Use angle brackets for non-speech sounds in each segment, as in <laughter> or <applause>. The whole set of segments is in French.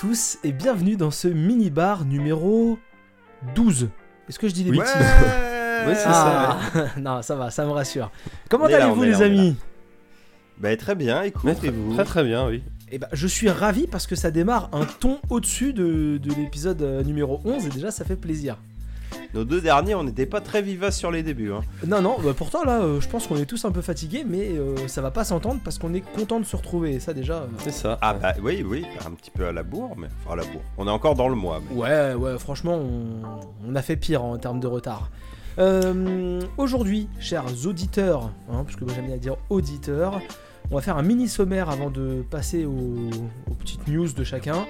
tous et bienvenue dans ce mini-bar numéro 12. Est-ce que je dis les Oui. bêtises Ouais, c'est ça. <laughs> Non, ça va, ça me rassure. Comment allez-vous les là, amis Bah très bien, Mais écoute, très, et très bien, oui. Eh ben, je suis ravi parce que ça démarre un ton au-dessus de, de l'épisode euh, numéro 11 et déjà ça fait plaisir. Nos deux derniers, on n'était pas très vivaces sur les débuts. Hein. Non, non, bah pourtant là, euh, je pense qu'on est tous un peu fatigués, mais euh, ça va pas s'entendre parce qu'on est content de se retrouver. Et ça déjà. euh, C'est ça. Ah bah oui, oui, un petit peu à la bourre, mais enfin à la bourre. On est encore dans le mois. mais- Ouais, ouais, franchement, on, on a fait pire en termes de retard. Euh, Aujourd'hui, chers auditeurs, hein, parce que moi j'aime bien dire auditeurs, on va faire un mini sommaire avant de passer aux, aux petites news de chacun.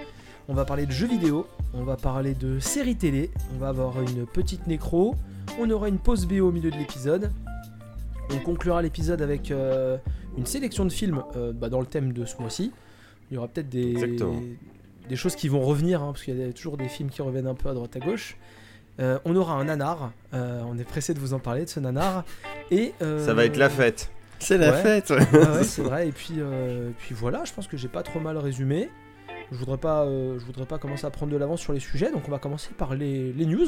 On va parler de jeux vidéo, on va parler de séries télé, on va avoir une petite nécro, on aura une pause BO au milieu de l'épisode. On conclura l'épisode avec euh, une sélection de films euh, bah, dans le thème de ce mois-ci. Il y aura peut-être des, choses qui vont revenir, hein, parce qu'il y a toujours des films qui reviennent un peu à droite à gauche. Euh, on aura un nanar, euh, on est pressé de vous en parler de ce nanar. Et, euh, Ça va être la fête. C'est la Ouais. fête. ah ouais, <laughs> c'est vrai. Et puis, euh, puis voilà, je pense que j'ai pas trop mal résumé. Je voudrais pas, euh, je voudrais pas commencer à prendre de l'avance sur les sujets, donc on va commencer par les, les news.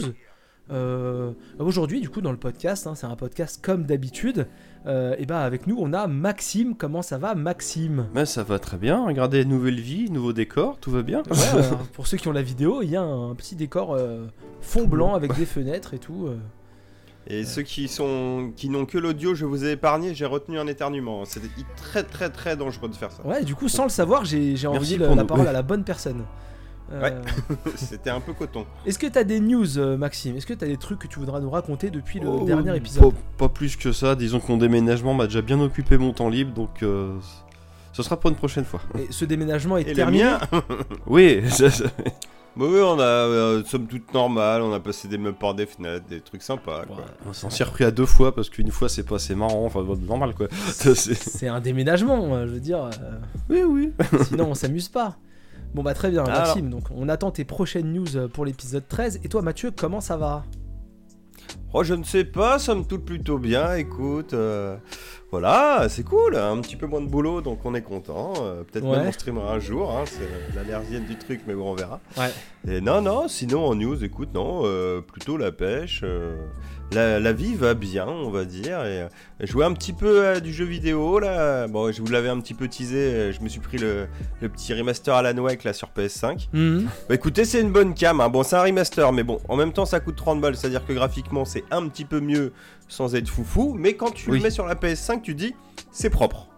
Euh, Aujourd'hui, du coup, dans le podcast, hein, c'est un podcast comme d'habitude. euh, et bah avec nous, on a Maxime. Comment ça va, Maxime? Mais ça va très bien. Regardez, nouvelle vie, nouveau décor, tout va bien. Ouais, euh, Pour ceux qui ont la vidéo, il y a un petit décor fond blanc avec des fenêtres et tout. Euh. Et ceux qui sont qui n'ont que l'audio, je vous ai épargné, j'ai retenu un éternuement. C'était très très très dangereux de faire ça. Ouais, du coup, sans le savoir, j'ai j'ai envoyé la nous. parole à la bonne personne. Euh, Ouais. <laughs> C'était un peu coton. Est-ce que t'as des news, euh, Maxime? Est-ce que t'as des trucs que tu voudras nous raconter depuis le Oh, dernier épisode? Pas, pas plus que ça. Disons que mon déménagement m'a déjà bien occupé mon temps libre, donc euh, ce sera pour une prochaine fois. Et ce déménagement est Et le terminé? mien Oui, <laughs> ça- ça- Bah oui, on a euh, somme toute normale, on a passé des meubles par des fenêtres, des trucs sympas. Quoi. on s'en s'est repris à deux fois parce qu'une fois c'est pas assez marrant, enfin normal quoi. <laughs> C'est- C'est un déménagement, euh, je veux dire. euh, Oui, oui. <laughs> sinon, on s'amuse pas. Bon, bah très bien, Alors. Maxime. Donc, on attend tes prochaines news euh, pour l'épisode 13. Et toi, Mathieu, comment ça va? Oh, je ne sais pas, somme toute plutôt bien, écoute. euh, voilà, c'est cool, un petit peu moins de boulot, donc on est content. euh, Peut-être Ouais. même on streamera un jour, hein, c'est l'allergienne du truc, mais bon, on verra. Ouais. Et non, non, sinon en news, écoute, non, euh, plutôt la pêche. La, la vie va bien, on va dire. Et, jouer un petit peu à du jeu vidéo, là. Bon, je vous l'avais un petit peu teasé, je me suis pris le, le petit remaster Alan Wake, là, sur PS5. Mhm. Bah écoutez, c'est une bonne cam. hein. Bon, c'est un remaster, mais bon, en même temps, ça coûte 30 balles. C'est-à-dire que graphiquement, c'est un petit peu mieux sans être foufou. Mais quand tu Oui. le mets sur la PS5, tu dis, c'est propre.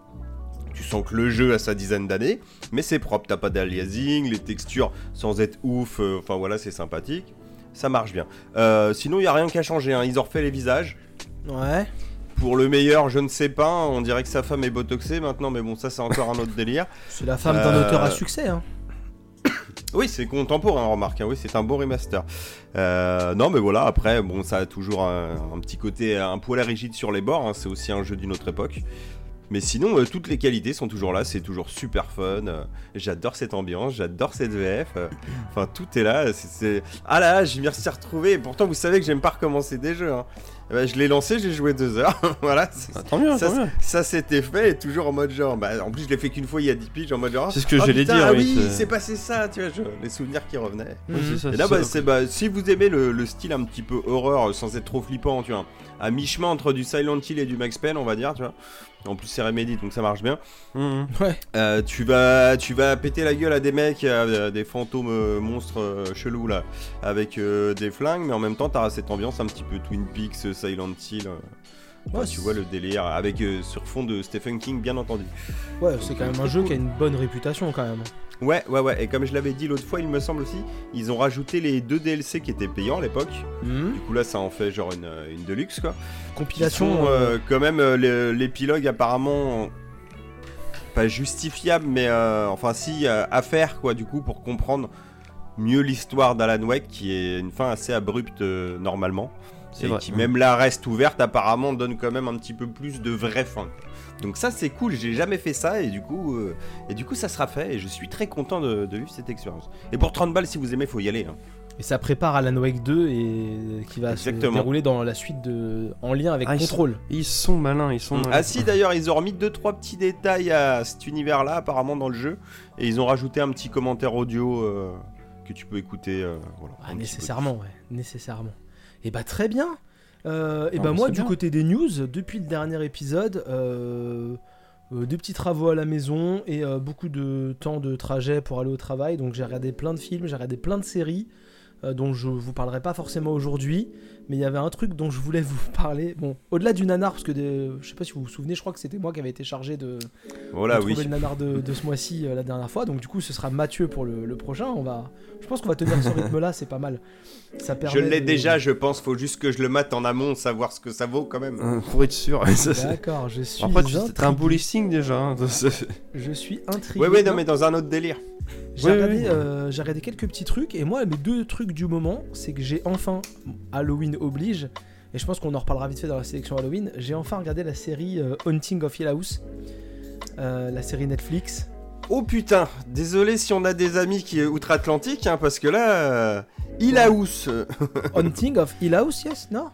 Tu sens que le jeu a sa dizaine d'années, mais c'est propre. T'as pas d'aliasing, les textures sans être ouf. euh, Enfin voilà, c'est sympathique. Ça marche bien. Euh, sinon, il y a rien qu'à changer. hein. Ils ont refait les visages. Ouais. Pour le meilleur, je ne sais pas. On dirait que sa femme est botoxée maintenant, mais bon, ça, c'est encore un autre délire. <laughs> C'est la femme d'un Euh, auteur à succès. Hein. <coughs> Oui, c'est contemporain, remarque. hein. Oui, c'est un beau remaster. Euh, non, mais voilà, après, bon, ça a toujours un, un petit côté un poil rigide sur les bords. hein. C'est aussi un jeu d'une autre époque. Mais sinon, euh, toutes les qualités sont toujours là. C'est toujours super fun. euh, j'adore cette ambiance, j'adore cette VF. euh, Enfin, tout est là. c'est- Ah là, je m'y suis retrouvé. Et pourtant, vous savez que j'aime pas recommencer des jeux. hein. Eh ben, je l'ai lancé, j'ai joué deux heures. <laughs> voilà. Ah, tant mieux, Ça, tant mieux. ça c'était fait et toujours en mode genre. Bah, en plus, je l'ai fait qu'une fois il y a 10 piges en mode genre. C'est ce que oh, j'allais dire, Ah oui, c'est- c'est passé ça, tu vois, je- les souvenirs qui revenaient. Oui, c'est ça, Et là, bah, c'est bah, si vous aimez le, le style un petit peu horreur sans être trop flippant, tu vois, à mi-chemin entre du Silent Hill et du Max Payne, on va dire, tu vois. En plus, c'est Remedy, donc ça marche bien. Mhm. Ouais. Euh, tu vas, tu vas péter la gueule à des mecs, à des fantômes euh, monstres euh, chelous là, avec euh, des flingues, mais en même temps, t'as cette ambiance un petit peu Twin Peaks, Silent Hill. Euh, enfin, Ouais, tu c'est- vois le délire avec euh, sur fond de Stephen King, bien entendu. Ouais, c'est quand même un jeu qui a une bonne réputation quand même. Ouais, ouais, ouais. Et comme je l'avais dit l'autre fois, il me semble aussi, ils ont rajouté les deux DLC qui étaient payants à l'époque. Mhm. Du coup là, ça en fait genre une, une deluxe quoi. Compilation. sont, euh, euh, quand même euh, l'épilogue apparemment pas justifiable, mais euh, enfin si euh, à faire quoi du coup pour comprendre mieux l'histoire d'Alan Wake qui est une fin assez abrupte euh, normalement. Et vrai. qui même là reste ouverte apparemment donne quand même un petit peu plus de vraie fin. quoi. Donc ça c'est cool, j'ai jamais fait ça et du coup euh, et du coup ça sera fait et je suis très content de, de vivre cette expérience. Et pour 30 balles si vous aimez faut y aller. hein. Et ça prépare Alan Wake 2 et qui va Exactement. se dérouler dans la suite de en lien avec Ah, ils sont- Control. Ils sont malins, ils sont malins. Ah si d'ailleurs ils ont remis deux trois petits détails à cet univers là apparemment dans le jeu et ils ont rajouté un petit commentaire audio euh, que tu peux écouter euh, voilà, Ah, nécessairement, ouais, nécessairement. Et bah très bien. Euh, et Non, bah mais moi du bien. côté des news, depuis le dernier épisode, euh, euh, des petits travaux à la maison et euh, beaucoup de temps de trajet pour aller au travail. Donc j'ai regardé plein de films, j'ai regardé plein de séries euh, dont je vous parlerai pas forcément aujourd'hui. Mais il y avait un truc dont je voulais vous <laughs> parler. Bon, au-delà du nanar, parce que des- je sais pas si vous vous souvenez, je crois que c'était moi qui avait été chargé de. Voilà de oui. trouver le nanar de, de ce <laughs> mois-ci euh, la dernière fois. Donc du coup, ce sera Mathieu pour le, le prochain. On va, je pense qu'on va tenir ce rythme-là, c'est pas mal. Ça Je l'ai de- déjà je pense faut juste que je le mate en amont savoir ce que ça vaut quand même. Euh, Pour être sûr. ça, c'est- D'accord, je suis. Après, tu un intrigué. beau listing déjà. hein, Je suis intrigué. Ouais ouais non mais dans un autre délire. J'ai regardé, ouais. euh, regardé quelques petits trucs et moi mes deux trucs du moment, c'est que j'ai enfin Halloween oblige et je pense qu'on en reparlera vite fait dans la sélection Halloween. J'ai enfin regardé la série euh, Haunting of Hill House, euh, la série Netflix. Oh putain désolé si on a des amis qui est outre-Atlantique hein, parce que là euh, il a housse. Haunting <laughs> of Hill House, yes, non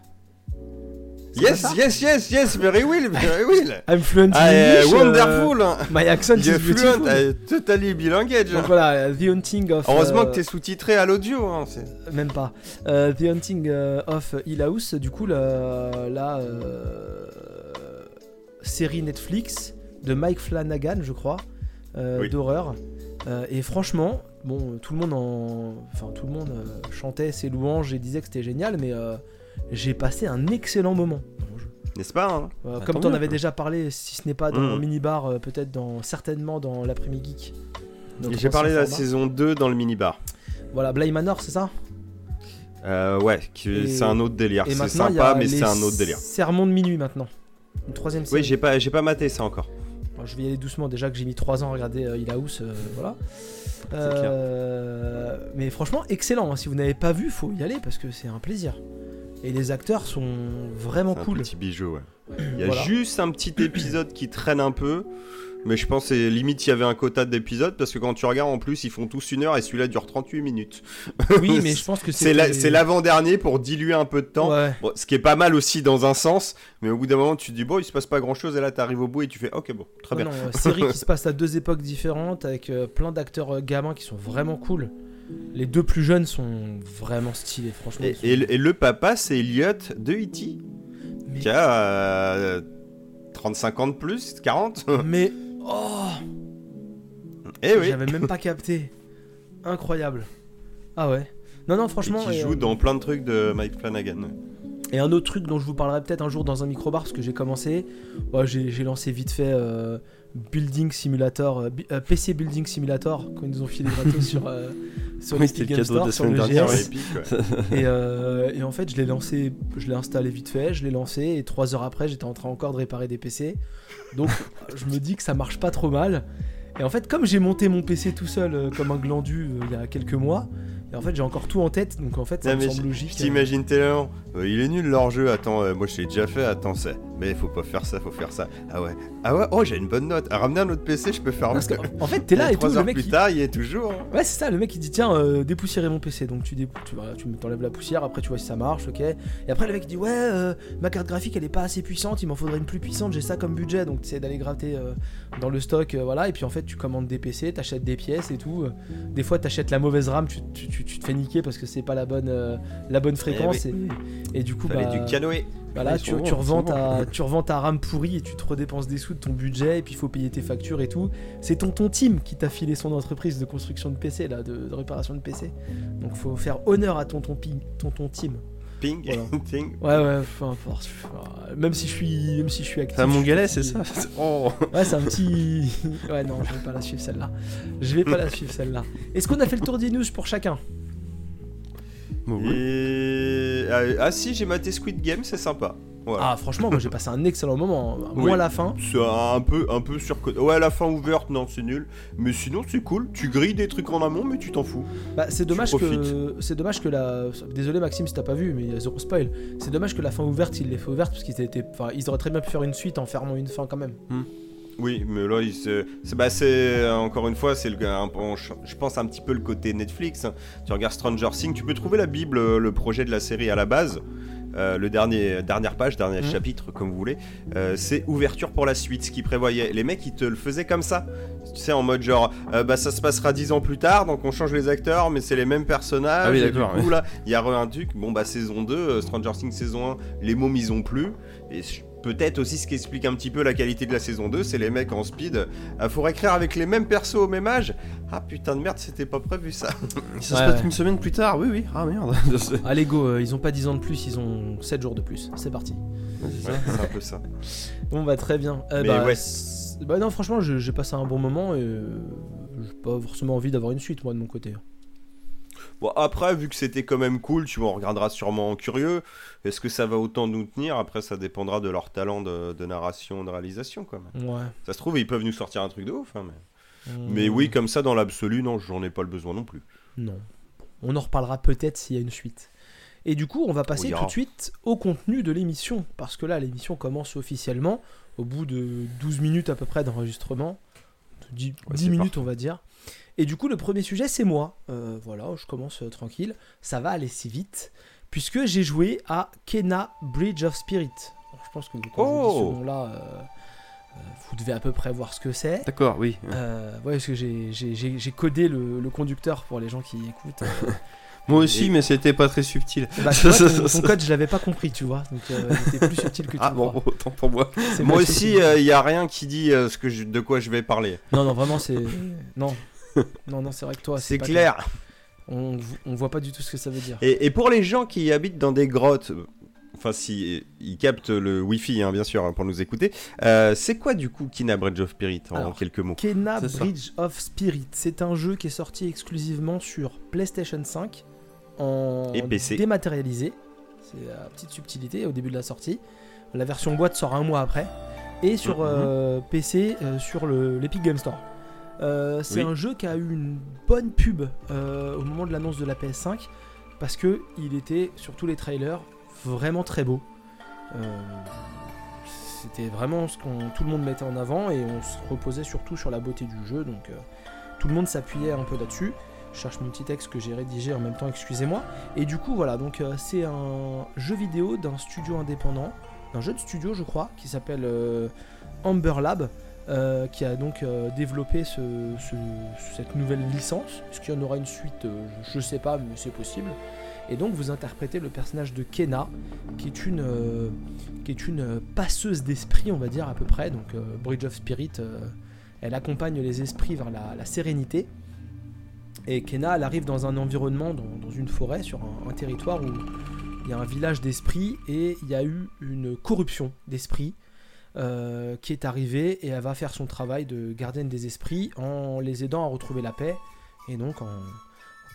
Yes yes yes yes very well very well. <laughs> I'm fluent in Ah, euh, English. euh, wonderful. my accent is beautiful. fluent, euh, totally bilinguage. Donc voilà, The Haunting of. Heureusement euh, que t'es sous-titré à l'audio. Hein, Même pas. Euh, The Hunting euh, of Hill House, du coup, la, la, euh, série Netflix de Mike Flanagan, je crois, euh, Oui. d'horreur. Euh, et franchement, bon, tout le monde en, enfin, tout le monde euh, chantait ses louanges et disait que c'était génial, mais euh, j'ai passé un excellent moment. N'est-ce pas hein? Euh, Bah, comme t'en mieux, avais déjà parlé, si ce n'est pas dans Mm. Minibar, euh, peut-être dans, certainement dans l'après-midi geek. J'ai parlé de la saison 2 dans le minibar. Voilà, Bly Manor, c'est ça? Euh, ouais, c'est un autre délire. C'est sympa, mais c'est un autre délire. Sermons de minuit maintenant. Une troisième série. Oui, j'ai pas, j'ai pas maté ça encore. Je vais y aller doucement. Déjà que j'ai mis 3 ans à regarder euh, Hill House, euh, voilà. Euh, mais franchement, excellent. hein. Si vous n'avez pas vu, faut y aller parce que c'est un plaisir. Et les acteurs sont vraiment C'est un cool. petit bijou, ouais. Il y a Voilà. juste un petit épisode qui traîne un peu. Mais je pense que limite il y avait un quota d'épisodes parce que quand tu regardes en plus ils font tous une heure et celui-là dure 38 minutes. Oui, <laughs> mais je pense que C'est la- l'avant-dernier pour diluer un peu de temps. Ouais. Bon, ce qui est pas mal aussi dans un sens, mais au bout d'un moment tu te dis bon il se passe pas grand chose et là t'arrives au bout et tu fais ok bon très bien. non, euh, <laughs> série qui se passe à deux époques différentes avec euh, plein d'acteurs euh, gamins qui sont vraiment cool. Les deux plus jeunes sont vraiment stylés, franchement. Et, ils sont- et le- et le papa c'est Elliot de E.T. Mais- qui a euh, 35 ans de plus, 40. Mais oh, Eh oui. j'avais même pas capté. Incroyable. Ah ouais. Non non Et franchement. qui et, joue euh, dans plein de trucs de Mike Flanagan. Et un autre truc dont je vous parlerai peut-être un jour dans un microbar parce que j'ai commencé, ouais, j'ai j'ai lancé vite fait euh, Building Simulator, euh, euh, PC Building Simulator quand ils nous ont filé gratos sur euh, <laughs> sur Oui, le Game Store, de sur le dernière, GS. Ouais, épique, ouais. <laughs> Et, euh, et en fait, je l'ai lancé, je l'ai installé vite fait, je l'ai lancé et trois heures après, j'étais en train encore de réparer des PC. Donc, <laughs> je me dis que ça marche pas trop mal. Et en fait, comme j'ai monté mon PC tout seul euh, comme un glandu euh, il y a quelques mois, et en fait, j'ai encore tout en tête. Donc en fait, ça Non, me semble logique. Je t'imagine tellement. Euh, il est nul leur jeu. Attends, euh, moi je l'ai déjà fait. Attends, c'est. Mais faut pas faire ça, faut faire ça. Ah ouais. Ah ouais. Oh, j'ai une bonne note. À ramener un autre PC, je peux faire. Parce que, en fait, t'es là et tout, le mec. plus il- tard, il y est toujours. hein. Ouais, c'est ça, le mec il dit tiens, euh, dépoussiérer mon PC. Donc tu, tu, voilà, tu me- t'enlèves la poussière, après tu vois si ça marche, ok. Et après le mec il dit ouais, euh, ma carte graphique elle est pas assez puissante, il m'en faudrait une plus puissante, j'ai ça comme budget. Donc tu essaies d'aller gratter dans le stock, voilà. Et puis en fait tu commandes des PC, t'achètes des pièces et tout. Des fois t'achètes la mauvaise RAM, tu, tu- tu- tu te fais niquer parce que c'est pas la bonne, la bonne fréquence. et, et du coup, Fallait bah, du canoë. voilà, Ils tu, revends ta, tu revends ta RAM pourrie et tu te redépenses des sous de ton budget et puis il faut payer tes factures et tout. C'est tonton Tim qui t'a filé son entreprise de construction de PC, là, de, de réparation de PC. Donc faut faire honneur à tonton, Pi- tonton Tim. Ping. Voilà. <laughs> Ting. Ouais, ouais, peu importe. Même si je suis, même si je suis actif. C'est un mongalais, c'est ça <laughs> Oh Ouais, c'est un petit. <laughs> Ouais, non, je vais pas la suivre celle-là. Je vais pas la suivre celle-là. Est-ce qu'on a fait le tour des news pour chacun? Oui. Et... Ah, ah si, j'ai maté Squid Game, c'est sympa. Ah, franchement, moi j'ai passé un excellent moment. Moi Oui. à la fin. C'est un peu, un peu surcoté. Ouais, la fin ouverte, non, c'est nul. Mais sinon, c'est cool. Tu grilles des trucs en amont, mais tu t'en fous. Bah, c'est dommage que c'est dommage que la désolé Maxime si t'as pas vu mais il y a zéro spoil c'est dommage que la fin ouverte il l'ait fait ouverte parce qu'ils étaient enfin ils auraient très bien pu faire une suite en fermant une fin quand même Oui, mais là, il se- c'est bah, c'est encore une fois, c'est le, je pense un petit peu le côté Netflix. hein. Tu regardes Stranger Things, tu peux trouver la Bible, euh, le projet de la série à la base. Euh, le dernier dernière page, dernier Mhm. chapitre, comme vous voulez, euh, c'est ouverture pour la suite, ce qu'ils prévoyaient. Les mecs, ils te le faisaient comme ça. Tu sais, en mode genre, euh, bah ça se passera dix ans plus tard, donc on change les acteurs, mais c'est les mêmes personnages. Ah oui, d'accord, ouais. là, il y a un truc. Bon, bah saison 2, euh, Stranger Things saison 1, les mômes ils ont plus. Et je- peut-être aussi ce qui explique un petit peu la qualité de la saison 2, c'est les mecs en speed. Euh, faut écrire avec les mêmes persos au même âge. Ah putain de merde, c'était pas prévu ça. <laughs> Ça Ouais, se passe ouais. une semaine plus tard, oui, oui. Ah merde. <laughs> Allez go, euh, ils ont pas 10 ans de plus, ils ont 7 jours de plus. C'est parti. c'est ça. Ouais, c'est un peu ça. <laughs> Bon bah très bien. Euh, Mais bah, ouais. bah non franchement je- j'ai passé un bon moment et euh, j'ai pas forcément envie d'avoir une suite moi de mon côté. Bon, après, vu que c'était quand même cool, tu vois, on regardera sûrement en curieux. Est-ce que ça va autant nous tenir? Après, ça dépendra de leur talent de, de narration, de réalisation, quand même. Ouais. Ça se trouve, ils peuvent nous sortir un truc de ouf. hein, mais... On- mais oui, comme ça, dans l'absolu, non, j'en ai pas le besoin non plus. Non. On en reparlera peut-être s'il y a une suite. Et du coup, on va passer tout de suite au contenu de l'émission. Parce que là, l'émission commence officiellement au bout de 12 minutes à peu près d'enregistrement. 10, Ouais, 10 c'est minutes, on va dire. Et du coup, le premier sujet, c'est moi. Euh, voilà, je commence euh, tranquille. Ça va aller si vite. Puisque j'ai joué à Kena Bridge of Spirit. Alors, je pense que quand je vous dis ce Oh nom-là, euh, euh, vous devez à peu près voir ce que c'est. D'accord, oui. Euh, ouais, parce que j'ai- codé le, le conducteur pour les gens qui écoutent. euh, <laughs> Moi aussi, Et- mais c'était pas très subtil. bah, tu vois, ton, ton <laughs> code, je l'avais pas compris, tu vois. Donc, euh, il était plus subtil que tu Ah bon, crois. autant pour moi. Moi aussi, il n'y a rien qui dit euh, ce que je- de quoi je vais parler. Non, non, vraiment, c'est. Non. Non, non, c'est vrai que toi, C'est clair. On, on voit pas du tout ce que ça veut dire. Et, et pour les gens qui habitent dans des grottes, enfin si ils captent le Wi-Fi, hein, bien sûr, hein, pour nous écouter, euh, c'est quoi du coup Kina Bridge of Spirit en Alors, quelques mots? Kena ça. Bridge of Spirit, c'est un jeu qui est sorti exclusivement sur PlayStation 5 en Et PC. dématérialisé. C'est la petite subtilité au début de la sortie. La version boîte sort un mois après. Et sur Mhm. euh, PC euh, sur le- l'Epic Game Store. Euh, c'est Oui. un jeu qui a eu une bonne pub euh, au moment de l'annonce de la PS5 parce que il était sur tous les trailers vraiment très beau. Euh, c'était vraiment ce qu'on tout le monde mettait en avant et on se reposait surtout sur la beauté du jeu donc tout le monde s'appuyait un peu là-dessus. Je cherche mon petit texte que j'ai rédigé en même temps, excusez-moi. Et du coup voilà, donc c'est un jeu vidéo d'un studio indépendant, d'un jeu de studio je crois, qui s'appelle Amber Lab, euh, qui a donc euh, développé ce- ce- cette nouvelle licence. Est-ce qu'il y en aura une suite Euh, Je je sais pas, mais c'est possible. Et donc vous interprétez le personnage de Kena, qui est une, passeuse d'esprit, on va dire à peu près. Donc Bridge of Spirit, elle accompagne les esprits vers la, sérénité. Et Kena, elle arrive dans un environnement, dans, dans une forêt, sur un, un territoire où il y a un village d'esprits et il y a eu une corruption d'esprits euh, qui est arrivée et elle va faire son travail de gardienne des esprits en les aidant à retrouver la paix. Et donc, en,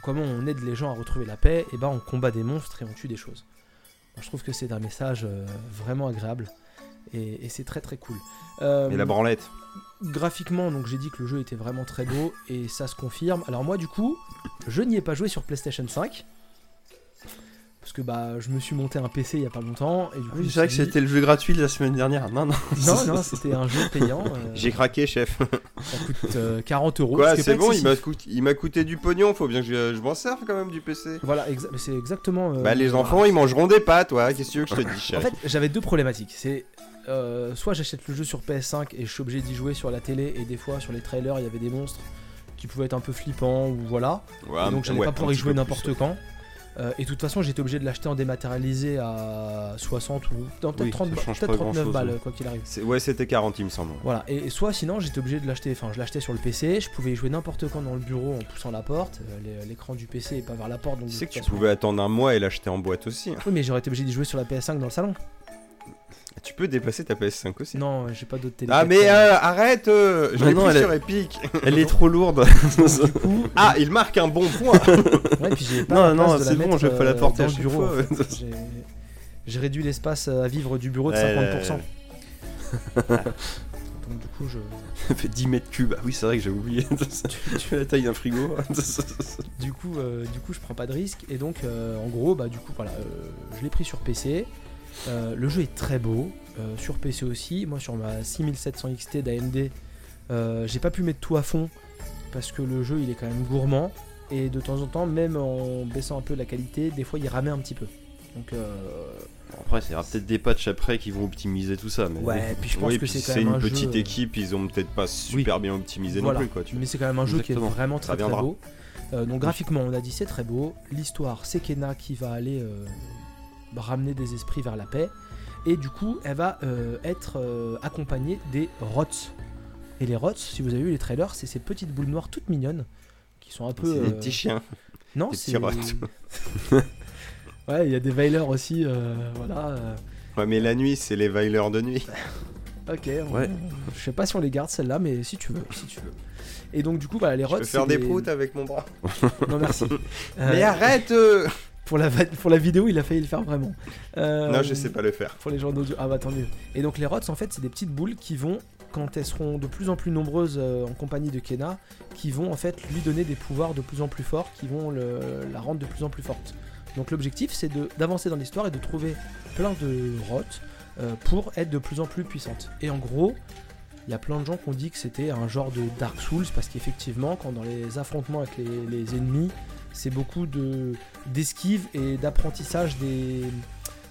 comment on aide les gens à retrouver la paix Et ben, on combat des monstres et on tue des choses. Moi, je trouve que c'est un message euh, vraiment agréable et, et c'est très très cool. Euh, Et la branlette. graphiquement, donc j'ai dit que le jeu était vraiment très beau et ça se confirme. Alors moi du coup, je n'y ai pas joué sur PlayStation 5 parce que bah je me suis monté un PC il y a pas longtemps et du coup Oui, je c'est vrai que dit- c'était le jeu gratuit de la semaine dernière. Non, non. non non c'était un jeu payant. <laughs> euh, J'ai craqué, chef. ça coûte euh, 40 euros. Quoi, c'est bon, il excessif. m'a coûté, il m'a coûté du pognon, faut bien que je, je m'en serve quand même du PC. Voilà, exa- c'est exactement. euh, Bah, les enfants, ils mangeront des pâtes, ouais, qu'est-ce que tu veux que je te dise, En chef fait, j'avais deux problématiques. C'est euh, soit j'achète le jeu sur PS5 et je suis obligé d'y jouer sur la télé et des fois sur les trailers il y avait des monstres qui pouvaient être un peu flippants ou voilà. Ouais, Et un- donc j'allais ouais, pas pouvoir y jouer n'importe ouais. Euh, et de toute façon, j'étais obligé de l'acheter en dématérialisé à 60 ou peut-être Oui, 30 ça ba- change peut-être pas 39 grand-chose, balles, ouais. quoi qu'il arrive. Ouais, c'était 40, il me semble. Voilà, et, et soit sinon j'étais obligé de l'acheter, enfin je l'achetais sur le PC, je pouvais y jouer n'importe quand dans le bureau en poussant la porte, euh, l'é- l'écran du PC est pas vers la porte donc Tu sais que tu pouvais attendre un mois et l'acheter en boîte aussi. hein. Oui, mais j'aurais été obligé d'y jouer sur la PS5 dans le salon. Tu peux déplacer ta PS5 aussi. Non, j'ai pas d'autres télé. Ah, mais euh, arrête euh, Je l'ai non, pris <laughs> elle est- sur Epic. Elle est trop lourde. du coup, <laughs> Ah, il marque un bon point <laughs> Ouais, puis j'ai pas Non, la non, place de la c'est bon, mettre, je vais pas la euh, porter dans à le chaque bureau. fois. en fait. J'ai- J'ai réduit l'espace à vivre du bureau de Ouais, 50%. Donc du coup, je, Elle fait 10 mètres cubes. Ah oui, c'est vrai que j'ai oublié. tu fais la taille d'un frigo. du coup, euh, du coup, je prends pas de risque et donc, euh, en gros, bah du coup, voilà, euh, je l'ai pris sur PC. Euh, le jeu est très beau, euh, sur PC aussi. Moi, sur ma 6700 XT d'AMD, euh, j'ai pas pu mettre tout à fond parce que le jeu il est quand même gourmand et de temps en temps, même en baissant un peu la qualité, des fois il ramait un petit peu. Donc, euh, Après, il y aura peut-être des patchs après qui vont optimiser tout ça. Mais ouais, puis je pense Oui, que c'est quand c'est même une un petite jeu, équipe, ils ont peut-être pas super bien optimisé Voilà. non plus quoi. Tu vois. Mais c'est quand même un jeu qui est vraiment très très beau. Euh, donc graphiquement, on a dit c'est très beau. L'histoire, c'est Kena qui va aller euh, ramener des esprits vers la paix. Et du coup, elle va euh, être euh, accompagnée des Rots. Et les Rots, si vous avez vu les trailers, c'est ces petites boules noires toutes mignonnes qui sont un peu. C'est des euh, petits chiens. Non, c'est. <laughs> ouais, il y a des Veilers aussi. euh, voilà. euh, Ouais, mais la nuit, c'est les veileurs de nuit. <laughs> Ok, on- Ouais. je sais pas si on les garde celles-là, mais si tu veux, si tu veux. Et donc du coup, voilà, les Je Rots. peux faire des les- proutes avec mon bras. Non merci. <laughs> Mais arrête euh pour la pour la vidéo, il a failli le faire vraiment. Euh, Non, je sais pas le faire. Pour les gens d'audio. Ah bah tant mieux. Et donc les rots, en fait, c'est des petites boules qui vont, quand elles seront de plus en plus nombreuses euh, en compagnie de Kena, qui vont en fait lui donner des pouvoirs de plus en plus forts, qui vont le- la rendre de plus en plus forte. Donc l'objectif, c'est d'avancer dans l'histoire et de trouver plein de rots euh, pour être de plus en plus puissante. Et en gros, il y a plein de gens qui ont dit que c'était un genre de Dark Souls parce qu'effectivement, quand dans les affrontements avec les, les ennemis, c'est beaucoup de d'esquive et d'apprentissage des,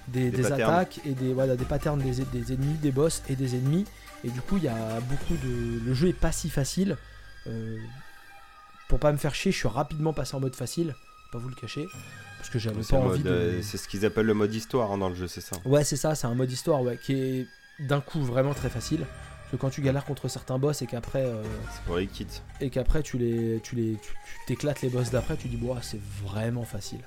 des, Des des patterns. attaques et des, voilà, des patterns des, des ennemis, des boss et des ennemis. Et du coup, il y a beaucoup de. Le jeu est pas si facile. Euh, pour pas me faire chier, je suis rapidement passé en mode facile. Pas vous le cacher. Parce que j'avais C'est pas envie mode, euh, de. c'est ce qu'ils appellent le mode histoire hein, dans le jeu, c'est ça. Ouais, c'est ça, c'est un mode histoire ouais, qui est d'un coup vraiment très facile. Que quand tu galères contre certains boss et qu'après euh, C'est pour les kits. et qu'après tu les tu les tu t'éclates les boss d'après, tu dis bon, ah, c'est vraiment facile.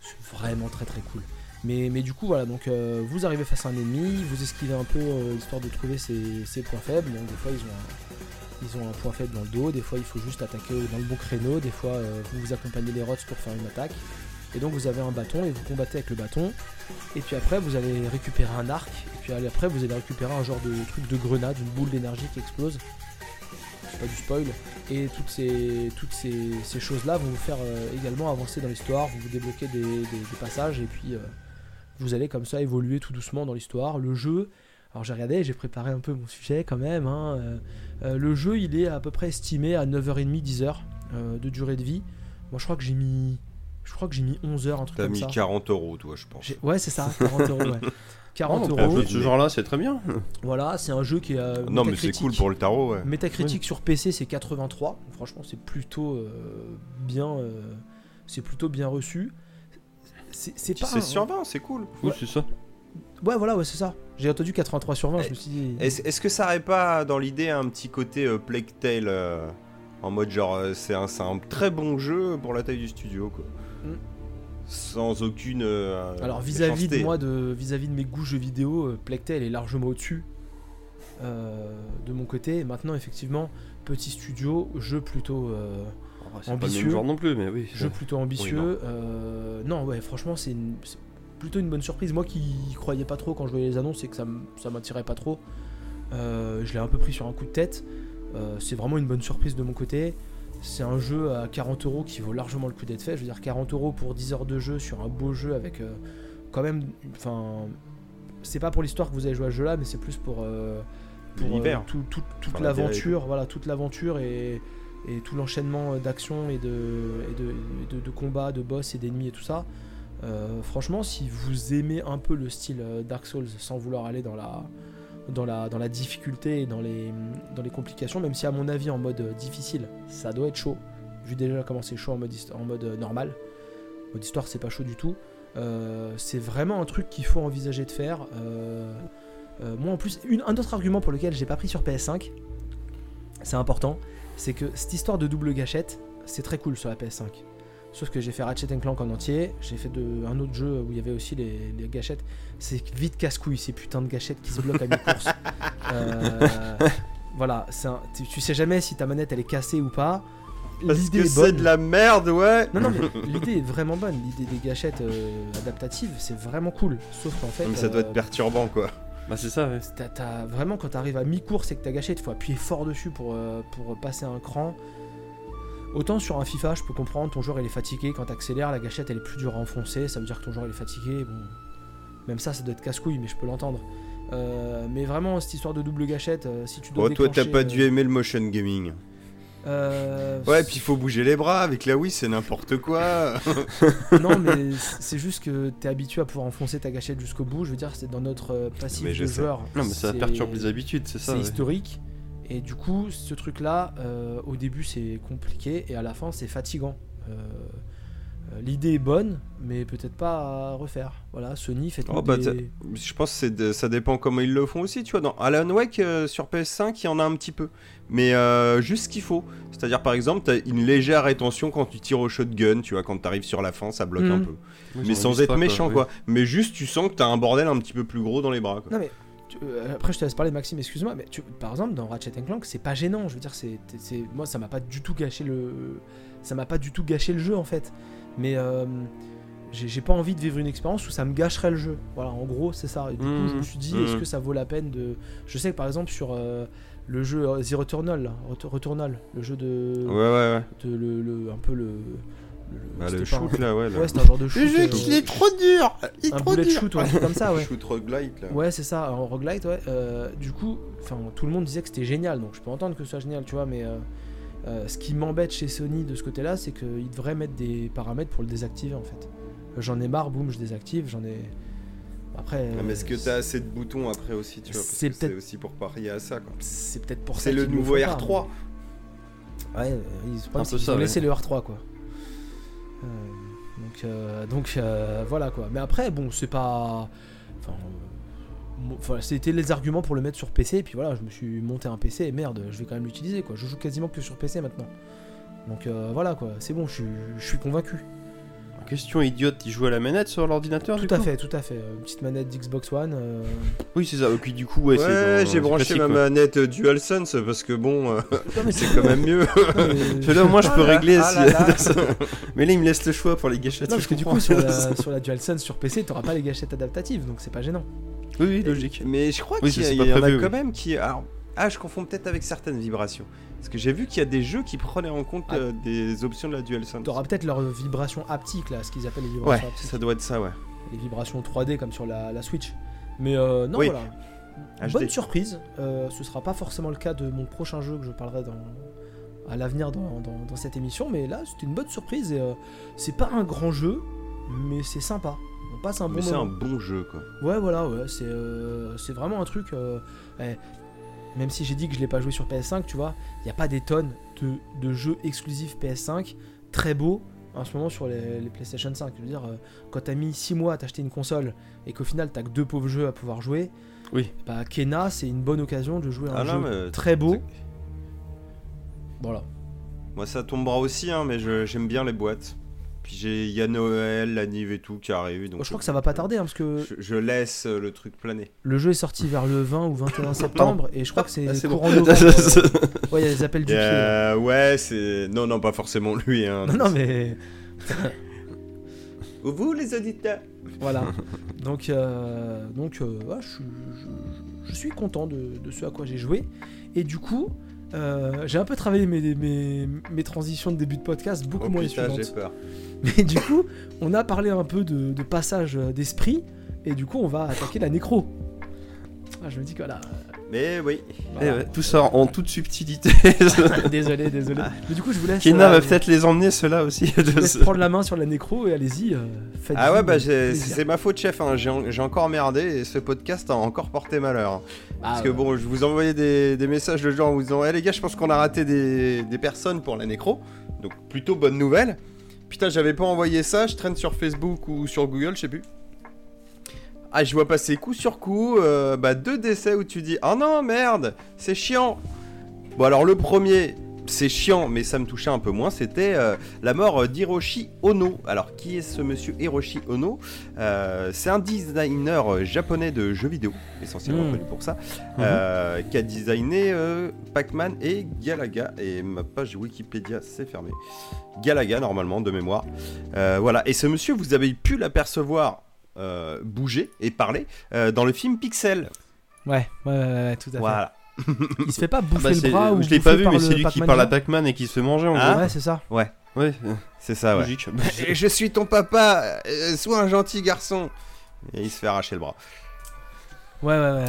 C'est vraiment très très cool. Mais, mais du coup voilà, donc euh, vous arrivez face à un ennemi, vous esquivez un peu euh, histoire de trouver ses, ses points faibles. Donc des fois ils ont un, ils ont un point faible dans le dos, des fois il faut juste attaquer dans le bon créneau, des fois vous vous accompagnez les rots pour faire une attaque. Et donc vous avez un bâton et vous combattez avec le bâton. Et puis après vous allez récupérer un arc. Et puis après vous allez récupérer un genre de truc de grenade, une boule d'énergie qui explose. C'est pas du spoil. Et toutes ces, toutes ces, choses-là vont vous faire euh, également avancer dans l'histoire. Vous vous débloquez des, passages et puis euh, vous allez comme ça évoluer tout doucement dans l'histoire. Le jeu, alors j'ai regardé, j'ai préparé un peu mon sujet quand même. hein, euh, le jeu il est à peu près estimé à 9h30, 10h euh, de durée de vie. Moi je crois que j'ai mis. Je crois que j'ai mis 11 heures, un truc T'as comme mis ça. 40 euros, toi, je pense. J'ai- Ouais, c'est ça, 40 euros. Ouais. <laughs> 40 Pour un euros. jeu de ce genre-là, c'est très bien. Voilà, c'est un jeu qui a. Non, mais c'est cool pour le tarot, ouais. Métacritique sur PC c'est 83. Franchement c'est plutôt euh, bien, euh, c'est plutôt bien reçu. C'est c'est pas. C'est sur 20, c'est cool. Oui, Ouais. c'est ça. Ouais voilà ouais c'est ça. J'ai entendu 83 sur 20. Je me suis dit. Est-ce est-ce que ça aurait pas dans l'idée un petit côté euh, Plague Tale euh, en mode genre euh, c'est un, c'est un très bon jeu pour la taille du studio quoi. Mm. Sans aucune. euh, Alors vis-à-vis de moi, de vis-à-vis de mes goûts jeux vidéo, euh, Tale est largement au-dessus euh, de mon côté. Maintenant effectivement petit studio, jeu plutôt. euh, Oh, C'est pas le Ambitieux. même genre non plus, mais oui. jeu plutôt ambitieux. non. euh, non, ouais, franchement, c'est une- c'est plutôt une bonne surprise. Moi qui y croyais pas trop quand je voyais les annonces et que ça m- ça m'attirait pas trop, euh, je l'ai un peu pris sur un coup de tête. Euh, c'est vraiment une bonne surprise de mon côté. C'est un jeu à 40 euros qui vaut largement le coup d'être fait. Je veux dire, 40 euros pour 10 heures de jeu sur un beau jeu avec euh, quand même. Enfin, c'est pas pour l'histoire que vous allez jouer à ce jeu là, mais c'est plus pour. euh, pour, euh, tout- tout- toute Enfin, l'aventure, voilà, toute l'aventure et, et tout l'enchaînement d'actions et, de, et, de, de- de combats, de boss et d'ennemis et tout ça. Franchement, si vous aimez un peu le style Dark Souls sans vouloir aller dans la, dans la, dans la difficulté et dans les, dans les complications, même si à mon avis en mode euh, difficile, ça doit être chaud, vu déjà comment c'est chaud en mode, en mode euh, normal. Mode histoire, c'est pas chaud du tout. Euh, c'est vraiment un truc qu'il faut envisager de faire. Moi en plus, un autre argument pour lequel j'ai pas pris sur PS5, c'est important, c'est que cette histoire de double gâchette, c'est très cool sur la PS5. Sauf que j'ai fait Ratchet Clank en entier, j'ai fait de, un autre jeu où il y avait aussi les, les gâchettes. C'est vite casse-couille ces putains de gâchettes qui se bloquent à mi-course. <laughs> Euh, voilà, un- tu, tu sais jamais si ta manette elle est cassée ou pas. Parce L'idée que est c'est de la merde, ouais. Non, non, mais l'idée est vraiment bonne. L'idée des gâchettes euh, adaptatives, c'est vraiment cool. Sauf qu'en fait. Mais ça doit euh, être perturbant quoi. Bah, c'est ça, ouais. Vraiment, quand t'arrives à mi-course et que ta gâchette, il faut appuyer fort dessus pour, euh, pour passer un cran. Autant sur un FIFA, je peux comprendre, ton joueur il est fatigué, quand t'accélères, la gâchette elle est plus dure à enfoncer, ça veut dire que ton joueur il est fatigué. Bon, Même ça, ça doit être casse-couille, mais je peux l'entendre. Euh, mais vraiment, cette histoire de double gâchette, euh, si tu dois. Oh, toi, t'as pas euh, dû aimer le motion gaming. euh, Ouais, puis il faut bouger les bras. Avec la Wii, c'est n'importe quoi. <laughs> non, mais c'est juste que t'es habitué à pouvoir enfoncer ta gâchette jusqu'au bout. Je veux dire, c'est dans notre euh, passif Mais je de sais. joueur. Non, mais ça c'est- perturbe les habitudes, c'est ça. C'est ouais. historique. Et du coup, ce truc-là, euh, au début, c'est compliqué et à la fin, c'est fatigant. Euh, euh, L'idée est bonne, mais peut-être pas à refaire. Voilà, Sony fait Oh, bah, Je pense que c'est de- ça dépend comment ils le font aussi, tu vois. Dans Alan Wake euh, sur PS5, il y en a un petit peu. Mais euh, juste ce qu'il faut. C'est-à-dire, par exemple, t'as une légère rétention quand tu tires au shotgun, tu vois, quand t'arrives sur la fin, ça bloque un Mhm. peu. Oui, Mais sans être pas, méchant, oui. quoi. Mais juste, tu sens que t'as un bordel un petit peu plus gros dans les bras, quoi. Non, mais euh, après, je te laisse parler, Maxime, excuse-moi. Mais tu- par exemple, dans Ratchet Clank, c'est pas gênant. Je veux dire, c'est, c'est- moi, ça m'a pas du tout gâché le, ça m'a pas du tout gâché le jeu en fait. Mais euh, j'ai, pas envie de vivre une expérience où ça me gâcherait le jeu. Voilà, en gros, c'est ça. Et du coup, je me Mhm. suis dit, est-ce que ça vaut la peine de. Je sais que par exemple sur euh, le jeu The Returnal, là, Returnal, le jeu de, Ouais, ouais, ouais. de- le, le- un peu le, le, c'était le shoot, là, ouais. là. Ouais, c'est un genre de shoot. euh, trop dur Il un bullet shoot, ouais, comme ça, ouais. Shoot roguelite, là. Ouais, c'est ça, en roguelite, ouais. Euh, du coup, enfin, tout le monde disait que c'était génial, donc je peux entendre que ce soit génial, tu vois, mais euh, euh, ce qui m'embête chez Sony de ce côté-là, c'est qu'ils devraient mettre des paramètres pour le désactiver, en fait. J'en ai marre, boum, je désactive, j'en ai... Après... Ah, mais est-ce que euh, t'as assez de boutons après aussi, tu vois C'est peut-être- aussi pour parier à ça, quoi. C'est peut-être pour ça C'est le nouveau font pas, R3. mais- Ouais, euh, ils, le Un c'est peu ça, ont ouais. laissé le R3, quoi. Euh, donc, euh, donc euh, voilà, quoi. Mais après, bon, c'est pas... Enfin... c'était les arguments pour le mettre sur PC, et puis voilà, je me suis monté un PC, et merde, je vais quand même l'utiliser, quoi. Je joue quasiment que sur PC maintenant. Donc voilà, quoi, c'est bon, je suis convaincu. Question idiote, il joue à la manette sur l'ordinateur du Tout à coup fait, tout à fait. Euh, Une petite manette d'Xbox One. euh, Oui, c'est ça. Et puis du coup, ouais, c'est Ouais, dans- j'ai c'est branché classique, ma quoi. manette euh, DualSense parce que bon, euh, non, mais <laughs> c'est quand même mieux. <laughs> non, mais- <laughs> Celui-là, moi, je peux Ah là, régler ah si- là là. Mais là, il me laisse le choix pour les gâchettes. Non, je parce que du comprends. coup, sur la, sur la DualSense sur PC, t'auras pas les gâchettes adaptatives, donc c'est pas gênant. Oui, oui, logique. Mais je crois Oui, qu'il y, a- c'est il pas y en a prévu, quand même qui. Alors, ah, je confonds peut-être avec certaines vibrations. Parce que j'ai vu qu'il y a des jeux qui prenaient en compte Ah. euh, des options de la DualSense. T'auras peut-être leurs vibrations haptiques, là, ce qu'ils appellent les Ouais, vibrations haptiques. ça doit être ça, ouais. Les vibrations 3D comme sur la, la Switch. Mais euh, non, Oui. voilà. HD. Bonne surprise. Euh, ce sera pas forcément le cas de mon prochain jeu que je parlerai dans, à l'avenir dans, dans- dans cette émission, mais là, c'était une bonne surprise et euh, c'est pas un grand jeu, mais c'est sympa. On passe un bon Mais c'est un bon jeu, quoi. Ouais, voilà, ouais, c'est c'est vraiment un truc. eh, même si j'ai dit que je l'ai pas joué sur PS5, tu vois, il n'y a pas des tonnes de, de jeux exclusifs PS5 très beaux en ce moment sur les, les PlayStation 5. Je veux dire, euh, quand t'as mis 6 mois à t'acheter une console et qu'au final t'as que deux pauvres jeux à pouvoir jouer, Oui. bah Kena c'est une bonne occasion de jouer à un Ah jeu non, très beau. Voilà. Moi, ça tombera aussi, hein, mais je- j'aime bien les boîtes. Puis j'ai- il y a Noël, la Nive et tout qui arrive. Donc je crois que ça va pas tarder hein, parce que Je, je laisse euh, le truc planer. le jeu est sorti vers le 20 ou 21 septembre et je crois que c'est Ah, c'est bon. courant <laughs> novembre. ouais, il y a les appels du pied. Euh, ouais, c'est. Non, non, pas forcément lui. Hein. Non, non, mais Vous, les auditeurs Voilà. <laughs> Donc, euh, donc euh, ouais, je, suis- je- je suis content de, de ce à quoi j'ai joué. Et du coup, euh, j'ai un peu travaillé mes, mes, mes transitions de début de podcast, beaucoup Oh moins putain, j'ai peur. Mais du coup, on a parlé un peu de, de passage d'esprit. Et du coup, on va attaquer la nécro. Ah, je me dis que voilà. Mais oui. Eh ouais, tout ça en toute subtilité. <laughs> désolé, désolé. Mais du coup, je vous laisse. Kena euh, va peut-être les emmener, ceux-là aussi. je vous laisse <laughs> prendre la main sur la nécro et allez-y. euh, Ah ouais, bah c'est ma faute, chef. hein. J'ai en- j'ai encore merdé et ce podcast a encore porté malheur. Parce que bon, je vous envoyais des, des messages de gens en vous disant Eh les gars, je pense qu'on a raté des, des personnes pour la nécro. Donc plutôt bonne nouvelle. Putain, j'avais pas envoyé ça. Je traîne sur Facebook ou sur Google, je sais plus. Ah, je vois passer coup sur coup. euh, bah, deux décès où tu dis Oh non, merde, c'est chiant. Bon, alors le premier. C'est chiant, mais ça me touchait un peu moins. C'était euh, la mort d'Hiroshi Ono. Alors, qui est ce monsieur Hiroshi Ono? Euh, C'est un designer japonais de jeux vidéo, essentiellement Mm. connu pour ça, euh, qui a designé Pac-Man et Galaga. Et ma page Wikipédia s'est fermée. Galaga, normalement, de mémoire. Voilà. Et ce monsieur, vous avez pu l'apercevoir bouger et parler dans le film Pixel. Ouais, ouais, ouais, ouais, tout à fait. Voilà. Il se fait pas Ah bouffer bah, le bras ou je l'ai pas vu, mais c'est lui qui parle à. Pac-Man et qui se fait manger en Ah. gros. Ouais, c'est ça. Ouais, C'est ça, ouais. logique. Je suis ton papa, euh, sois un gentil garçon. Et il se fait arracher le bras. Ouais, ouais, ouais.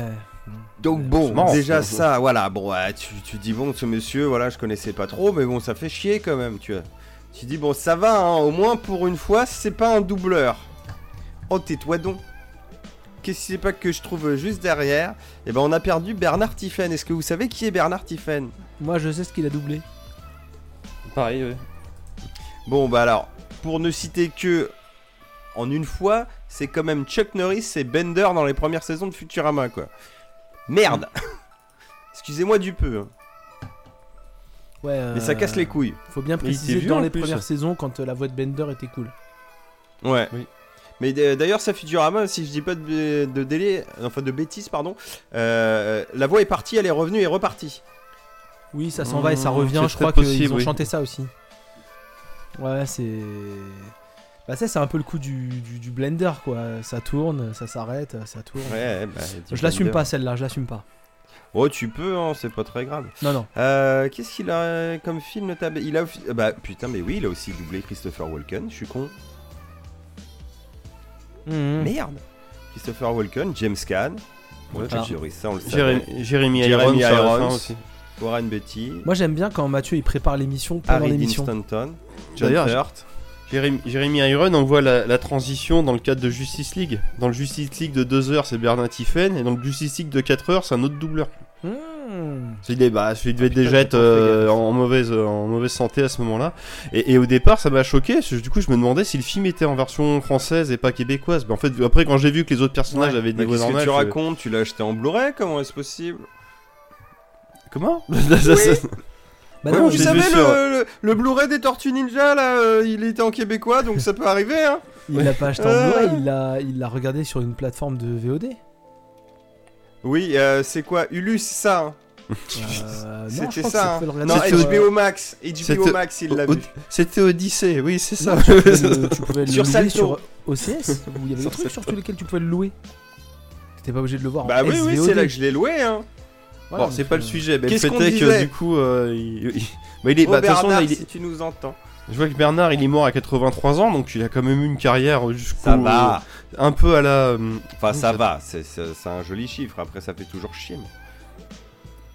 Donc Ouais, bon, déjà ça. voilà, bon, ouais, tu, tu dis bon, ce monsieur, voilà, je connaissais pas trop, mais bon, ça fait chier quand même, tu vois. Tu dis bon, ça va, hein, au moins pour une fois, c'est pas un doubleur. Oh, tais-toi donc. Qu'est-ce que c'est pas que je trouve juste derrière Eh ben, on a perdu Bernard Tiffen. Est-ce que vous savez qui est Bernard Tiffen? Moi, je sais ce qu'il a doublé. Pareil, ouais. Bon, bah alors, pour ne citer que en une fois, c'est quand même Chuck Norris et Bender dans les premières saisons de Futurama, quoi. Merde <laughs> Excusez-moi du peu, hein, Ouais. mais ça euh, casse les couilles. Faut bien préciser dans les plus. premières saisons quand euh, la voix de Bender était cool. Ouais. Oui. Mais d'ailleurs, ça Futurama, si je dis pas de, de délai, enfin de bêtises, pardon, euh, la voix est partie, elle est revenue et repartie. Oui, ça s'en va et ça Mmh, revient. Je crois qu'ils ont oui. chanté ça aussi. Ouais, c'est. Bah, ça, c'est un peu le coup du, du, du blender, quoi. Ça tourne, ça s'arrête, ça tourne. Ouais, bah, Je l'assume pas, celle-là, je l'assume pas. Oh, tu peux, hein, c'est pas très grave. Non, non. Euh, Qu'est-ce qu'il a comme film notable Il a. Bah putain, mais oui, il a aussi doublé Christopher Walken, je suis con. Mmh. Merde Christopher Walken, James Caan. Ouais, Alors, Chuck Norris, ça on le savait. Jérémy, Jérémy Irons, aussi. Warren Beatty. Moi, j'aime bien quand Mathieu il prépare l'émission pendant l'émission. Stanton. John Hurt. Jérémy, Jérémy Iron, on voit la, la transition dans le cadre de Justice League. Dans le Justice League de 2 heures, c'est Bernard Tiffen, et dans le Justice League de 4 heures, c'est un autre doubleur. Mmh. Il, est, bah, il devait déjà être euh, en, mauvaise, en mauvaise santé à ce moment-là. Et, et au départ, ça m'a choqué. parce que du coup, je me demandais si le film était en version française et pas québécoise. Mais en fait, après, quand j'ai vu que les autres personnages Ouais. avaient des Mais voix qu'est-ce que normales. tu racontes? Tu l'as acheté en Blu-ray? Comment est-ce possible? Comment? <laughs> Bah Ouais, non, vu sur- le, le- le Blu-ray des Tortues Ninja, là, euh, il était en québécois, donc ça peut arriver, hein il l'a pas acheté en Euh. Blu-ray, il l'a, il l'a regardé sur une plateforme de VOD. Oui, euh, c'est quoi Ulus, c'est ça hein Euh, <laughs> C'était ça, hein. Non, sur, euh, HBO Max HBO C'était- Max, il l'a vu. C'était Odyssey, oui, c'est ça. Non, tu pouvais le, <laughs> tu pouvais le Sur louer Salto. sur OCS <laughs> où il y avait des Sur trucs sur lesquels tu pouvais le louer. T'étais pas obligé de le voir. en Bah oui, oui, SVOD. c'est là que je l'ai loué, hein bon, c'est pas le sujet. Mais est que disait du coup, euh, il, il- bah, il est. Oh bah, de toute façon, Bernard, là, il est- si tu nous entends. Je vois que Bernard, il est mort à 83 ans, donc il a quand même eu une carrière jusqu'au. Ça va Un peu à la. euh, Enfin, ça ça- va, c'est un joli chiffre, après ça fait toujours chier. mais-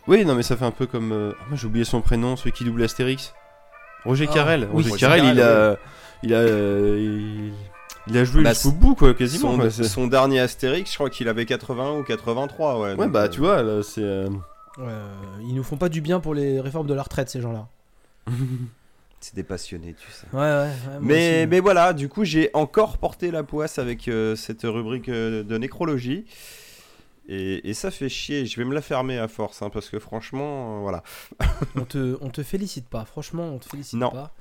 Oui, non, mais ça fait un peu comme. euh, ah, moi, j'ai oublié son prénom, celui qui double Astérix. Roger Ah, Carrel. oui, Roger Roger Carrel, il a. Il a. euh, il... il a joué Bah, jusqu'au bout, quoi, quasiment. Son, quoi, c'est- son dernier Astérix, je crois qu'il avait 80 ou 83, ouais. Ouais, donc, bah, euh, tu vois, là, c'est. euh, Ouais, euh, ils nous font pas du bien pour les réformes de la retraite, ces gens-là. <laughs> C'est des passionnés, tu sais. Ouais, ouais. Mais, mais voilà, du coup, j'ai encore porté la poisse avec euh, cette rubrique euh, de nécrologie. Et, et ça fait chier. Je vais me la fermer à force, hein, parce que franchement, euh, voilà. on, te, on te félicite pas, franchement, on te félicite Non. pas.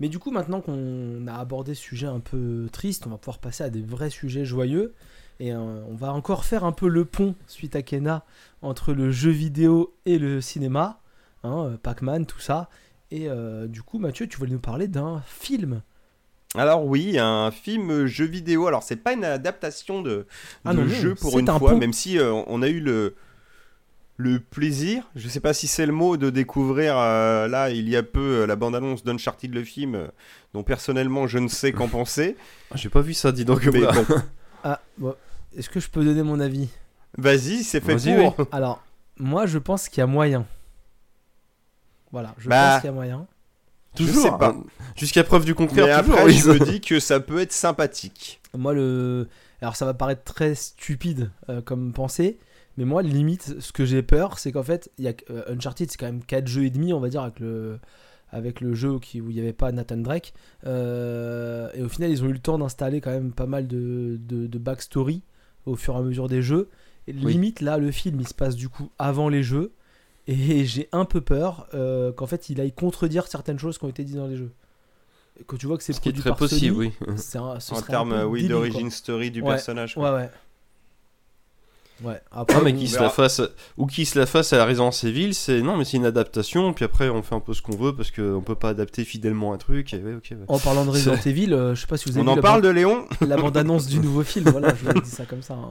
Mais du coup, maintenant qu'on a abordé ce sujet un peu triste, on va pouvoir passer à des vrais sujets joyeux. Et on va encore faire un peu le pont, suite à Kena, entre le jeu vidéo et le cinéma. Hein, Pac-Man, tout ça. Et euh, du coup, Mathieu, tu voulais nous parler d'un film. Alors oui, un film jeu vidéo. Alors c'est pas une adaptation de, Ah de non, jeu pour une un fois, pont. même si euh, on a eu le le plaisir, je sais pas si c'est le mot, de découvrir euh, là il y a peu la bande-annonce d'Uncharted le film, euh, dont personnellement je ne sais qu'en <laughs> penser. Ah, J'ai pas vu ça, dis donc. Mais moi. bon, <laughs> Ah, bon, est-ce que je peux donner mon avis? Vas-y, c'est fait Vas-y, pour. Alors, moi, je pense qu'il y a moyen. Voilà, je Bah, pense qu'il y a moyen. Toujours. hein. Jusqu'à preuve du contraire, Mais toujours. après, oui. je me dis que ça peut être sympathique. Moi, le. Alors, ça va paraître très stupide euh, comme pensée, mais moi, limite, ce que j'ai peur, c'est qu'en fait, il y a euh, Uncharted, c'est quand même 4 jeux et demi, on va dire, avec le, avec le jeu qui, où il n'y avait pas Nathan Drake. Euh, et au final, ils ont eu le temps d'installer quand même pas mal de, de, de backstory au fur et à mesure des jeux. Et limite, là, le film, il se passe du coup avant les jeux. Et j'ai un peu peur euh, qu'en fait, il aille contredire certaines choses qui ont été dites dans les jeux. Que tu vois que c'est Ce qui est très possible, Sony, oui. c'est un- ce en termes oui, d'origine story du Ouais, personnage. quoi. Ouais, ouais. Ouais, après, Non, mais qui se la fasse, ou qui se la fasse à la Résidence Evil, c'est non, mais c'est une adaptation. Puis après, on fait un peu ce qu'on veut parce qu'on peut pas adapter fidèlement un truc. Et ouais, ok. ouais. En parlant de <laughs> Resident Evil, euh, je sais pas si vous avez On vu en la, parle bande- de Léon la bande-annonce du nouveau film. Voilà, je vous dis ça comme ça. hein.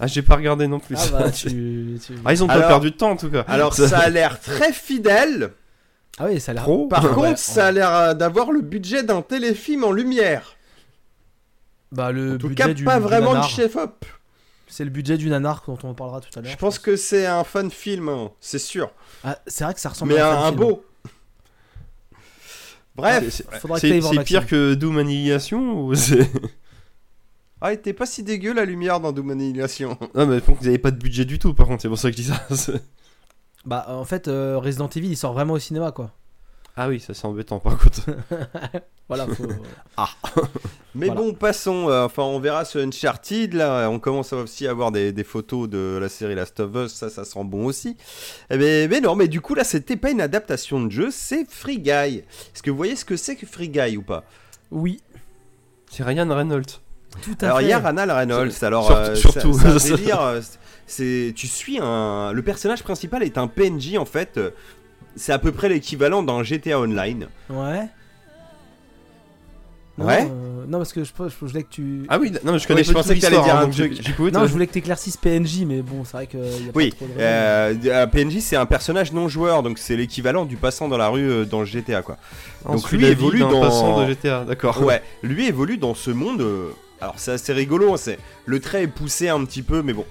Ah, j'ai pas regardé non plus. Ah bah, <laughs> tu, tu- Ah, ils ont pas perdu de temps en tout cas. Alors ça a l'air très fidèle. Ah oui, ça a l'air. Trop. Par Ouais, contre, ouais. ça a l'air euh, d'avoir le budget d'un téléfilm en lumière. Bah, le En tout budget cas, du, pas du vraiment de nanar. chef-op. C'est le budget du nanar dont on parlera tout à l'heure. Je pense que c'est un fun film, hein, c'est sûr. Ah, c'est vrai que ça ressemble Mais à un, un, un beau. Bref. C'est- pire que Doom Annihilation ou c'est. Ah, il était pas si dégueu la lumière dans Doom Annihilation. <laughs> Non, mais ils avaient pas de budget du tout, par contre, c'est pour ça que je dis ça. <laughs> Bah, en fait, euh, Resident Evil, il sort vraiment au cinéma, quoi. Ah oui, ça c'est embêtant, par contre. <laughs> Voilà, faut... Mais Voilà. bon, passons. euh, enfin, on verra ce Uncharted. Là, on commence aussi à avoir des, des photos de la série Last of Us. Ça, ça sent bon aussi. Eh Mais, mais non, mais du coup, là, c'était pas une adaptation de jeu, c'est Free Guy. Est-ce que vous voyez ce que c'est que Free Guy ou pas? Oui, C'est Ryan Reynolds. Tout à Alors, fait. il y a Ranal Reynolds. Alors, Surtout- euh, surtout. c'est- c'est délire, euh, c'est tu suis un. Le personnage principal est un PNJ en fait. euh, C'est à peu près l'équivalent d'un GTA Online. Ouais. Non, Ouais. euh, non, parce que je, je voulais que tu. Ah oui, non, mais je connais Ouais, je pas pensais que t'allais dire hein, un donc truc. non, je voulais que t'éclaircisses PNJ, mais bon, c'est vrai que. y a Oui, pas trop de raison. euh, un PNJ c'est un personnage non joueur, donc c'est l'équivalent du passant dans la rue euh, dans le GTA quoi. On donc lui évolue dans- passant de GTA, d'accord. Ouais, lui évolue dans ce monde. Euh, alors c'est assez rigolo, hein, c'est le trait est poussé un petit peu, mais bon,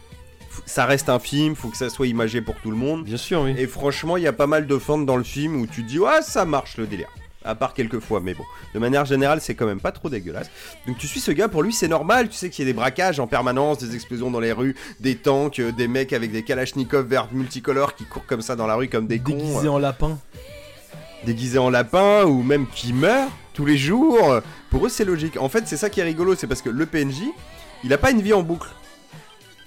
ça reste un film, faut que ça soit imagé pour tout le monde. Bien sûr, oui. Et franchement, il y a pas mal de fentes dans le film où tu te dis ouais ça marche le délire. À part quelques fois, mais bon. De manière générale, c'est quand même pas trop dégueulasse. Donc tu suis ce gars, pour lui c'est normal, tu sais qu'il y a des braquages en permanence, des explosions dans les rues, des tanks, euh, des mecs avec des kalachnikovs verts multicolores qui courent comme ça dans la rue comme des cons. Déguisé en lapin. déguisés en lapin ou même qui meurent tous les jours. Pour eux, c'est logique. En fait, c'est ça qui est rigolo, c'est parce que le PNJ, il a pas une vie en boucle.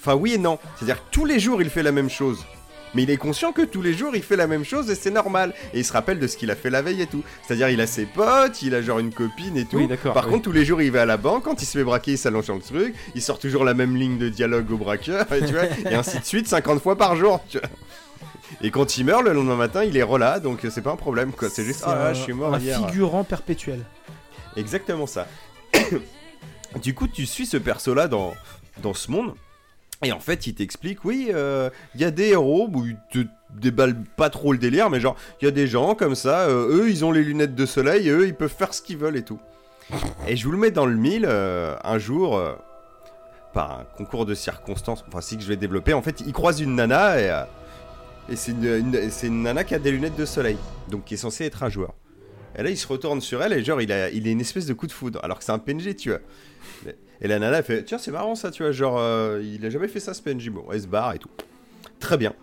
Enfin, oui et non. C'est-à-dire que tous les jours, il fait la même chose. Mais il est conscient que tous les jours, il fait la même chose et c'est normal. Et il se rappelle de ce qu'il a fait la veille et tout. C'est-à-dire, il a ses potes, il a genre une copine et tout. Oui, d'accord. Par oui. contre, tous les jours, il va à la banque. Quand il se fait braquer, il s'allonge sur le truc. Il sort toujours la même ligne de dialogue au braqueur. Et, <laughs> tu vois, et ainsi de suite, 50 fois par jour. tu vois. Et quand il meurt, le lendemain matin, il est relâ. Donc, c'est pas un problème. quoi. C'est juste, ah, un, je suis mort un hier. figurant perpétuel. Exactement ça. <coughs> du coup, tu suis ce perso-là dans, dans ce monde. Et en fait, il t'explique, oui, euh, il y a des héros où ils te déballent pas trop le délire, mais genre, il y a des gens comme ça, euh, eux, ils ont les lunettes de soleil, eux, ils peuvent faire ce qu'ils veulent et tout. Et je vous le mets dans le mille, euh, un jour, euh, par un concours de circonstances, enfin, si que je vais développer, en fait, il croise une nana, et, et c'est une, nana qui a des lunettes de soleil, donc qui est censée être un joueur. Et là, il se retourne sur elle et genre, il a, il a une espèce de coup de foudre, alors que c'est un PNG, tu vois. Et la nana, elle fait, tiens, c'est marrant ça, tu vois, genre, euh, il a jamais fait ça ce PNJ. Bon, elle se barre et tout. Très bien.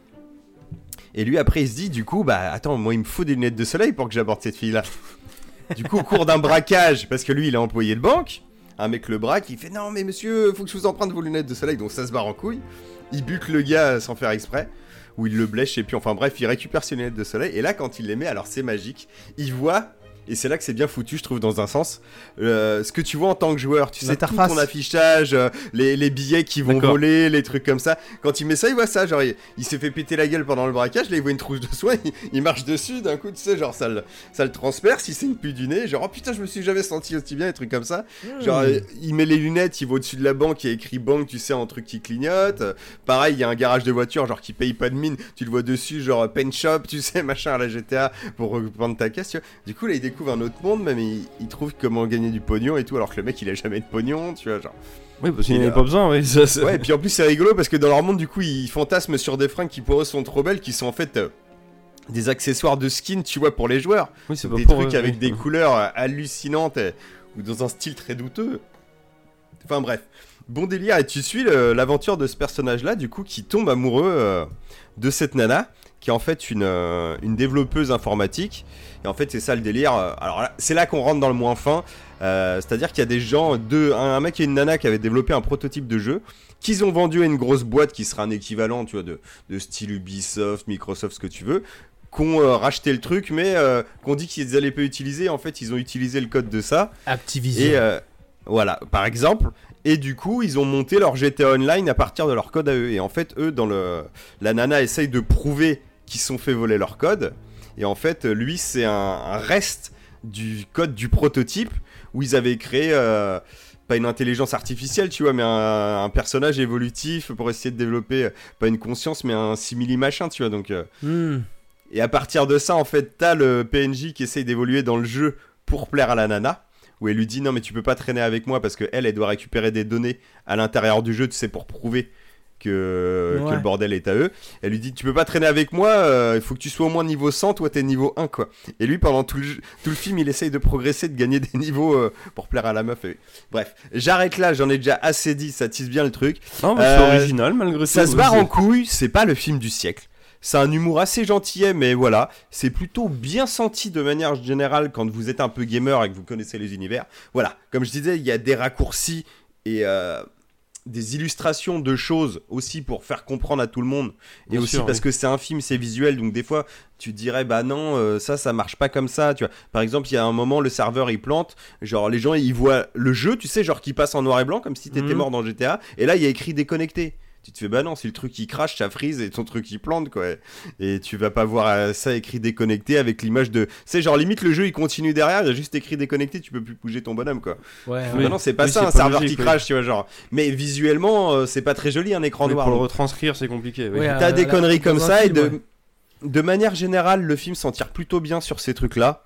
Et lui, après, il se dit, du coup, bah, attends, moi, il me faut des lunettes de soleil pour que j'aborde cette fille-là. du coup, au cours d'un braquage, parce que lui, il est employé de banque, un mec le braque, il fait, non, mais monsieur, faut que je vous emprunte vos lunettes de soleil, donc ça se barre en couille. Il bute le gars sans faire exprès ou il le blesse, et puis enfin bref, il récupère ses lunettes de soleil, et là quand il les met, alors c'est magique, il voit, et c'est là que c'est bien foutu, je trouve, dans un sens, euh, ce que tu vois en tant que joueur, tu sais, tout ton affichage, euh, les, les billets qui vont voler, les trucs comme ça, quand il met ça, il voit ça, genre il, il s'est fait péter la gueule pendant le braquage, là il voit une trousse de soie, il, il marche dessus, d'un coup, tu sais, genre ça le, ça le transperce, il saigne plus du nez, genre oh putain, je me suis jamais senti aussi bien, des trucs comme ça, Genre, Hmm. euh, il met les lunettes, il va au-dessus de la banque, il y a écrit banque, tu sais, en truc qui clignote. Euh, pareil, il y a un garage de voiture, genre qui paye pas de mine, tu le vois dessus, genre pen shop, tu sais, <laughs> machin à la GTA pour reprendre ta caisse, tu vois. Du coup, là, il découvre un autre monde, même il, il trouve comment gagner du pognon et tout, alors que le mec, il a jamais de pognon, tu vois, genre. Oui, parce qu'il Il n'y a- avait pas besoin, oui. ça, c'est- Ouais, et puis en plus, c'est rigolo parce que dans leur monde, du coup, ils fantasment sur des fringues qui pour eux sont trop belles, qui sont en fait. euh, des accessoires de skin, tu vois, pour les joueurs Oui, c'est pas des pour trucs eux, avec oui. des couleurs euh, hallucinantes euh, ou dans un style très douteux. Enfin bref, bon délire et tu suis l'aventure de ce personnage-là du coup qui tombe amoureux euh, de cette nana qui est en fait une, euh, une développeuse informatique et en fait c'est ça le délire. euh, Alors c'est là qu'on rentre dans le moins fin, euh, c'est-à-dire qu'il y a des gens, deux, un, un mec et une nana qui avaient développé un prototype de jeu qu'ils ont vendu à une grosse boîte qui sera un équivalent, tu vois, de, de style Ubisoft, Microsoft, ce que tu veux, qu'on euh, racheté le truc, mais qu'on dit qu'ils allaient pas utiliser. En fait, ils ont utilisé le code de ça. Activision. Et voilà, par exemple. Et du coup, ils ont monté leur GTA Online à partir de leur code à eux. Et en fait, eux, dans le, la nana essaye de prouver se sont fait voler leur code. Et en fait, lui, c'est un, un reste du code du prototype où ils avaient créé euh, pas une intelligence artificielle, tu vois, mais un, un personnage évolutif pour essayer de développer euh, pas une conscience, mais un simili machin, tu vois. Donc euh, Hmm. et à partir de ça, en fait, t'as le PNJ qui essaye d'évoluer dans le jeu pour plaire à la nana. où elle lui dit non mais tu peux pas traîner avec moi parce que elle, elle doit récupérer des données à l'intérieur du jeu, tu sais, pour prouver que, Ouais. que le bordel est à eux. Elle lui dit tu peux pas traîner avec moi, euh, il faut que tu sois au moins niveau 100, toi t'es niveau 1 quoi. Et lui pendant tout le, jeu- tout le film il essaye de progresser, de gagner <laughs> des niveaux euh, pour plaire à la meuf. Et... Bref, j'arrête là, j'en ai déjà assez dit, ça tisse bien le truc. Non, mais Euh, c'est original malgré tout. Ça se barre C'est- en couille, c'est pas le film du siècle. C'est un humour assez gentillet, mais voilà, c'est plutôt bien senti de manière générale quand vous êtes un peu gamer et que vous connaissez les univers. Voilà, comme je disais, il y a des raccourcis et euh, des illustrations de choses aussi pour faire comprendre à tout le monde. Et Bien aussi sûr, parce oui. que c'est un film, c'est visuel, donc des fois tu dirais bah non, euh, ça ça marche pas comme ça. Tu vois, par exemple, il y a un moment le serveur il plante, genre les gens ils voient le jeu, tu sais, genre qui passe en noir et blanc comme si t'étais Mhm. mort dans GTA, et là il y a écrit déconnecté. Tu te fais bah non, si le truc il crache, ça freeze et ton truc il plante quoi. Et tu vas pas voir euh, ça écrit déconnecté avec l'image de. C'est genre limite le jeu il continue derrière, il y a juste écrit déconnecté, tu peux plus bouger ton bonhomme quoi. Ouais, Oui. Bah non, c'est pas Oui, ça un pas serveur logique, qui crache, tu vois, genre. Mais visuellement, euh, c'est pas très joli un écran Oui, noir. pour le retranscrire, c'est compliqué. Ouais, T'as euh, des là, conneries comme ça et de, ouais. de manière générale, le film s'en tire plutôt bien sur ces trucs-là.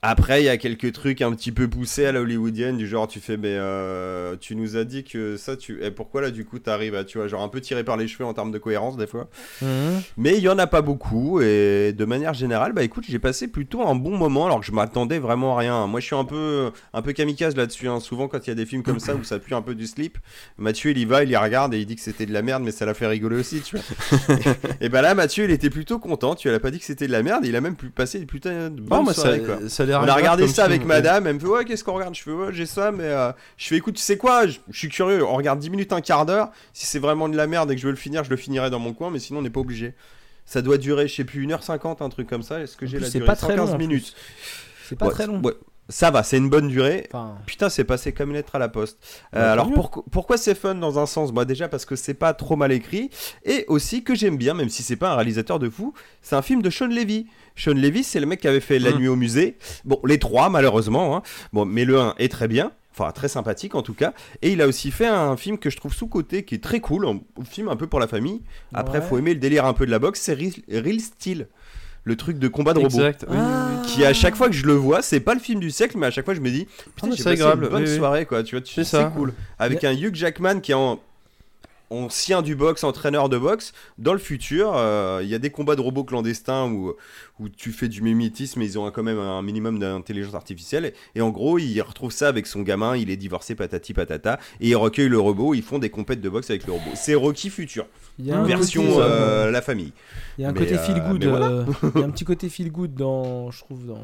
Après, il y a quelques trucs un petit peu poussés à la hollywoodienne, du genre tu fais, mais euh, tu nous as dit que ça, tu. Et pourquoi là, du coup, t'arrives à, tu vois, genre un peu tiré par les cheveux en termes de cohérence des fois. Mhm. Mais il y en a pas beaucoup et de manière générale, bah écoute, j'ai passé plutôt un bon moment alors que je m'attendais vraiment à rien. Moi, je suis un peu, un peu kamikaze là-dessus. hein. Souvent, quand il y a des films comme ça où ça pue un peu du slip, Mathieu il y va, il y regarde et il dit que c'était de la merde, mais ça l'a fait rigoler aussi, tu vois. <laughs> et bah là, Mathieu il était plutôt content. Tu l'as pas dit que c'était de la merde, il a même pu passer putain de Non, bonnes ça, quoi. ça On a regardé ça avec film. madame, elle me fait ouais qu'est-ce qu'on regarde? Je fais ouais j'ai ça mais euh, je fais écoute tu sais quoi? Je, je suis curieux, on regarde 10 minutes, un quart d'heure, si c'est vraiment de la merde et que je veux le finir je le finirai dans mon coin mais sinon on n'est pas obligé. Ça doit durer je sais plus 1h50 un truc comme ça, est-ce que j'ai la c'est durée? pas très long, 115 en plus. minutes. C'est pas Ouais, très long. ouais. Ça va, c'est une bonne durée. Enfin, Putain, c'est passé comme une lettre à la poste. Euh, Bah, alors pourquoi c'est fun dans un sens? Bah déjà parce que c'est pas trop mal écrit et aussi que j'aime bien, même si c'est pas un réalisateur de fou, c'est un film de Sean Levy. Sean Levy, c'est le mec qui avait fait La Mm. Nuit au musée. Bon, les trois malheureusement. hein. Bon, mais le 1 est très bien. Enfin, très sympathique en tout cas. Et il a aussi fait un film que je trouve sous-côté, qui est très cool, un film un peu pour la famille. Après, Ouais. faut aimer le délire un peu de la boxe, c'est Real, Real Steel, le truc de combat de robots Exact. oui, Ah. oui. qui à chaque fois que je le vois, c'est pas le film du siècle, mais à chaque fois je me dis, putain, j'ai c'est passé agréable, une bonne soirée, quoi. Tu vois, tu- C'est cool. Avec un Hugh Jackman qui est en ancien du boxe, entraîneur de boxe, dans le futur, euh, il y a des combats de robots clandestins où, où tu fais du mimétisme, mais ils ont quand même un minimum d'intelligence artificielle. Et, et en gros, il retrouve ça avec son gamin, il est divorcé, patati patata, et il recueille le robot, ils font des compètes de boxe avec le robot. C'est Rocky Futur, version côté, euh, la famille. il y a un mais, côté euh, feel good. voilà. euh, il y a un <laughs> petit côté feel good dans, je trouve, dans,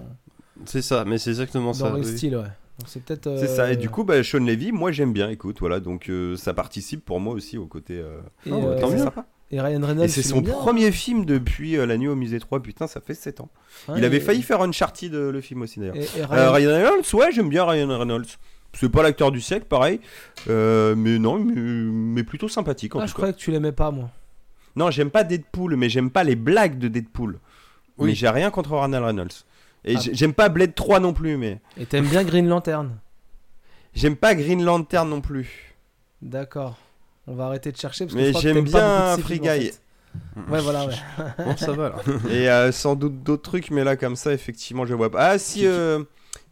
C'est ça, mais c'est exactement dans ça. le oui. style, ouais. C'est peut-être. C'est ça, et euh, du coup, bah, Sean Levy, moi j'aime bien, écoute, voilà, donc euh, ça participe pour moi aussi au côté. euh, Et, euh, tant mieux. sympa. et Ryan Reynolds. Et c'est son bien premier film depuis euh, La Nuit au Musée 3, putain, ça fait 7 ans. Il avait failli faire Uncharted, euh, le film aussi d'ailleurs. Et, et Euh, Ryan- Ryan Reynolds, ouais, j'aime bien Ryan Reynolds. C'est pas l'acteur du siècle, pareil, euh, mais non, mais, mais plutôt sympathique en Ah, tout je cas. croyais que tu l'aimais pas, moi. Non, j'aime pas Deadpool, mais j'aime pas les blagues de Deadpool. Oui. Mais j'ai rien contre Ryan Reynolds. Et Ah j'ai- j'aime pas Blade 3 non plus, mais Et t'aimes bien Green Lantern. j'aime pas Green Lantern non plus. D'accord. On va arrêter de chercher parce que Mais je crois que j'aime t'aimes pas bien de ces Free films, en Guy. fait. Ouais, voilà, ouais. Bon, ça va là. <laughs> Et euh, sans doute d'autres trucs, mais là, comme ça, effectivement, je vois pas. Ah, si, euh,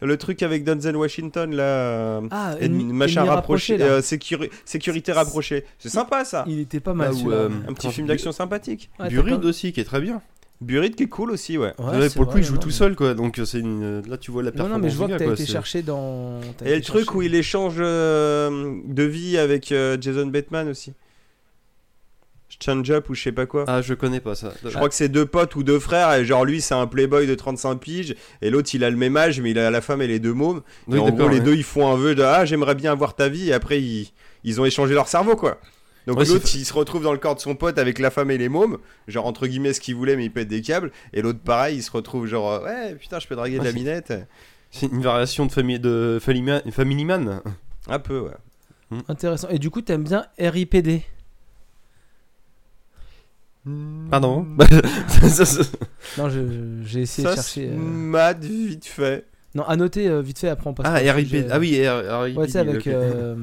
le truc avec Denzel Washington, là. euh, Ah, et ennemi- machin rapproché, euh, sécuri- sécurité rapprochée. C'est sympa ça. Il était pas mal Là où, euh, Un petit film d'action sympathique. Ouais, pas- aussi, qui est très bien. Burid qui est cool aussi, ouais. Ouais, Ouais, c'est pour le coup, vrai, il joue non, tout mais- seul, quoi. Donc, c'est une... là, tu vois la Non, performance. non, mais je vois que t'as été cherché dans. Et le truc où il échange euh, de vie avec euh, Jason Bateman aussi. Change Up ou je sais pas quoi. Ah, je connais pas ça. Je crois que c'est deux potes ou deux frères, et genre lui c'est un playboy de 35 piges, et l'autre il a le même âge, mais il a la femme et les deux mômes. Oui, et en gros, les deux ils font un vœu de Ah, j'aimerais bien avoir ta vie, et après ils, ils ont échangé leur cerveau quoi. Donc Ouais, l'autre il se retrouve dans le corps de son pote avec la femme et les mômes, genre entre guillemets ce qu'il voulait, mais il pète des câbles, et l'autre pareil, il se retrouve genre euh, Ouais, putain, je peux draguer de la minette. C'est une variation de Family, de Family Man-. Un peu, ouais. Intéressant. Et du coup, t'aimes bien RIPD Pardon? <laughs> Ça- Non, j'ai essayé Ça, de chercher. euh, mad vite fait. Non, à noter euh, vite fait, après on passe. Ah, au RIP. sujet. Ah oui, R- RIP. Ouais, tu sais, avec. euh,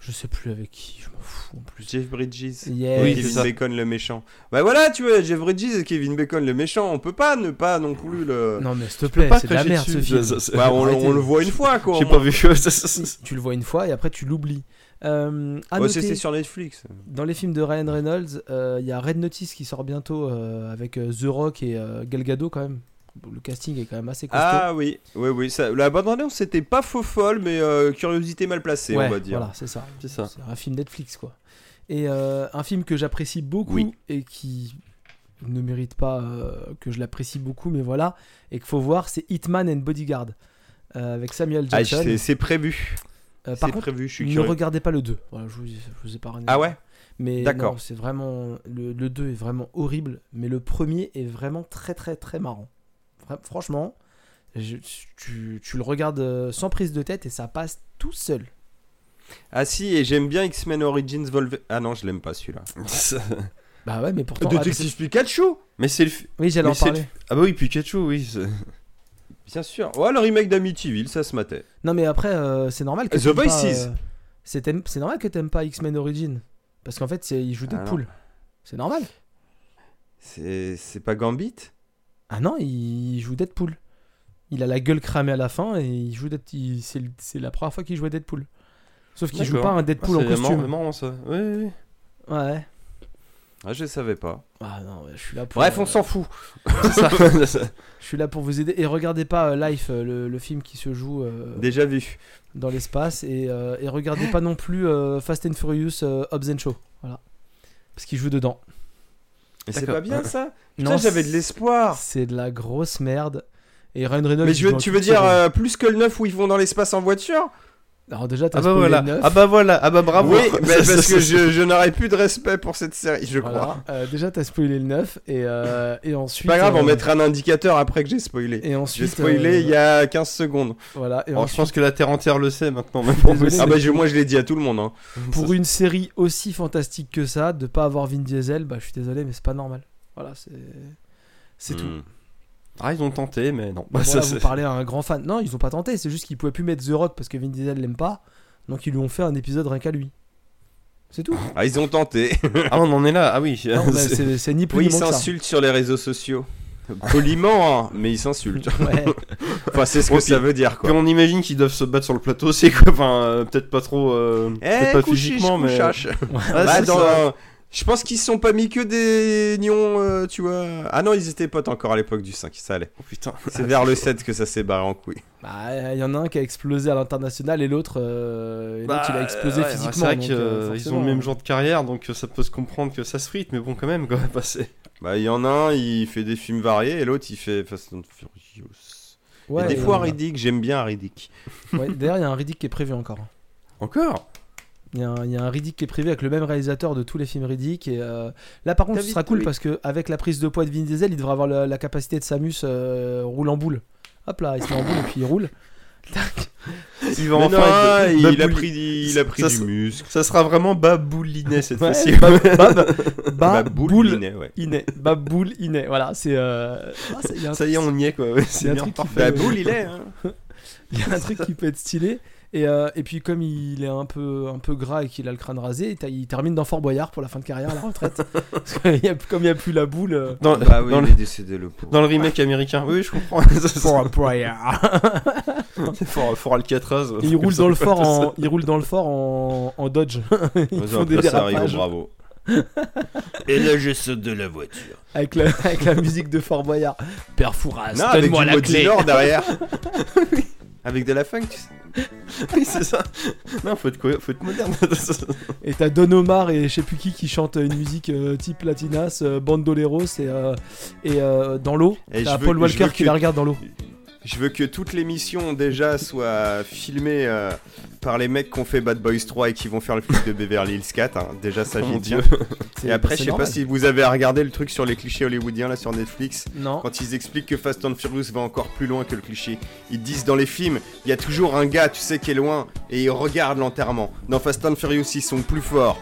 Je sais plus avec qui, je en plus. Jeff Bridges. Yeah. Oui, Et c'est Kevin. Bacon le méchant. Bah voilà, tu vois, Jeff Bridges et Kevin Bacon le méchant, on peut pas ne pas non plus le. Non mais s'il te plaît, c'est de la merde dessus, ce film. ça- ça- Bah, on, le- Arrêtez. on le voit une fois quoi. J'ai pas vu. <laughs> Tu le vois une fois et après tu l'oublies. Euh, Oh, noter, c'était sur Netflix. dans les films de Ryan Reynolds, euh, il y a Red Notice qui sort bientôt euh, avec euh, The Rock et euh, Gal Gadot quand même. Le casting est quand même assez costaud. Ah oui, oui, oui. Ça, la bande annonce c'était pas faux folle, mais euh, curiosité mal placée, ouais, on va dire. voilà, c'est ça. C'est ça. Un film Netflix quoi. Et euh, un film que j'apprécie beaucoup Oui. et qui ne mérite pas euh, que je l'apprécie beaucoup, mais voilà, et qu'il faut voir, c'est Hitman and Bodyguard avec Samuel Ah, Jackson. c'est c'est prévu. C'est par contre, prévu, je suis ne curieux. regardez pas le 2. Voilà, je, vous, je vous Ah ouais? Mais D'accord. c'est vraiment le, le 2 est vraiment horrible, mais le premier est vraiment très très très marrant. Franchement, je- tu, tu le regardes euh, sans prise de tête et ça passe tout seul. Ah si, et j'aime bien X-Men Origins Wolverine. Ah non, je l'aime pas celui-là. <laughs> Bah ouais, mais pourtant. ah, Détective Pikachu Mais c'est le. oui, j'allais mais en c'est le- parler. Ah bah oui, Pikachu, oui. <laughs> Bien sûr. Ouais, le remake d'Amityville, ça se matait. Non, mais après, euh, c'est normal que. The Voices. euh, c'est normal que t'aimes pas X-Men Origin. Parce qu'en fait, c'est- il joue Ah Deadpool. c'est normal. C'est c'est pas Gambit? Ah non, il joue Deadpool. Il a la gueule cramée à la fin et il joue Dead- il- C'est c'est la première fois qu'il jouait Deadpool. Sauf qu'il joue pas un Ah, Deadpool en c'est costume. marrant, marrant, ça. Oui. Ouais. Ah, je savais pas. Ah non, je suis là pour. Bref, on euh, s'en fout. C'est ça. <laughs> c'est. Je suis là pour vous aider. Et regardez pas euh, Life, euh, le, le film qui se joue euh, Déjà vu. dans l'espace. Et, euh, et regardez pas non plus Fast and Furious Hobbs and Show. Voilà. Parce qu'il joue dedans. Mais c'est pas bien ça? Putain, Non, j'avais de l'espoir. C'est de la grosse merde. Et Ryan Reynolds. Mais je veux- tu veux dire euh, plus que le 9 où ils vont dans l'espace en voiture? Alors déjà, t'as Ah bah spoilé voilà. le neuf. Ah bah voilà. Ah bah bravo. Oui, <laughs> mais parce que je, je n'aurais plus de respect pour cette série, je Voilà. crois. Euh, déjà, t'as spoilé le 9. Et, euh, et ensuite. Pas grave, on euh, mettra un indicateur après que j'ai spoilé. Et J'ai ensuite. spoilé euh, il y a 15 secondes. Voilà. Et Oh, je pense que la terre entière le sait maintenant. Même <laughs> Désolé. Ah bah je- moi je l'ai dit à tout le monde. Hein. pour une série aussi fantastique que ça, de pas avoir Vin Diesel, bah je suis désolé, mais c'est pas normal. Voilà, c'est. C'est tout. Ah, ils ont tenté, mais non. Bon, <laughs> Ça, là, vous parlez à un grand fan. Non, ils ont pas tenté, c'est juste qu'ils pouvaient plus mettre The Rock parce que Vin Diesel l'aime pas. Donc ils lui ont fait un épisode rien qu'à lui. C'est tout. Ah ils ont tenté. Ah, on en est là. Ah oui. Non, bah, <laughs> C'est- ni plus oui, ni ils moins s'insultent sur les réseaux sociaux. Poliment, hein, mais ils s'insultent. Ouais. <laughs> Enfin, c'est ce que Ouais, ça veut dire Puis quoi. on imagine qu'ils doivent se battre sur le plateau, c'est quoi Enfin, euh, peut-être pas trop. euh, peut-être Eh, pas couchiche, physiquement, mais. couchache. Ah, Bah, c'est dans- ça. Je pense qu'ils se sont pas mis que des nions, euh, tu vois. Ah non, ils étaient potes encore à l'époque du 5, ça allait. Oh putain. <laughs> C'est vers le 7 que ça s'est barré en couille. Bah, il y en a un qui a explosé à l'international et l'autre, euh, il a explosé Bah, ouais, physiquement. C'est vrai donc, qu'ils euh, ont le même genre de carrière, donc euh, ça peut se comprendre que ça se frite, mais bon, quand même, quoi. <laughs> Bah, c'est- Bah, il y en a un, il fait des films variés, et l'autre, il fait Fast and Furious. Ouais, et des et, fois, euh, Riddick, j'aime bien Riddick. ouais, D'ailleurs, il y a un Riddick qui est prévu encore. Encore? Il y, a un, il y a un Riddick qui est prévu avec le même réalisateur de tous les films Riddick. Et euh, là, par contre, ce sera cool parce que avec la prise de poids de Vin Diesel, il devrait avoir la, la capacité de Samus euh, roule en boule. Hop là, il se met en boule et puis il roule. <laughs> Tac. Il va Mais enfin non, il, a babouli- pris, il a pris Ça, du muscle. Ça sera vraiment baboulinet cette Ouais, fois-ci. Bab- <laughs> Bab- Bah, Baboul boulinet, ouais. Iné. Baboul Iné. Voilà, c'est. euh, ah, il Ça y est, on y est quoi. ouais, Il c'est un truc il est. Hein. <laughs> Il y a un truc qui peut être stylé. Et, euh, et puis comme il est un peu, un peu gras et qu'il a le crâne rasé, il termine dans Fort Boyard pour la fin de carrière, la <laughs> retraite. Parce que il y a- comme il n'y a plus la boule... euh, Dans, Bah oui, dans, il le, est décédé le pauvre. dans le remake américain. Oui, je comprends. <laughs> <laughs> Fort Boyard. Fort, Fort Alcatraz. Il roule dans le fort en, il roule dans le fort en, en Dodge. Ils font des dérapages bravo. Et là, je saute de la voiture. avec la, avec la musique de Fort Boyard. Père Fouras, Non, avec du donne-moi la clé. Derrière. Avec de la funk, tu sais. <laughs> oui, c'est ça. Non, faut être, faut être moderne. <laughs> Et t'as Don Omar et je sais plus qui qui chantent une musique euh, type latinas, euh, bandoleros et, euh, et euh, dans l'eau. Et T'as Paul Walker qui la regarde dans l'eau. Je veux que toute l'émission déjà soit filmée euh, par les mecs qui ont fait Bad Boys 3 et qui vont faire le film de Beverly Hills 4. hein. Déjà, ça Oh j'y mon tiens. Et après, je sais pas si vous avez regardé le truc sur les clichés hollywoodiens là sur Netflix. Non. Quand ils expliquent que Fast and Furious va encore plus loin que le cliché, ils disent dans les films, il y a toujours un gars, tu sais, qui est loin et il regarde l'enterrement. Dans Fast and Furious, ils sont plus forts.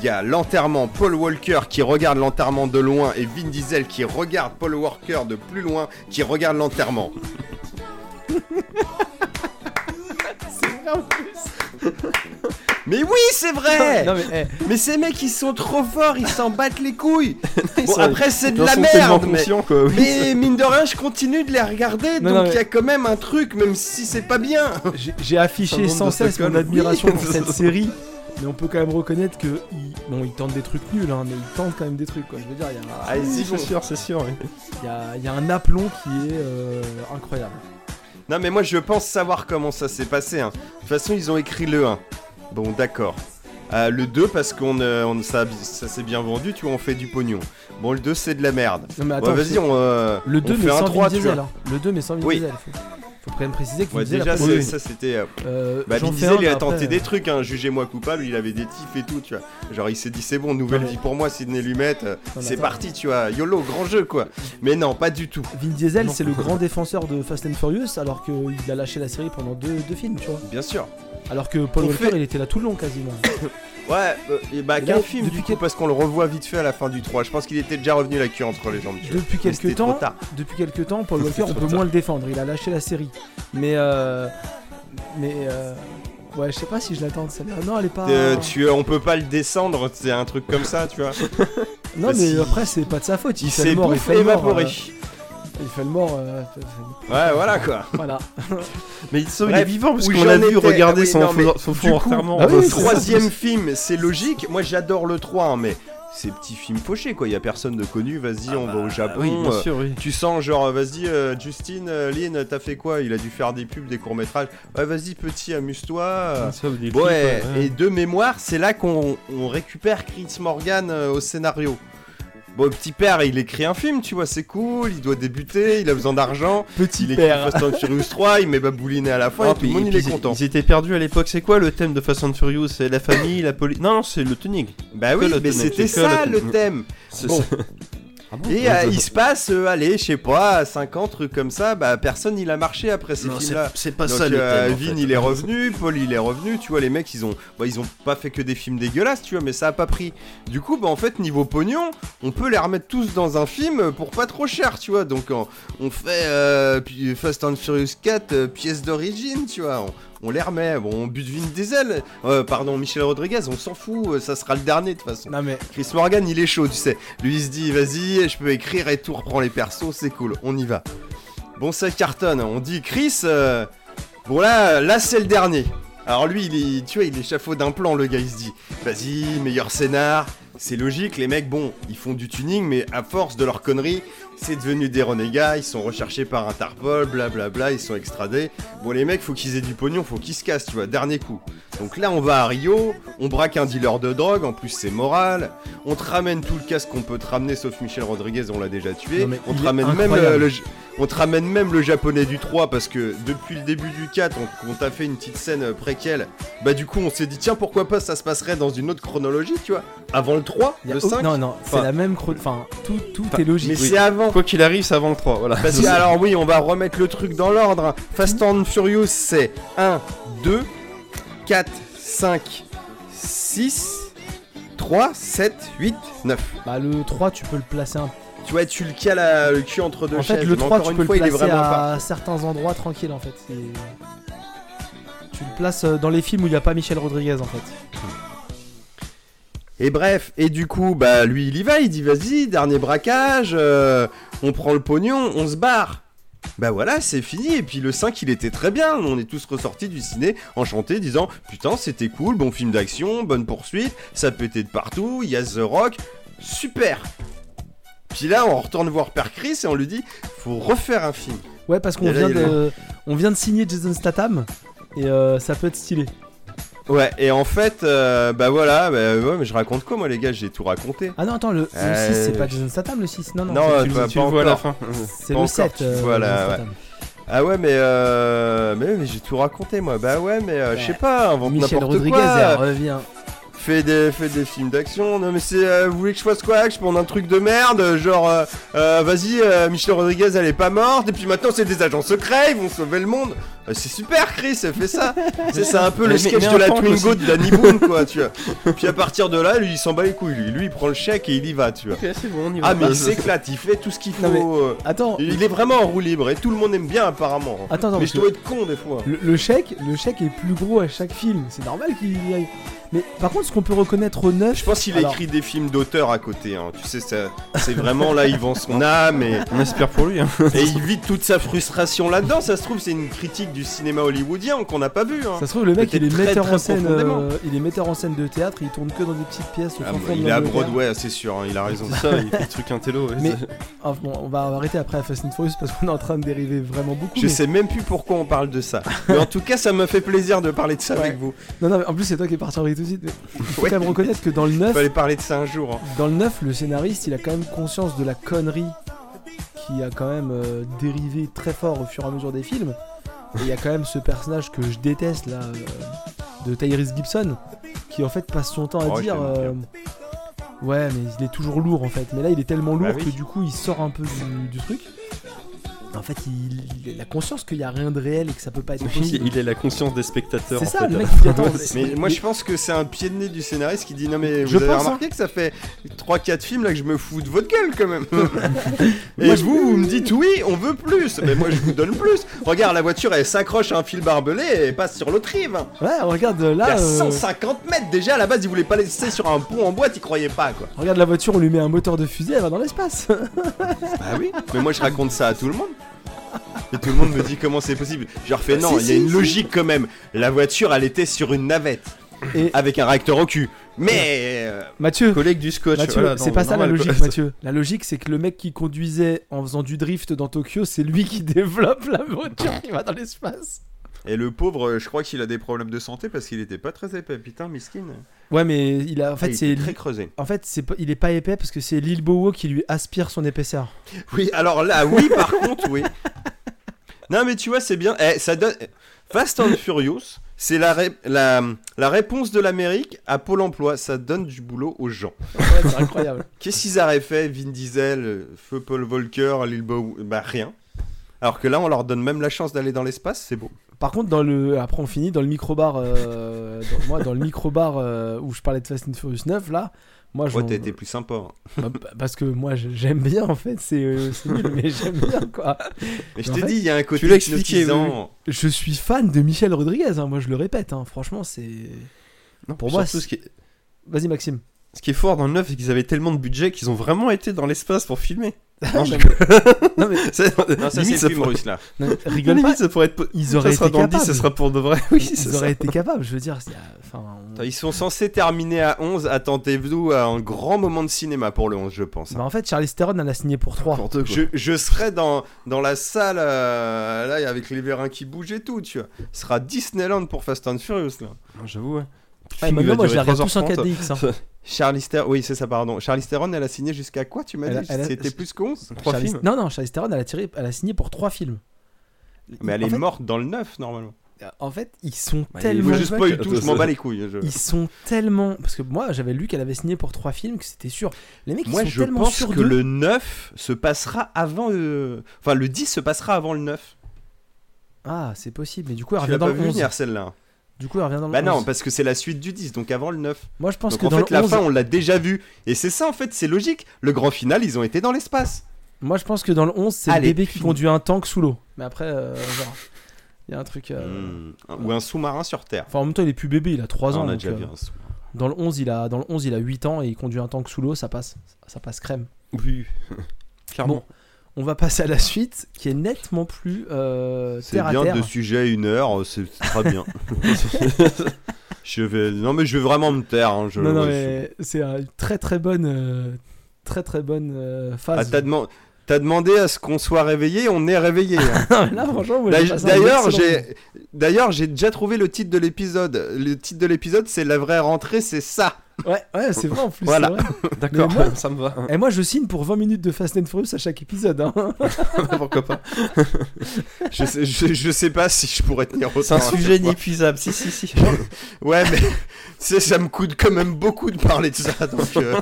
Il y a l'enterrement, Paul Walker qui regarde l'enterrement de loin et Vin Diesel qui regarde Paul Walker de plus loin qui regarde l'enterrement. <laughs> Mais oui, c'est vrai Non mais eh, Mais ces mecs, ils sont trop forts, ils s'en battent les couilles <laughs> Ils Bon, sont- après, c'est de la merde, mais... conscients, quoi, oui. Mais mine de rien, je continue de les regarder, Non, donc il mais- y a quand même un truc, même si c'est pas bien j'ai- affiché sans cesse mon admiration Oui. pour cette série. <laughs> Mais on peut quand même reconnaître que bon, ils tentent des trucs nuls, hein, mais ils tentent quand même des trucs. Quoi. Je veux dire, il y a, Ah, c'est sûr, c'est sûr. oui. il y a- il y a un aplomb qui est euh, incroyable. Non, mais moi, je pense savoir comment ça s'est passé. hein. De toute façon, ils ont écrit le 1. Bon, d'accord. Euh, le 2, parce qu'on euh, on- ça, ça s'est bien vendu, tu vois, on fait du pognon. Bon, le 2, c'est de la merde. Non mais attends, vas-y, on, euh, le on 2 fait mais un sans 3, tu vois. Diesel. hein. Le 2 mais sans Vin Oui. Diesel. Faut, faut quand même préciser que Ouais, déjà, ça, c'était... euh, Euh, Bah, il a après, tenté des trucs, hein. jugez-moi coupable, il avait des tifs et tout, tu vois. Genre, il s'est dit, c'est bon, nouvelle Ouais. vie pour moi, Sidney Lumet, euh, c'est parti, tu vois. YOLO, grand jeu, quoi. Mais non, pas du tout. Vin Diesel, c'est le grand défenseur de Fast and Furious, alors qu'il a lâché la série pendant deux, deux films, tu vois. Bien sûr. Alors que Paul Walker, fait- il était là tout le long quasiment. <coughs> Ouais, euh, et bah, là, film, depuis du coup, quel- parce qu'on le revoit vite fait à la fin du 3. Je pense qu'il était déjà revenu la queue entre les jambes. Depuis quelques temps, depuis quelques temps, Paul <laughs> Walker, on peut tard. moins le défendre. Il a lâché la série. Mais euh, mais euh, ouais, je sais pas si je l'attends de celle-là. Non, elle est pas. Euh, tu, on peut pas le descendre, c'est un truc comme ça, tu vois. <laughs> Non, bah, mais si- après, c'est pas de sa faute. Il, Il s'est évaporé. Il fait le mort. euh, Ouais, voilà quoi. voilà. <laughs> Mais il, est vivant parce qu'on l'a vu regarder ah oui, son, non, mais son fond enterrement. ah oui, ça. Troisième film, c'est logique. Moi j'adore le 3, hein, mais ces petits films fauchés quoi. Il y a personne de connu. Vas-y, on va au Japon. Ah Oui, bien euh, sûr, oui. Tu sens genre, vas-y, euh, Justine, euh, Lynn, t'as fait quoi? Il a dû faire des pubs, des courts-métrages. Ouais, vas-y, petit, amuse-toi. euh. Ouais, ouais. et de mémoire, c'est là qu'on on récupère Chris Morgan euh, au scénario. Bon, petit père, il écrit un film, tu vois, c'est cool, il doit débuter, il a besoin d'argent. Petit Il écrit père. Fast and Furious 3, il met Babouliné à la fin, et tout le monde il est content. Ils étaient perdus à l'époque. C'est quoi le thème de Fast and Furious? C'est la famille, la police. Non, non, c'est le tuning. Bah oui, mais c'était ça le thème. Bon. <laughs> Ah bon Et euh, il se passe, euh, allez, je sais pas, 50 trucs comme ça, bah personne il a marché après ces films-là. c'est pas Donc ça le euh, thème. en Vin fait. il est revenu, Paul il est revenu, tu vois les mecs ils ont bah, ils ont pas fait que des films dégueulasses tu vois mais ça a pas pris. Du coup bah en fait niveau pognon, on peut les remettre tous dans un film pour pas trop cher tu vois donc on, on fait euh, Fast and Furious 4 euh, pièce d'origine tu vois. On, on les remet, bon, on bute Vin Diesel, euh, pardon, Michel Rodriguez, on s'en fout, euh, ça sera le dernier de toute façon. Non mais Chris Morgan, il est chaud, tu sais. Lui, il se dit, vas-y, je peux écrire et tout, reprend les persos, c'est cool, on y va. Bon, ça cartonne. On dit, Chris, euh, bon là, là c'est le dernier. Alors lui, il est, tu vois, il échafaude d'un plan, le gars, il se dit, vas-y, meilleur scénar. C'est logique, les mecs, bon, ils font du tuning, mais à force de leur connerie, c'est devenu des renégats, ils sont recherchés par Interpol, blablabla, ils sont extradés. Bon, les mecs, faut qu'ils aient du pognon, faut qu'ils se cassent, tu vois, dernier coup. Donc là, on va à Rio, on braque un dealer de drogue, en plus c'est moral. On te ramène tout le casque qu'on peut te ramener, sauf Michel Rodriguez, on l'a déjà tué. On te ramène même le, le- on te ramène même le japonais du 3 parce que depuis le début du 4, on, on t'a fait une petite scène euh, préquelle. Bah du coup, on s'est dit tiens pourquoi pas ça se passerait dans une autre chronologie, tu vois, avant le 3, y a le au- 5. non non, c'est la même chro- enfin tout tout est logique. mais oui. c'est avant. Quoi qu'il arrive, c'est avant le 3. Voilà. Parce que, <laughs> alors oui, on va remettre le truc dans l'ordre. Fast and Furious, c'est 1, 2, 4, 5, 6, 3, 7, 8, 9. Bah le 3 tu peux le placer un Tu vois, tu le cales à- le cul entre deux En fait, chaises. le mais 3, encore tu une peux fois, le il est placer vraiment à pas. certains endroits tranquilles en fait. C'est- Tu le places euh, dans les films où il n'y a pas Michel Rodriguez en fait. Et bref, et du coup, bah lui il y va, il dit vas-y, dernier braquage, euh, on prend le pognon, on se barre. Bah voilà, c'est fini. Et puis le 5, il était très bien. On est tous ressortis du ciné enchantés, disant Putain, c'était cool, bon film d'action, bonne poursuite, ça pétait de partout, il y a The Rock, super. Puis là, on retourne voir Père Chris et on lui dit Faut refaire un film. Ouais, parce qu'on vient de on vient de signer Jason Statham et euh, ça peut être stylé. Ouais, et en fait, euh, bah voilà, bah ouais, mais je raconte quoi, moi les gars, j'ai tout raconté. Ah non, attends, le, le Euh, 6 c'est pas Jason Statham le 6. Non non, Non, euh, tu, pas- tu pas le vois à la fin. <laughs> c'est le encore, 7. tu euh, vois, là, Jason ouais. Ah ouais, mais euh, mais, mais j'ai tout raconté moi. Bah ouais, mais euh, je sais pas, invente Michel Rodriguez quoi. elle revient. Fais des, fais des films d'action. Non mais c'est, euh, vous voulez que je fasse quoi? Que je prenne un truc de merde, genre, euh, euh, vas-y, euh, Michel Rodriguez, elle est pas morte, et puis maintenant c'est des agents secrets, ils vont sauver le monde. Euh, C'est super, Chris, fait ça. <laughs> C'est un peu le sketch mais de la Twingo de Danny Boone, quoi, tu vois. <laughs> Puis à partir de là, lui, il s'en bat les couilles. Lui, lui il prend le chèque et il y va, tu vois. Ok, c'est bon, on y va. Ah, mais il <laughs> s'éclate, il fait tout ce qu'il faut. Non, mais- euh, Attends, Il est vraiment en roue libre et tout le monde aime bien, apparemment. attends, attends. mais je dois être con des fois. le, le chèque, le chèque est plus gros à chaque film. C'est normal qu'il y aille. Mais par contre, ce qu'on peut reconnaître au neuf, Je pense qu'il a Alors- écrit des films d'auteur à côté. hein. Tu sais, c'est vraiment là, il vend son âme et, On espère pour lui. Hein. et il vide toute sa frustration là-dedans. Ça se trouve, c'est une critique du cinéma hollywoodien qu'on n'a pas vu. hein. ça se trouve le mec il est Peut-être très, metteur très en scène, profondément. euh, il est metteur en scène de théâtre, il tourne que dans des petites pièces. Ah, bah, de il est à. Broadway, c'est sûr, hein, il a raison. C'est ça, il <laughs> fait des trucs intello. ouais. Mais- Ah, bon, on va arrêter après à Fast and Furious parce qu'on est en train de dériver vraiment beaucoup. Je mais- sais même plus pourquoi on parle de ça. Mais en tout cas, ça me fait plaisir de parler de ça Ouais. avec vous. Non, non, mais en plus c'est toi qui es parti en tout de suite. mais il faut Ouais. quand même reconnaître que dans le Il 9, fallait parler de ça un jour. hein. dans le 9, le scénariste il a quand même conscience de la connerie qui a quand même euh, dérivé très fort au fur et à mesure des films. Il y a quand même ce personnage que je déteste là, euh, de Tyrese Gibson, qui en fait passe son temps à Oh, dire. euh, Ouais, mais il est toujours lourd en fait. Mais là, il est tellement lourd Bah oui. que du coup, il sort un peu du, du truc. En fait, il, il a conscience qu'il n'y a rien de réel et que ça peut pas être Oui, il est la conscience des spectateurs. C'est ça, fait. le mec il dit attends. <laughs> Mais moi, je pense que c'est un pied de nez du scénariste qui dit Non, mais vous Je avez pense, remarqué que ça fait 3-4 films là que je me fous de votre gueule quand même. <laughs> <laughs> et Moi, vous, vous me dites Oui, on veut plus. Mais moi, je vous donne plus. Regarde, la voiture elle s'accroche à un fil barbelé et passe sur l'autre rive. Ouais, regarde Il y là. a euh, 150 mètres déjà à la base, ils voulaient pas laisser sur un pont en boîte, ils croyaient pas quoi. Regarde la voiture, on lui met un moteur de fusée, elle va dans l'espace. Bah oui, mais moi je raconte ça à tout le monde. Et tout le monde me dit comment c'est possible. Je leur fais non, Si, il y a si, une si. logique quand même. La voiture elle était sur une navette Et avec un réacteur au cul. Mais euh, Mathieu, Collègue du scotch. Mathieu, voilà, c'est pas ça la logique, quoi. Mathieu. La logique, c'est que le mec qui conduisait en faisant du drift dans Tokyo, c'est lui qui <laughs> développe la voiture qui va dans l'espace. Et le pauvre, euh, je crois qu'il a des problèmes de santé parce qu'il était pas très épais. Putain, miskin. Ouais, mais il a, en fait, Il c'est, très creusé. en fait, c'est il est pas épais parce que c'est Lil Bowo qui lui aspire son épaisseur. Oui, alors là, oui, par <laughs> contre, oui. Non, mais tu vois, c'est bien. Eh, ça donne. Fast and Furious, c'est la, ré- la, la réponse de l'Amérique à Pôle emploi. Ça donne du boulot aux gens. Ouais, c'est incroyable. <laughs> Qu'est-ce qu'ils auraient fait Vin Diesel, euh, Feu Paul Volcker, Lil Bow Bah rien. Alors que là, on leur donne même la chance d'aller dans l'espace, c'est beau. Par contre, dans le, après on finit dans le micro-bar, euh, dans, moi, dans le micro-bar euh, où je parlais de Fast and Furious 9, là, moi, Ouais, t'as été plus sympa. hein. Bah, bah, parce que moi j'aime bien en fait, c'est euh, c'est nul, mais j'aime bien quoi. Mais je t'ai dit, il y a un côté tu l'as expliqué. Je suis fan de Michel Rodriguez, hein, moi je le répète, hein, franchement c'est. Non, Pour moi, c'est- ce qui Vas-y Maxime. Ce qui est fort dans le 9, c'est qu'ils avaient tellement de budget qu'ils ont vraiment été dans l'espace pour filmer. <laughs> Non, je- <laughs> non mais C'est- Non, ça c'est pourrait- russe là. non, <laughs> limite, rigole pas, ça pourrait être. ils Ça auraient sera été dans le 10, capables. ça sera pour de vrai. Oui, Ils ça. auraient été capables, je veux dire. Enfin, on- Ils sont censés terminer à 11. Attendez-vous à un grand moment de cinéma pour le 11, je pense. Bah, en fait, Charlie Theron elle a signé pour 3. N'importe quoi. Je, je serai dans, dans la salle euh, là avec les vérins qui bougent et tout, tu vois. Ce sera Disneyland pour Fast and Furious là. J'avoue, ouais. Ouais, Film, maintenant, moi je les regarde tous en 3h30. 4DX. hein. <laughs> Charlize Theron, oui c'est ça pardon. Charlize Theron elle a signé jusqu'à quoi tu m'as dit? elle a- C'était plus que 11 Trois Charlize- films? Non, non, Charlie Theron elle a, tiré, elle a signé pour 3 films. Mais elle En est fait- morte dans le 9 normalement. En fait, ils sont Bah, tellement. Je spoil tout, je m'en bats les couilles. je- Ils sont tellement. Parce que moi, j'avais lu qu'elle avait signé pour trois films, que c'était sûr. Les mecs, Moi ils sont je tellement pense sûrs que le 9 se passera avant le... Enfin le 10 se passera avant le 9. Ah, c'est possible. Mais du coup, elle Tu revient dans le vu 11. venir celle-là? Du coup, elle revient dans le Bah 11. non parce que c'est la suite du 10 donc avant le 9. Moi, je pense Donc que en dans fait le la 11. fin on l'a déjà vu. Et c'est ça en fait c'est logique. Le grand final ils ont été dans l'espace. Moi, je pense que dans le 11, c'est le bébé qui conduit un tank sous l'eau. Mais après, euh, genre, il y a un truc. euh, Hmm. Ou un sous-marin sur Terre. Enfin, en même temps, il est plus bébé, il a 3 Ah, ans. on a donc, déjà euh, vu un sous-marin. dans, le 11, il a, dans le 11, il a 8 ans et il conduit un tank sous l'eau, ça passe. Ça passe crème. Oui. <laughs> Clairement. On va passer à la suite, qui est nettement plus euh, C'est terre à bien terre. de sujet à une heure, c'est c'est très bien. <laughs> je vais, non mais je vais vraiment me taire. hein, je- Non, non, mais c'est une très très bonne, euh, très très bonne euh, je- phase. Ah, t'as deman- t'as demandé à ce qu'on soit réveillé, on est réveillé. hein. <laughs> Non, mais là, franchement, moi, j'ai passé un D'ailleurs, excellent j'ai, d'ailleurs, j'ai déjà trouvé le titre de l'épisode. Le titre de l'épisode, c'est la vraie rentrée, c'est ça. Ouais, ouais, c'est vrai en plus. Voilà. c'est vrai. <laughs> D'accord, <laughs> ça me va. Et moi, je signe pour 20 minutes de Fast and Furious à chaque épisode. hein. <laughs> Pourquoi pas Je sais, je, je sais pas si je pourrais tenir autant. C'est un sujet inépuisable. Si, si, si. Ouais, mais tu sais, ça me coûte quand même beaucoup de parler de ça. Donc, euh,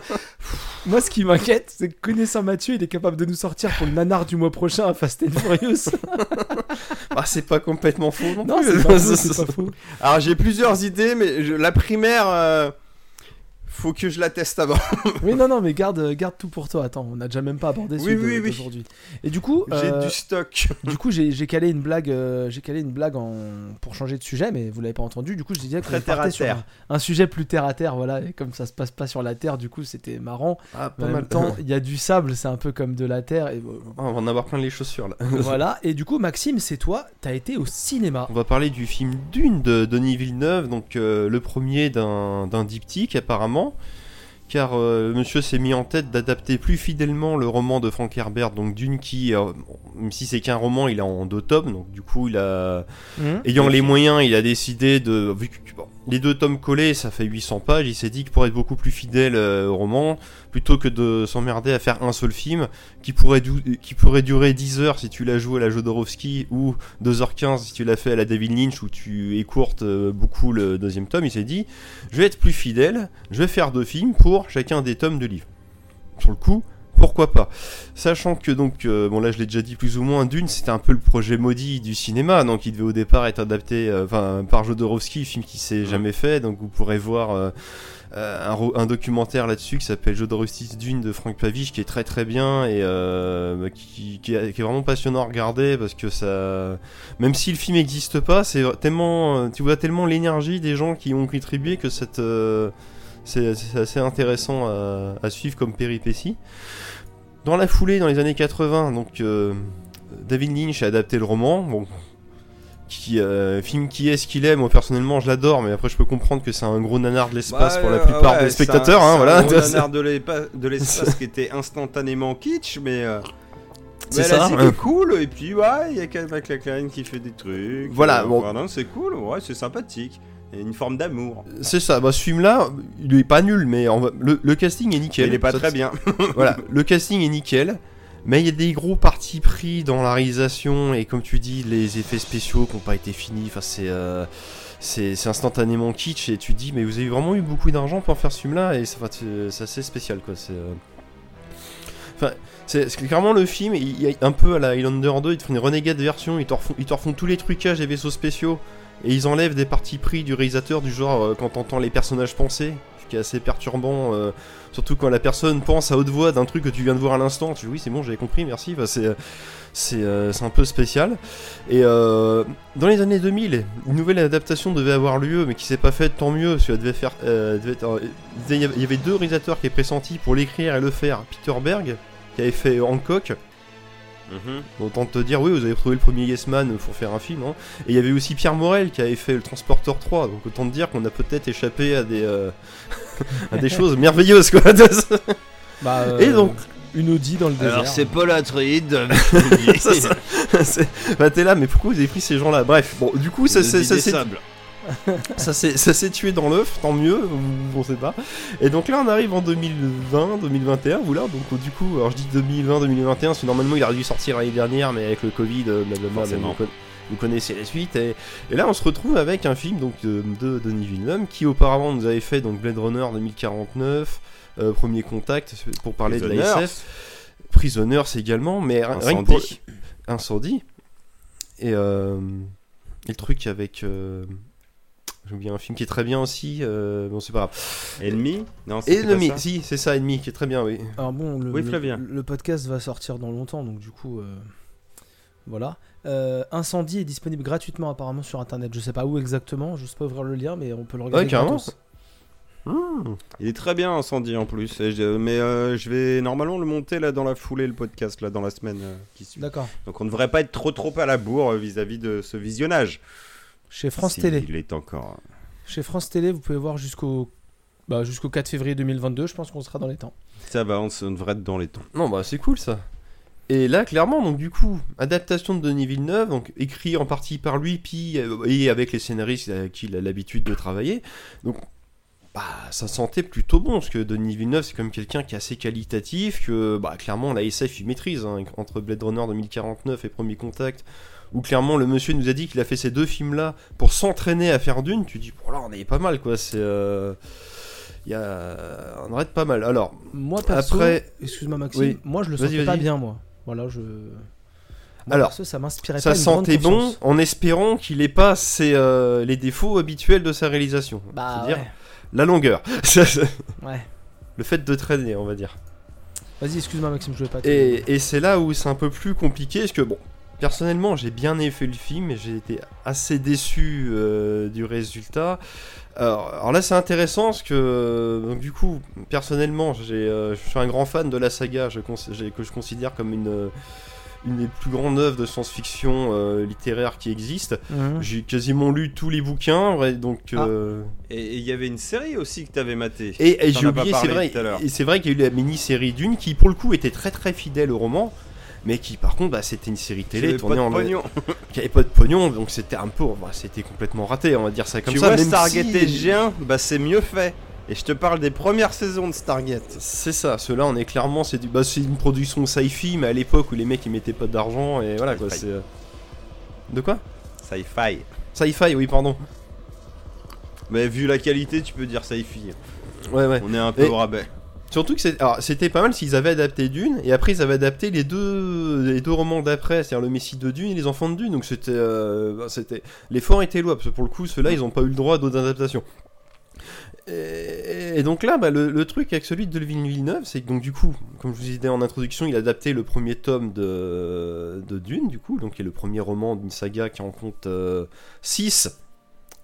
Moi, ce qui m'inquiète, c'est que connaissant Mathieu, il est capable de nous sortir pour le nanar du mois prochain à Fast and Furious. Ah, c'est pas complètement faux non, non, plus. c'est pas, faux, c'est pas faux. Alors j'ai plusieurs idées, mais je- la primaire, euh, faut que je la teste avant. <laughs> Oui, non, non, mais garde, garde tout pour toi. Attends, on a déjà même pas abordé Oui, celui oui, oui. d'aujourd'hui. Et du coup, J'ai euh, du stock. <laughs> du coup, j'ai calé une blague, euh, j'ai calé une blague en... pour changer de sujet, mais vous l'avez pas entendu. Du coup, je disais que terre à sur terre. un, un sujet plus terre à terre, voilà. Et comme ça se passe pas sur la terre, du coup, c'était marrant. Ah, Mais en même temps, <laughs> il y a du sable, c'est un peu comme de la terre. Et Ah, on va en avoir plein les chaussures là. voilà. Et du coup, Maxime, c'est toi, t'as été au cinéma. On va parler du film Dune de Denis Villeneuve, donc euh, le premier d'un d'un diptyque apparemment, car euh, monsieur s'est mis en tête d'adapter plus fidèlement le roman de Frank Herbert, donc Dune qui, euh, même si c'est qu'un roman, il est en deux tomes, donc du coup il a, Hum ayant les moyens, il a décidé de, vu que bon, les deux tomes collés, ça fait 800 pages, il s'est dit que pour être beaucoup plus fidèle euh, au roman, plutôt que de s'emmerder à faire un seul film, qui pourrait, qui pourrait durer 10 heures si tu l'as joué à la Jodorowsky, ou 2h15 si tu l'as fait à la David Lynch, où tu écourtes euh, beaucoup le deuxième tome, il s'est dit, je vais être plus fidèle, je vais faire deux films pour chacun des tomes de livres. Sur le coup, pourquoi pas. Sachant que donc, euh, bon là je l'ai déjà dit plus ou moins, Dune c'était un peu le projet maudit du cinéma, donc il devait au départ être adapté euh, par Jodorowsky, film qui s'est jamais fait, donc vous pourrez voir euh, un, documentaire là-dessus qui s'appelle Jodorowsky's Dune de Frank Pavich qui est très très bien et bah, qui, qui est, qui est vraiment passionnant à regarder parce que ça, même si le film n'existe pas, c'est tellement, tu vois tellement l'énergie des gens qui ont contribué que cette c'est assez intéressant à, à suivre comme péripétie. Dans la foulée, dans les années 80, donc euh, David Lynch a adapté le roman. Bon, qui, euh, film qui est ce qu'il est, moi personnellement je l'adore, mais après je peux comprendre que c'est un gros nanar de l'espace Bah, pour la euh, plupart ouais, des un- spectateurs. hein, c'est voilà. Un gros <laughs> nanar de l'espace qui était instantanément kitsch, mais. euh, C'est ça. C'est cool, et puis ouais, il y a Kevin McLachlan qui fait des trucs. Voilà, euh, bon. c'est cool, ouais, c'est sympathique. Il une forme d'amour. C'est ça, bah, ce film-là, il est pas nul, mais on va- le, le casting est nickel. Il est pas Ça, très bien. <laughs> <laughs> voilà, le casting est nickel, mais il y a des gros partis pris dans la réalisation et comme tu dis, les effets spéciaux qui n'ont pas été finis. Enfin, c'est euh, c'est c'est instantanément kitsch et tu te dis, mais vous avez vraiment eu beaucoup d'argent pour faire ce film-là et ça c'est assez spécial quoi. C'est euh, Enfin, c'est clairement le film, il a un peu à la Highlander 2, ils te font une renégade version, ils te refont, ils te refont tous les trucages des vaisseaux spéciaux et ils enlèvent des parties pris du réalisateur du genre euh, quand t'entends les personnages penser, ce qui est assez perturbant. euh, Surtout quand la personne pense à haute voix d'un truc que tu viens de voir à l'instant, tu dis oui c'est bon j'avais compris merci, euh, c'est un peu spécial. Et dans les années 2000, une nouvelle adaptation devait avoir lieu mais qui s'est pas faite tant mieux parce qu'elle devait faire, il y avait- il y avait deux réalisateurs qui étaient pressentis pour l'écrire et le faire. Peter Berg qui avait fait Hancock, autant te dire oui vous avez trouvé le premier Yes Man pour faire un film. hein. Et il y avait aussi Pierre Morel qui avait fait le Transporteur 3, donc autant te dire qu'on a peut-être échappé à des euh, <laughs> à des choses merveilleuses quoi. <laughs> Bah, euh, Et donc une Audi dans le désert. Alors, c'est Paul Atreides. <laughs> Ça, ça- C'est- bah t'es là, mais pourquoi vous avez pris ces gens-là? Bref, bon, du coup, ça, Le <laughs> ça, s'est- tué dans l'œuf, tant mieux, on sait pas. Et donc là, on arrive en 2020, 2021, vous là, donc du coup, alors je dis 2020, 2021, parce que normalement il aurait dû sortir l'année dernière, mais avec le Covid, euh, blablabla, vous, con- vous connaissez la suite. Et, et là, on se retrouve avec un film donc de, de Denis Villeneuve, qui auparavant nous avait fait donc Blade Runner 2049, euh, Premier Contact, pour parler de la Prisoners. SF. Prisoners également, mais ri- rien que pour, Incendie. incendie. Et, euh, et le truc avec. euh, J'ai oublié un film qui est très bien aussi. euh, bon, c'est pas grave. Ennemi Non, pas Ennemi, ça si, c'est ça, Ennemi, qui est très bien, oui. Alors bon, le, Oui, Flavien. le podcast va sortir dans longtemps, donc du coup, euh, voilà. Euh, Incendie est disponible gratuitement apparemment sur internet. Je sais pas où exactement, je sais pas ouvrir le lien, mais on peut le regarder. Ouais, carrément. gratos. Il est très bien incendie en plus. Et je- mais euh, je vais normalement le monter là dans la foulée, le podcast, là dans la semaine euh, qui suit. D'accord. Donc on ne devrait pas être trop trop à la bourre euh, vis-à-vis de ce visionnage. Chez France Si Télé. Il est encore. Chez France Télé, vous pouvez voir jusqu'au bah, jusqu'au 4 février 2022. Je pense qu'on sera dans les temps. Ça va, on, devrait être dans les temps. Non, bah c'est cool ça. Et là, clairement, donc du coup, adaptation de Denis Villeneuve, donc écrit en partie par lui, puis euh, et avec les scénaristes avec qui il a l'habitude de travailler. Donc, bah, ça sentait plutôt bon, parce que Denis Villeneuve, c'est quand même quelqu'un qui est assez qualitatif, que bah, clairement, la SF, il maîtrise, hein, entre Blade Runner 2049 et Premier Contact, où clairement, le monsieur nous a dit qu'il a fait ces deux films-là pour s'entraîner à faire d'une, tu dis, bon là, on est pas mal, quoi, c'est... euh, Il y a on aurait pas mal. Alors, Moi, perso, Après- excuse-moi Maxime, Oui. moi je le sentais pas bien, moi. Voilà, je. Moi, Alors, perso, ça m'inspirait ça pas sentait bon en espérant qu'il ait pas ses, euh, les défauts habituels de sa réalisation. Bah, C'est-à-dire ouais. la longueur. <laughs> ouais. le fait de traîner, on va dire. Vas-y, excuse-moi Maxime, je voulais pas te. Et, et c'est là où c'est un peu plus compliqué, parce que bon, personnellement, j'ai bien aimé le film, et j'ai été assez déçu euh, du résultat. Alors, alors là, c'est intéressant, parce que donc, du coup, personnellement, j'ai, euh, je suis un grand fan de la saga, je que je considère comme une, euh, une des plus grandes œuvres de science-fiction euh, littéraire qui existe. Mhm. J'ai quasiment lu tous les bouquins, ouais, donc. euh, Et et il y avait une série aussi que t'avais maté. Et, et j'ai oublié, c'est parlé vrai, tout à l'heure. et c'est vrai qu'il y a eu la mini-série Dune qui, pour le coup, était très très fidèle au roman, mais qui, par contre, bah, c'était une série télé tournée pas de en pognon. <laughs> qui avait pas de pognon, donc c'était un peu, bah, c'était complètement raté, on va dire ça comme tu ça. vois même Stargate si- SG1, bah c'est mieux fait. Et je te parle des premières saisons de Stargate. C'est ça, ceux-là, on est clairement, c'est du, bah, c'est une production sci-fi, mais à l'époque où les mecs ils mettaient pas d'argent et voilà quoi. C'est euh, de quoi? Sci-fi. Sci-fi, oui, pardon. Mais vu la qualité, tu peux dire sci-fi. Ouais, ouais. On est un peu Et- au rabais. Surtout que c'était pas mal s'ils avaient adapté Dune, et après ils avaient adapté les deux, romans d'après, c'est-à-dire le Messie de Dune et les Enfants de Dune, donc c'était, euh, c'était, l'effort était louable, parce que pour le coup, ceux-là, ils ont pas eu le droit à d'autres adaptations. Et, donc là, bah, le, truc avec celui de Villeneuve, c'est que donc du coup, comme je vous disais en introduction, il a adapté le premier tome de, Dune, du coup, donc qui est le premier roman d'une saga qui en compte 6,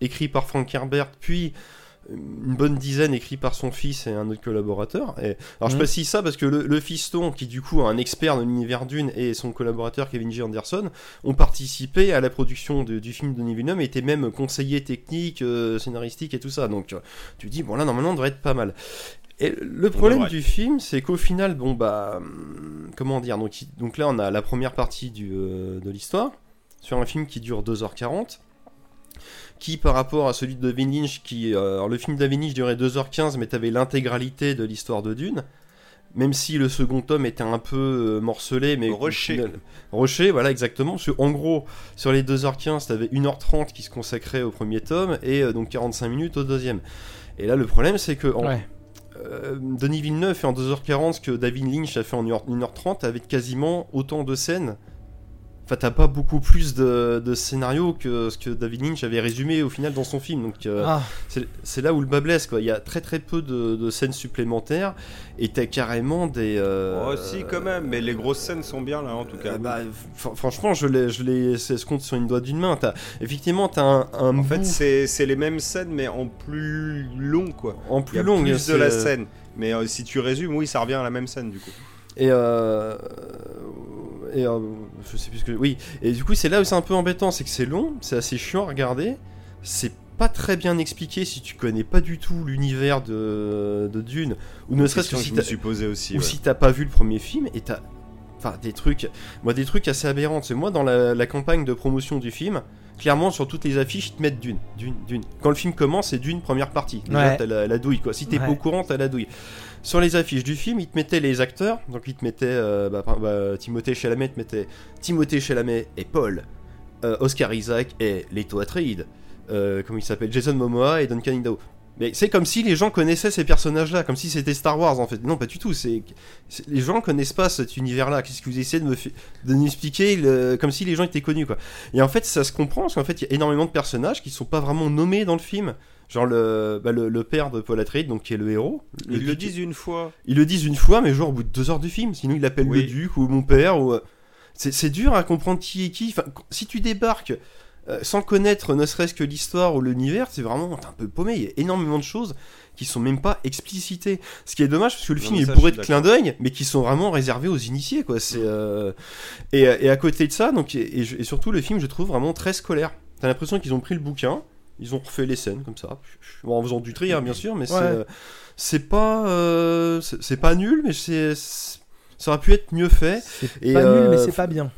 écrit par Frank Herbert, puis une bonne dizaine écrit par son fils et un autre collaborateur. Et, alors je précise ça parce que le, le fiston, qui du coup est un expert de l'univers Dune, et son collaborateur Kevin J. Anderson, ont participé à la production de- du film de Denis Villeneuve et étaient même conseillers techniques, euh, scénaristiques et tout ça. Donc euh, tu dis, bon là normalement on devrait être pas mal. Et le problème du film, c'est qu'au final, bon bah, hum, comment dire, donc, donc là on a la première partie du, euh, de l'histoire, sur un film qui dure 2h40, qui par rapport à celui de David Lynch, qui, euh, alors le film de David Lynch durait 2h15, mais t'avais l'intégralité de l'histoire de Dune, même si le second tome était un peu euh, morcelé, mais... final- Rushé, voilà, exactement. Parce que, en gros, sur les 2h15, t'avais 1h30 qui se consacrait au premier tome, et euh, donc 45 minutes au deuxième. Et là, le problème, c'est que en- Ouais. euh, Denis Villeneuve fait en 2h40 ce que David Lynch a fait en 1h30 avec quasiment autant de scènes. Enfin, t'as pas beaucoup plus de, de scénarios que ce que David Lynch avait résumé au final dans son film. Donc, euh, Ah, c'est là où le bas blesse. Quoi. Il y a très très peu de, de scènes supplémentaires et t'as carrément des. euh, oh si quand même, mais les grosses scènes sont bien là en tout cas. euh, bah, fr- franchement, je les, je les compte sur une doigt d'une main. T'as- effectivement, t'as un, un en fait bout c'est c'est les mêmes scènes mais en plus long quoi. en Il y plus a long. plus de la scène. Mais euh, si tu résumes, oui, ça revient à la même scène du coup. Et euh, et euh, je sais plus ce que oui et du coup c'est là où c'est un peu embêtant c'est que c'est long c'est assez chiant à regarder c'est pas très bien expliqué si tu connais pas du tout l'univers de, de Dune ou ne serait-ce que si t'as aussi. ou ouais. si t'as pas vu le premier film et t'as enfin des trucs moi des trucs assez aberrants c'est moi dans la, la campagne de promotion du film clairement sur toutes les affiches ils te mettent Dune Dune Dune quand le film commence c'est Dune première partie déjà Ouais. t'as la, la douille quoi si t'es pas au courant t'as la douille sur les affiches du film, ils te mettaient les acteurs. Donc, ils te mettaient. euh, bah, bah, Timothée Chalamet te mettait Timothée Chalamet et Paul. euh, Oscar Isaac et Leto Atreides. Euh, comment il s'appelle? Jason Momoa et Duncan Idaho. Mais c'est comme si les gens connaissaient ces personnages-là, comme si c'était Star Wars en fait. Non, pas du tout. C'est les gens connaissent pas cet univers-là. Qu'est-ce que vous essayez de me de nous expliquer le- comme si les gens étaient connus quoi. Et en fait, ça se comprend parce qu'en fait, il y a énormément de personnages qui sont pas vraiment nommés dans le film. Genre le, bah, le, le père de Paul Atreides, donc qui est le héros. Ils le disent une fois. ils le disent une fois, mais genre au bout de deux heures du film. Sinon, il l'appelle Oui. le duc ou mon père. Ou... euh, C'est c'est dur à comprendre qui est qui. Enfin, si tu débarques euh, sans connaître ne serait-ce que l'histoire ou l'univers, c'est vraiment t'es un peu paumé. Il y a énormément de choses qui sont même pas explicitées. Ce qui est dommage parce que le Non, film est bourré de clins d'œil, mais qui sont vraiment réservés aux initiés. Quoi. C'est, euh, et, et à côté de ça, donc, et, surtout, le film, je trouve vraiment très scolaire. T'as l'impression qu'ils ont pris le bouquin. Ils ont refait les scènes comme ça, Bon, en faisant du tri, hein, bien sûr, mais c'est, Ouais. euh, c'est pas, euh, c'est pas nul, mais c'est, ça aurait pu être mieux fait. c'est pas nul, mais c'est pas bien.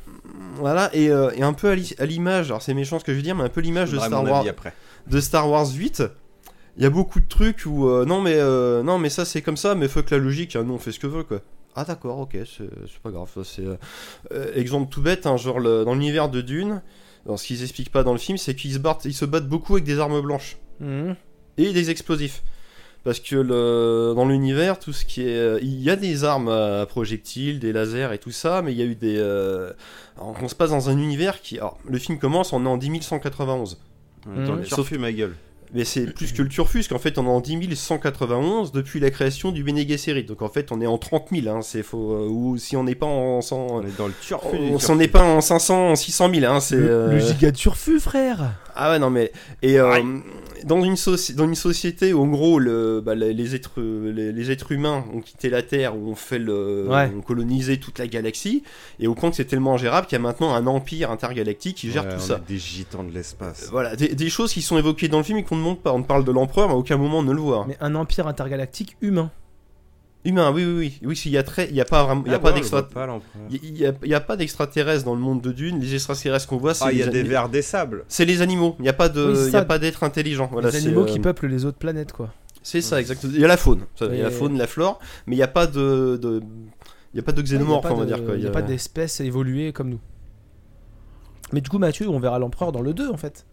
Voilà, et, euh, et un peu à l'i- à l'image, alors c'est méchant ce que je veux dire, mais un peu l'image de Star Wars, après. de Star Wars 8. Il y a beaucoup de trucs où euh, non mais euh, non mais ça c'est comme ça, mais fuck la logique, hein, nous on fait ce que veut quoi. Ah d'accord, ok, c'est pas grave. ça, C'est exemple tout bête, hein, genre le- dans l'univers de Dune, alors, ce qu'ils expliquent pas dans le film, c'est qu'ils se battent, ils se battent beaucoup avec des armes blanches Mhm. et des explosifs. Parce que le, dans l'univers, tout ce qui est. euh, Il y a des armes à projectiles, des lasers et tout ça, mais il y a eu des. euh, alors, on se passe dans un univers qui. Alors, le film commence, on est en 10191. Attends, turfu, ma gueule. Mais c'est plus que le Turfus, qu'en fait on est en 10 191 depuis la création du Bene Gesserit. Donc en fait on est en 30 000, hein, c'est faux. euh, ou si on n'est pas en 100. On est dans le turfu. du On turfu. s'en est pas en 500, en 600 000, hein, c'est. Le, euh, le giga turfu, frère Ah ouais, non, mais. Et euh, dans, une soci- dans une société où, en gros, le, bah, les, les êtres, les, les êtres humains ont quitté la Terre, où on fait le. Ouais. ont colonisé toute la galaxie, et au point que c'est tellement gérable qu'il y a maintenant un empire intergalactique qui gère Ouais, tout on ça. est Des gitans de l'espace. Voilà, des, des choses qui sont évoquées dans le film et qu'on ne montre pas. On parle de l'empereur, mais à aucun moment on ne le voit. Mais un empire intergalactique humain. Humain, oui, oui, oui. Oui, s'il y a très. Il n'y a pas vraiment. Il y a Ah, pas ouais, d'extra. on le voit pas, l'empereur. Il y a, il y a pas d'extraterrestres dans le monde de Dune. Les extraterrestres qu'on voit, c'est Ah, il y les a des vers des sables. C'est les animaux. Il n'y a pas de, Oui, il y a pas d'être intelligent. Voilà, les c'est, animaux qui euh, peuplent les autres planètes, quoi. C'est ça, exactement. Il y a la faune. Ça, Il y a la faune, la flore, mais il n'y a pas de, de- il y a pas y on va dire quoi. Il n'y a pas d'espèces évoluées comme nous. Mais du coup, Mathieu, on verra l'empereur dans le 2 en fait.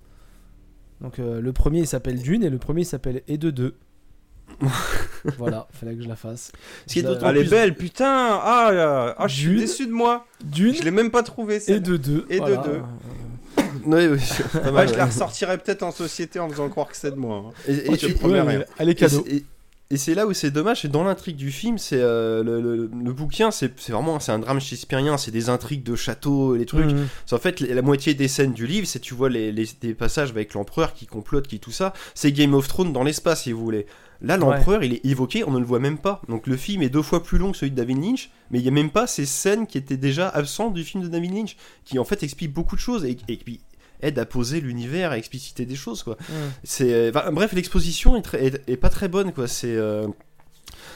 Donc euh, le premier il s'appelle Dune et le premier il s'appelle Et de 2. <laughs> voilà, fallait que je la fasse. Je la- Ah, Elle est plus- belle, putain. Ah, ah, je suis déçu de moi. Dune Je l'ai même pas trouvé. et de 2. Et de deux. Ouais, ouais, Ouais, je la ouais. ressortirai peut-être en société en faisant croire que c'est de moi. hein. Et- et- Moi, je et- promets rien. Allez, Et cadeau. c'est- Et, et c'est là où c'est dommage, c'est dans l'intrigue du film, c'est euh, le, le- le bouquin, c'est c'est vraiment c'est un drame shakespearien, c'est des intrigues de château et les trucs. C'est en fait la, la moitié des scènes du livre, c'est tu vois les, les- des passages avec l'empereur qui complote, qui tout ça. C'est Game of Thrones dans l'espace, si vous voulez. Là, l'empereur, il est évoqué, on ne le voit même pas. Donc le film est deux fois plus long que celui de David Lynch, mais il n'y a même pas ces scènes qui étaient déjà absentes du film de David Lynch, qui en fait expliquent beaucoup de choses et, et qui aident à poser l'univers, à expliciter des choses, quoi. Mhm. C'est, euh, enfin, bref, l'exposition est, très- est- est pas très bonne, quoi. C'est, euh,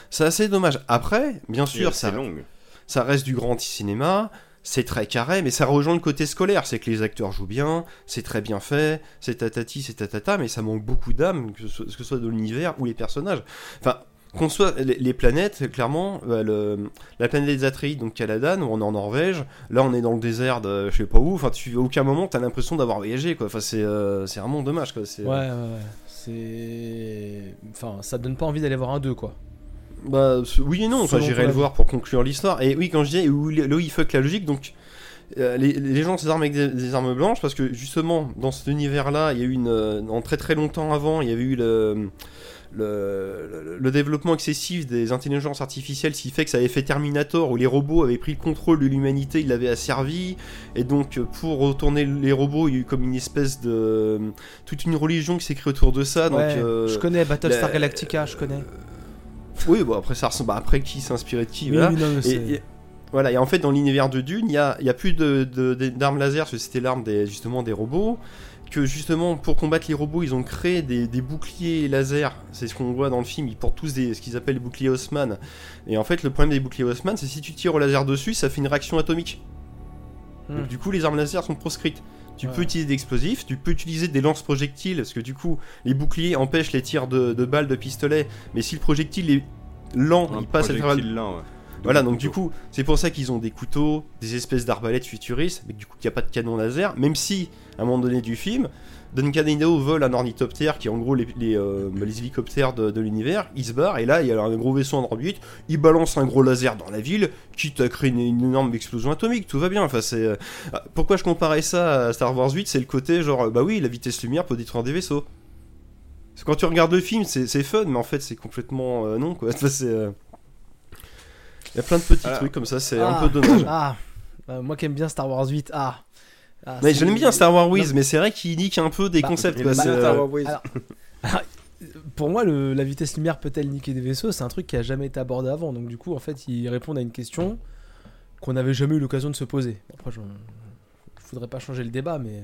c'est assez dommage. Après, bien sûr, ça, longue. ça reste du grand cinéma, c'est très carré, mais ça rejoint le côté scolaire. C'est que les acteurs jouent bien, c'est très bien fait, c'est tatati, c'est tatata, mais ça manque beaucoup d'âme, que, ce soit- de l'univers ou les personnages. Enfin, qu'on soit les, planètes, clairement, le- la planète des Atreides, donc Caladan, où on est en Norvège, là on est dans le désert de je sais pas où, enfin, tu, à aucun moment t'as l'impression d'avoir voyagé, quoi. Enfin, c'est, euh, vraiment dommage, quoi. Ouais, ouais, ouais. C'est. Enfin, ça donne pas envie d'aller voir un 2, quoi. Bah oui et non, enfin, j'irai le voir pour conclure l'histoire. Et oui, quand je dis où, là où il fuck la logique, donc euh, les, les gens s'arment avec des, des armes blanches parce que justement dans cet univers-là, il y a eu une, euh, en très très longtemps avant, il y avait eu le, le, le- le développement excessif des intelligences artificielles, ce qui fait que ça avait fait Terminator où les robots avaient pris le contrôle de l'humanité, ils l'avaient asservi, et donc euh, pour retourner les robots, il y a eu comme une espèce de toute une religion qui s'est créée autour de ça. donc Ouais, euh, je connais Battlestar la- Galactica, je connais. Oui, bon après ça ressemble. bah, après qui inspiré de qui Oui, voilà. non, Et, voilà, et en fait, dans l'univers de Dune, il y a, y a plus de- de- de- d'armes laser, parce que c'était l'arme des, justement des robots. Que justement, pour combattre les robots, ils ont créé des, des boucliers laser. C'est ce qu'on voit dans le film. Ils portent tous des, ce qu'ils appellent les boucliers Haussmann. Et en fait, le problème des boucliers Haussmann, c'est si tu tires au laser dessus, ça fait une réaction atomique. Hmm. Donc, du coup, les armes laser sont proscrites. Tu Ouais. peux utiliser des explosifs, tu peux utiliser des lance-projectiles, parce que du coup, les boucliers empêchent les tirs de, de balles de pistolet. Mais si le projectile est lent, Un il passe à travers projectile lent, ouais. voilà, donc du coup, c'est pour ça qu'ils ont des couteaux, des espèces d'arbalètes futuristes, mais du coup, il n'y a pas de canon laser, même si, à un moment donné du film, Duncan vole un ornithoptère qui est en gros les, les, euh, bah, les hélicoptères de, de l'univers, il se barre, et là, il y a un gros vaisseau en orbite, il balance un gros laser dans la ville, quitte à créer une, une énorme explosion atomique, tout va bien. Enfin, c'est. euh, ah, Pourquoi je comparais ça à Star Wars 8 C'est le côté genre, bah oui, la vitesse lumière peut détruire des vaisseaux. Parce que quand tu regardes le film, c'est fun, mais en fait, c'est complètement euh, non, quoi. <laughs> Enfin, c'est. Il y a plein de petits Ah. trucs comme ça, c'est Ah, un peu dommage. <coughs> Ah, moi qui aime bien Star Wars 8, ah. Ah, Mais l'aime bien Star Wars. Wiz, mais c'est vrai qu'il nique un peu des Bah, concepts. Quoi, euh, Star Wars Wiz. Alors, Pour moi, le- la vitesse lumière peut-elle niquer des vaisseaux C'est un truc qui a jamais été abordé avant. Donc, du coup, en fait, ils répondent à une question qu'on n'avait jamais eu l'occasion de se poser. Après, je ne voudrais pas changer le débat, mais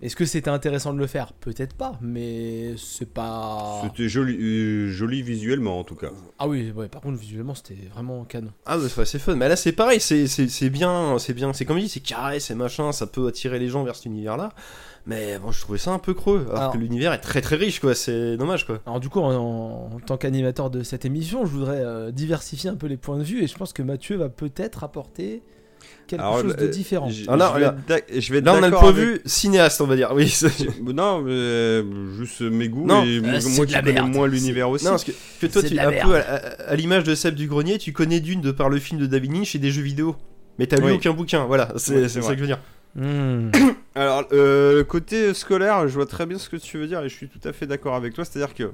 est-ce que c'était intéressant de le faire? Peut-être pas, mais c'est pas. C'était joli, euh, joli visuellement en tout cas. Ah oui, ouais, par contre, visuellement, c'était vraiment canon. Ah, bah, c'est c'est fun. Mais là, c'est pareil, c'est c'est- c'est bien, c'est bien. C'est comme je dis, c'est carré, c'est machin, ça peut attirer les gens vers cet univers-là. Mais bon, je trouvais ça un peu creux. Alors, Alors- que l'univers est très très riche, quoi. C'est dommage, quoi. Alors du coup, en, en tant qu'animateur de cette émission, je voudrais euh, diversifier un peu les points de vue et je pense que Mathieu va peut-être apporter quelque Alors, chose de euh, différent. Je, Ah, là, je vais là. je vais être Là, on a le point de avec- vue cinéaste, on va dire. Oui. <laughs> Non, euh, juste mes goûts. Non, et euh, moi c'est de qui la connais merde. moins l'univers aussi. Non, parce que, que toi, tu es un merde. peu à, à- à l'image de Seb du Grenier, tu connais Dune de par le film de David Lynch et des jeux vidéo. Mais t'as lu aucun bouquin, voilà, c'est ça que je veux dire. Hmm. <coughs> Alors, euh, côté scolaire, je vois très bien ce que tu veux dire et je suis tout à fait d'accord avec toi. C'est-à-dire que.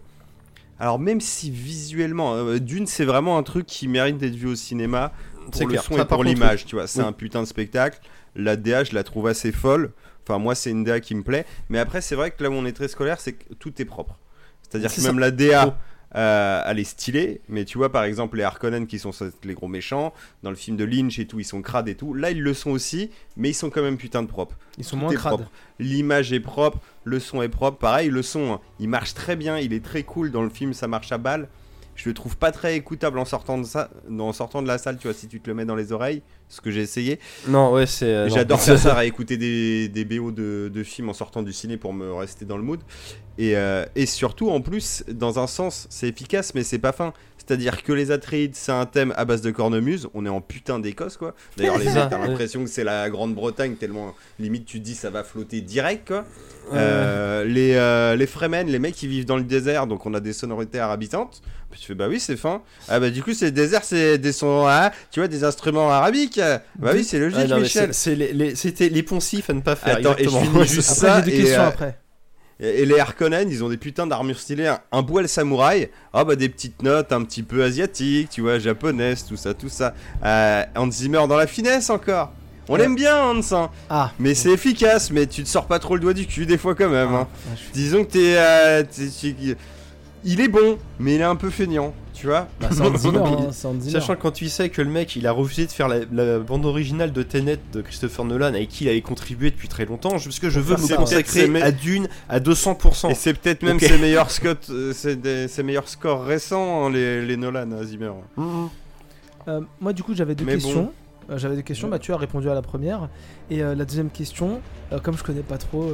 Alors, même si visuellement, euh, Dune, c'est vraiment un truc qui mérite d'être vu au cinéma pour le clair. son Ça, et pour contre, l'image, tu vois. C'est Oui. un putain de spectacle. La DA, je la trouve assez folle. Enfin, moi, c'est une DA qui me plaît. Mais après, c'est vrai que là où on est très scolaire, c'est que tout est propre. C'est-à-dire que même ça. la DA, euh, elle est stylée. Mais tu vois, par exemple, les Harkonnen qui sont les gros méchants, dans le film de Lynch et tout, ils sont crades et tout. Là, ils le sont aussi, mais ils sont quand même putain de propres. Ils sont Tout moins crades. L'image est propre, le son est propre. Pareil, le son, hein, il marche très bien, il est très cool dans le film, ça marche à balle. Je le trouve pas très écoutable en sortant de ça, en sortant de la salle, tu vois, si tu te le mets dans les oreilles, ce que j'ai essayé. Non, ouais, c'est. euh. J'adore faire <laughs> ça, à écouter des, des BO de, de films en sortant du ciné pour me rester dans le mood. Et, euh, et surtout, en plus, dans un sens, c'est efficace, mais c'est pas fin. C'est-à-dire que les Atreides, c'est un thème à base de cornemuse. On est en putain d'Écosse, quoi. D'ailleurs, les mecs, t'as l'impression que c'est la Grande-Bretagne, tellement limite tu te dis ça va flotter direct, quoi. Euh, les, euh, les Fremen, les mecs qui vivent dans le désert, donc on a des sonorités arabisantes. Puis tu fais bah oui, c'est fin. Ah bah du coup, c'est le désert, c'est des sons, ah, tu vois, des instruments arabiques. Bah oui, c'est logique, Ah, non, Michel. les- les- C'était les poncifs à ne pas faire. Attends, et je finis juste Après, ça. j'ai des et, questions euh, après. Et, et les Harkonnen, ils ont des putains d'armures stylées, un, un samouraï, ah bah des petites notes un petit peu asiatiques, tu vois, japonaises, tout ça, tout ça. Euh, Hans Zimmer dans la finesse encore. On Ouais. l'aime bien Hans, hein. Ah. mais c'est efficace, mais tu te sors pas trop le doigt du cul des fois quand même. hein. Ah, je suis- Disons que t'es, euh, il est bon, mais il est un peu feignant, tu vois. Bah, <laughs> hein. Sachant que quand tu sais que le mec il a refusé de faire la, la bande originale de Tenet de Christopher Nolan avec qui il avait contribué depuis très longtemps, parce que je veux me consacrer à Dune à 200%. Et c'est peut-être même ses meilleurs <laughs> scores, euh, ses, des- ses meilleurs scores récents, hein, les, les Nolan, hein, Zimmer. Mhm. Euh, moi, du coup, j'avais deux Mais bon. questions. Euh, j'avais deux questions. Bah, tu as répondu à la première. Et euh, la deuxième question, euh, comme je connais pas trop.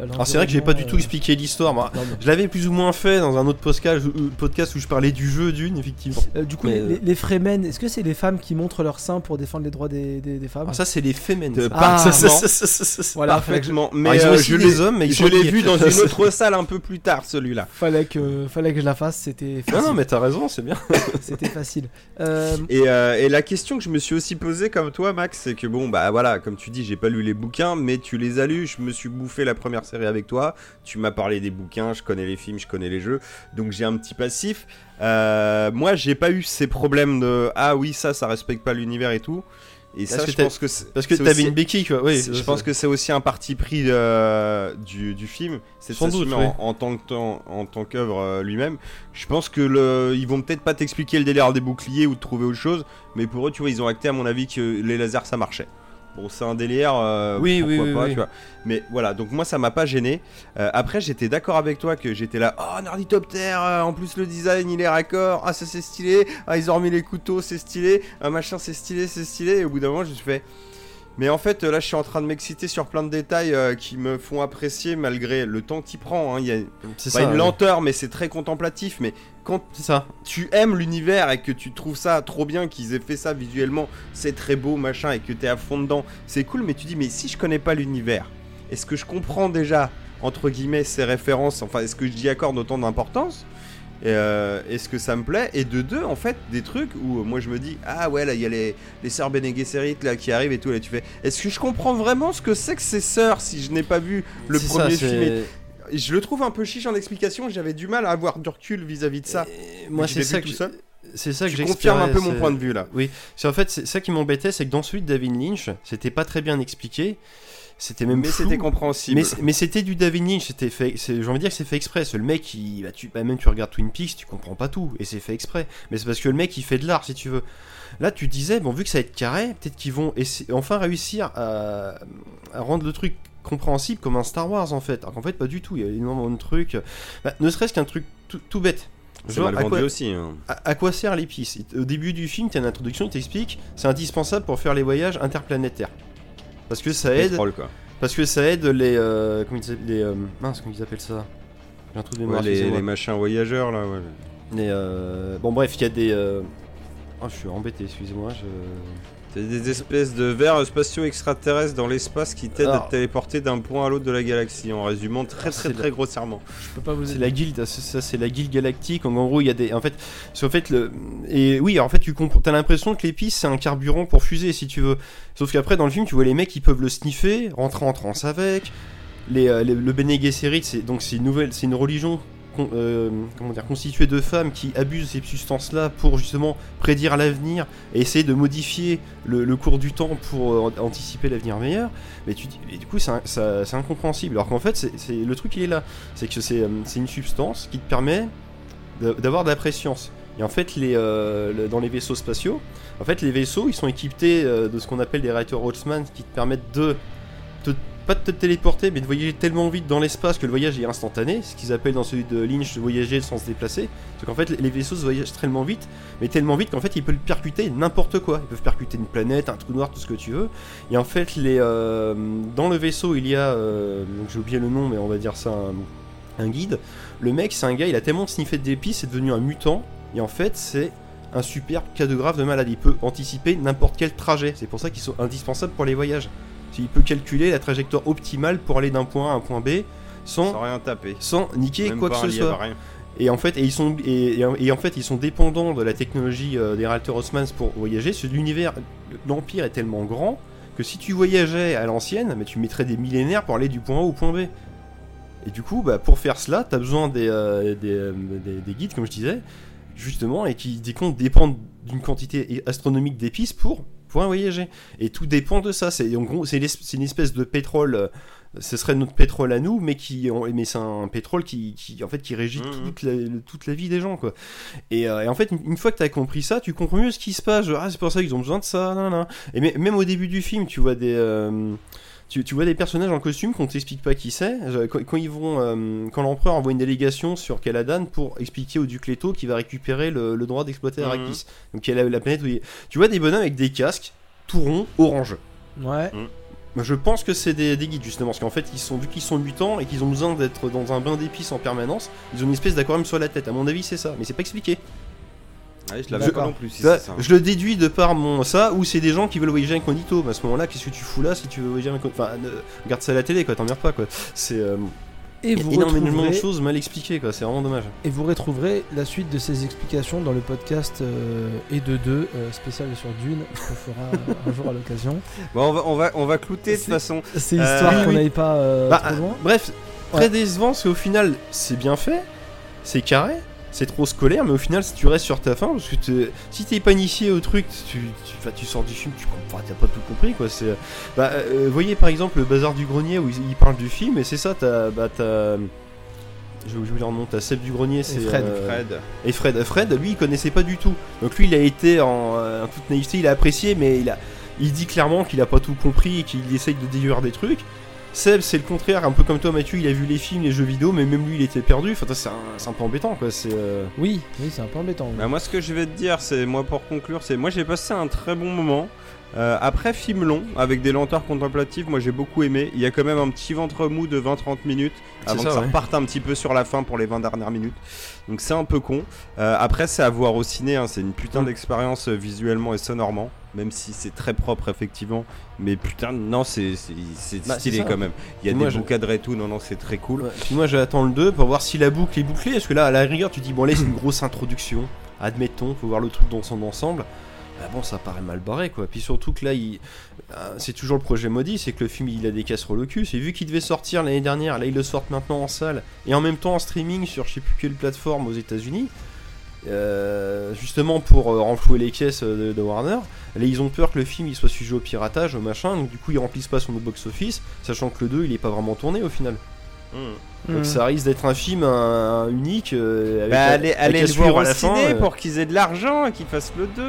Euh, euh, Alors c'est vrai que j'ai pas du tout l'environnement, expliqué l'histoire, moi. euh, non, Je l'avais plus ou moins fait dans un autre podcast, euh, où je parlais du jeu Dune, effectivement. Euh, du coup, Mais, les, euh, les- les Fremen, est-ce que c'est les femmes qui montrent leur sein pour défendre les droits des, des- des femmes? Alors ça c'est les. Euh, ça. Ah, non. Voilà, Parfaitement. Mais Alors, ils ont euh, aussi je des l'ai hommes, mais ils je l'ai vu dans une autre salle un peu plus tard, celui-là. fallait, que, fallait que je la fasse, c'était Non, non, facile. mais t'as raison, c'est bien. <laughs> C'était facile. Euh, Et, euh, et la question que je me suis aussi posée comme toi, Max, c'est que bon, bah voilà, comme tu dis, j'ai pas lu les bouquins, mais tu les as lus. Je me suis bouffé la première série avec toi. Tu m'as parlé des bouquins, je connais les films, je connais les jeux, donc j'ai un petit passif. Euh, moi, j'ai pas eu ces problèmes de ah oui, ça, ça respecte pas l'univers et tout. Et Parce ça, que je pense que c'est Parce que t'avais aussi- une béquille, quoi. Oui, je pense que c'est aussi un parti pris euh, du, du film, c'est Sans doute, oui. en, en tant que en, en tant qu'œuvre euh, lui-même. Je pense que le, ils vont peut-être pas t'expliquer le délire des boucliers ou de trouver autre chose, mais pour eux, tu vois, ils ont acté à mon avis que les lasers ça marchait. Bon, c'est un délire, euh, Oui, pourquoi oui, oui, pas, oui. tu vois. Mais voilà, donc moi ça m'a pas gêné. Euh, après, j'étais d'accord avec toi que j'étais là, oh Nerditopter, euh, en plus le design il est raccord, ah ça c'est stylé, ah ils ont remis les couteaux, c'est stylé, ah machin c'est stylé, c'est stylé. Et au bout d'un moment, je me suis fait. Mais en fait, là, je suis en train de m'exciter sur plein de détails euh, qui me font apprécier malgré le temps qu'il prend. hein. Il y a C'est pas ça. une ouais. lenteur, mais c'est très contemplatif. Mais quand ça. tu aimes l'univers et que tu trouves ça trop bien qu'ils aient fait ça visuellement, c'est très beau, machin, et que t'es à fond dedans, c'est cool. Mais tu dis, mais si je connais pas l'univers, est-ce que je comprends déjà entre guillemets ces références? Enfin, est-ce que je j'y accorde autant d'importance? Et, euh, Est-ce que ça me plaît? Et de deux, en fait, des trucs où euh, moi je me dis, ah ouais, là il y a les, les sœurs Bene Gesserit là qui arrivent et tout, là tu fais, est-ce que je comprends vraiment ce que c'est que ces sœurs si je n'ai pas vu le premier ça, film et je le trouve un peu chiche en explication, j'avais du mal à avoir du recul vis-à-vis de ça. Et Moi, Je c'est ça tout je- seul. c'est ça que Tu confirmes un peu mon point de vue là. Oui, c'est en fait c'est ça qui m'embêtait, c'est que dans celui de David Lynch, c'était pas très bien expliqué. C'était même Mais c'était compréhensible. Mais, mais c'était du David Lynch, c'était fait. J'ai envie de dire que c'est fait exprès. Le mec, il, bah, tu, bah, même tu regardes Twin Peaks, tu comprends pas tout, et c'est fait exprès. Mais c'est parce que le mec, il fait de l'art, si tu veux. Là, tu disais, bon, vu que ça va être carré, peut-être qu'ils vont enfin réussir à, à rendre le truc compréhensible comme un Star Wars en fait. Alors qu'en fait, pas du tout. Il y a énormément de trucs. Bah, ne serait-ce qu'un truc tout, tout bête. Genre, à quoi- aussi. hein. à, à quoi sert l'épice Au début du film, tu as une introduction, il t'explique, c'est indispensable pour faire les voyages interplanétaires. Parce que ça aide, Pétrole, quoi. parce que ça aide les, euh, comment ils les, euh, mince, comment ils appellent ça? J'ai un trou de mémoire. Ouais, les, machins voyageurs là. Ouais. Les, euh, bon bref, il y a des, euh, Ah, je suis embêté, excusez-moi. Je... C'est des espèces de vers spatiaux extraterrestres dans l'espace qui t'aident à te téléporter d'un point à l'autre de la galaxie, en résumant très très très la- grossièrement. Je peux pas vous C'est la guilde, ça, c'est la guilde galactique. En gros, il y a des, en fait, c'est en fait le, et oui, en fait, tu comprends, t'as l'impression que l'épice c'est un carburant pour fusée, si tu veux. Sauf qu'après, dans le film, tu vois les mecs qui peuvent le sniffer, rentrer en transe avec. Les, euh, les- le Bene Gesserit, c'est donc c'est une nouvelle, c'est une religion. Euh, comment dire, constituée de femmes qui abusent ces substances-là pour justement prédire l'avenir et essayer de modifier le, cours du temps pour euh, anticiper l'avenir meilleur. Mais tu, et du coup, c'est incompréhensible. Alors qu'en fait, c'est le truc, il est là c'est que c'est euh, c'est une substance qui te permet d'avoir de la préscience. Et en fait, dans les vaisseaux spatiaux, en fait, les vaisseaux, ils sont équipés de ce qu'on appelle des réacteurs Holtzmann qui te permettent de pas de te téléporter, mais de voyager tellement vite dans l'espace que le voyage est instantané, ce qu'ils appellent dans celui de Lynch de voyager sans se déplacer. C'est qu'en fait, les vaisseaux se voyagent tellement vite, mais tellement vite qu'en fait, ils peuvent percuter n'importe quoi. Ils peuvent percuter une planète, un trou noir, tout ce que tu veux. Et en fait, euh, dans le vaisseau, il y a, euh, j'ai oublié le nom, mais on va dire ça, un, guide. Le mec, c'est un gars, il a tellement sniffé d'épices, c'est devenu un mutant. Et en fait, c'est un super cas de grave de maladie. Il peut anticiper n'importe quel trajet. C'est pour ça qu'ils sont indispensables pour les voyages. Il peut calculer la trajectoire optimale pour aller d'un point A à un point B sans, Sans rien taper. sans niquer Même quoi que ce soit. Et en fait, et ils sont et, en fait, ils sont dépendants de la technologie euh, des réacteurs Osmans pour voyager. L'univers, l'empire est tellement grand que si tu voyageais à l'ancienne, mais tu mettrais des millénaires pour aller du point A au point B. Et du coup, bah, pour faire cela, tu as besoin des, euh, des, euh, des- des guides, comme je disais, justement, et qui des comptes dépendent d'une quantité astronomique d'épices pour pouvoir voyager. Et tout dépend de ça. C'est en gros, c'est une espèce de pétrole. euh, ce serait notre pétrole à nous, mais qui, mais c'est un pétrole qui, qui, en fait, qui régit Mhm. toute, la, toute la vie des gens, quoi. Et, euh, et en fait, une, une fois que tu as compris ça, tu comprends mieux ce qui se passe. Genre, ah, c'est pour ça qu'ils ont besoin de ça. nan, nan. Et mais- même au début du film, tu vois des, euh, tu, tu vois des personnages en costume qu'on t'explique pas qui c'est. Quand, quand ils vont, euh, quand l'empereur envoie une délégation sur Caladan pour expliquer au duc Leto qu'il va récupérer le, le droit d'exploiter Mhm. Arrakis. Donc il y a la, la planète où il- tu vois des bonhommes avec des casques tout ronds, orange. Ouais. Moi, Je pense que c'est des, des guides justement, parce qu'en fait, ils sont, vu qu'ils sont mutants et qu'ils ont besoin d'être dans un bain d'épices en permanence, ils ont une espèce d'aquarium sur la tête. À mon avis, c'est ça, mais c'est pas expliqué. Ouais, je l'avais D'accord. pas non plus si Tu vois, c'est ça. je le déduis de par mon ça, ou c'est des gens qui veulent voyager incognito. Mais à ce moment-là, qu'est-ce que tu fous là si tu veux voyager incognito Enfin, regarde ça à la télé, quoi, t'emmerdes pas, quoi. C'est euh, Et vous, énormément de choses mal expliquées, quoi. C'est vraiment dommage. et vous retrouverez la suite de ces explications dans le podcast euh, et de deux euh, spécial sur Dune qu'on fera <laughs> un jour à l'occasion. Bon, on va, on va, on va clouter de toute C'est- façon. C'est Euh, histoire oui, qu'on oui. n'aille pas euh, Bah, trop loin. Bref, très Ouais. décevant, parce qu'au final, c'est bien fait, c'est carré, c'est trop scolaire, mais au final, si tu restes sur ta fin, parce que t'es- si t'es pas initié au truc, tu, tu, tu sors du film, tu comprends, t'as pas tout compris, quoi. C'est, bah, euh, voyez par exemple le bazar du grenier où ils, ils parlent du film, et c'est ça, t'as, bah, t'as, je vais oublier leur nom, t'as Seb du grenier, c'est Fred. euh, Fred. et Fred, Fred, lui, il connaissait pas du tout. Donc lui, il a été en, euh, en toute naïveté, il a apprécié, mais il a, il dit clairement qu'il a pas tout compris et qu'il essaye de déduire des trucs. Seb, c'est le contraire, un peu comme toi, Mathieu, il a vu les films, les jeux vidéo, mais même lui, il était perdu. Enfin, c'est un, c'est un peu embêtant, quoi. C'est. euh, Oui, oui, c'est un peu embêtant. Bah, moi, ce que je vais te dire, c'est moi pour conclure, c'est moi j'ai passé un très bon moment. Euh, après film long, avec des lenteurs contemplatives, moi j'ai beaucoup aimé. Il y a quand même un petit ventre mou de 20-30 minutes avant ça, que ça ouais. reparte un petit peu sur la fin pour les 20 dernières minutes. Donc c'est un peu con. Euh, après, c'est à voir au ciné, hein, c'est une putain Mm. d'expérience visuellement et sonorement, même si c'est très propre effectivement. Mais putain, non, c'est Bah, stylé quand même. Il y a Et des je- et tout, non, non, c'est très cool. ouais. Puis moi, j'attends le 2 pour voir si la boucle est bouclée. Parce que là, à la rigueur, tu dis, bon, là, c'est une <clears throat> grosse introduction. Admettons, faut voir le truc dans son ensemble. Bah bon, ça paraît mal barré, quoi. Puis surtout que là, il... euh, c'est toujours le projet maudit, c'est que le film, il a des casseroles au cul. C'est vu qu'il devait sortir l'année dernière, là, ils le sortent maintenant en salle. Et en même temps en streaming sur je sais plus quelle plateforme aux États-Unis. Euh, justement pour euh, renflouer les caisses euh, de, de Warner. Là, ils ont peur que le film il soit sujet au piratage, au machin. Donc, du coup, ils remplissent pas son box-office, sachant que le 2 il est pas vraiment tourné au final. Mm. Donc ça risque d'être un film un- unique. euh, avec Bah, allez, avec allez le voir au ciné euh. pour qu'ils aient de l'argent et qu'ils fassent le 2.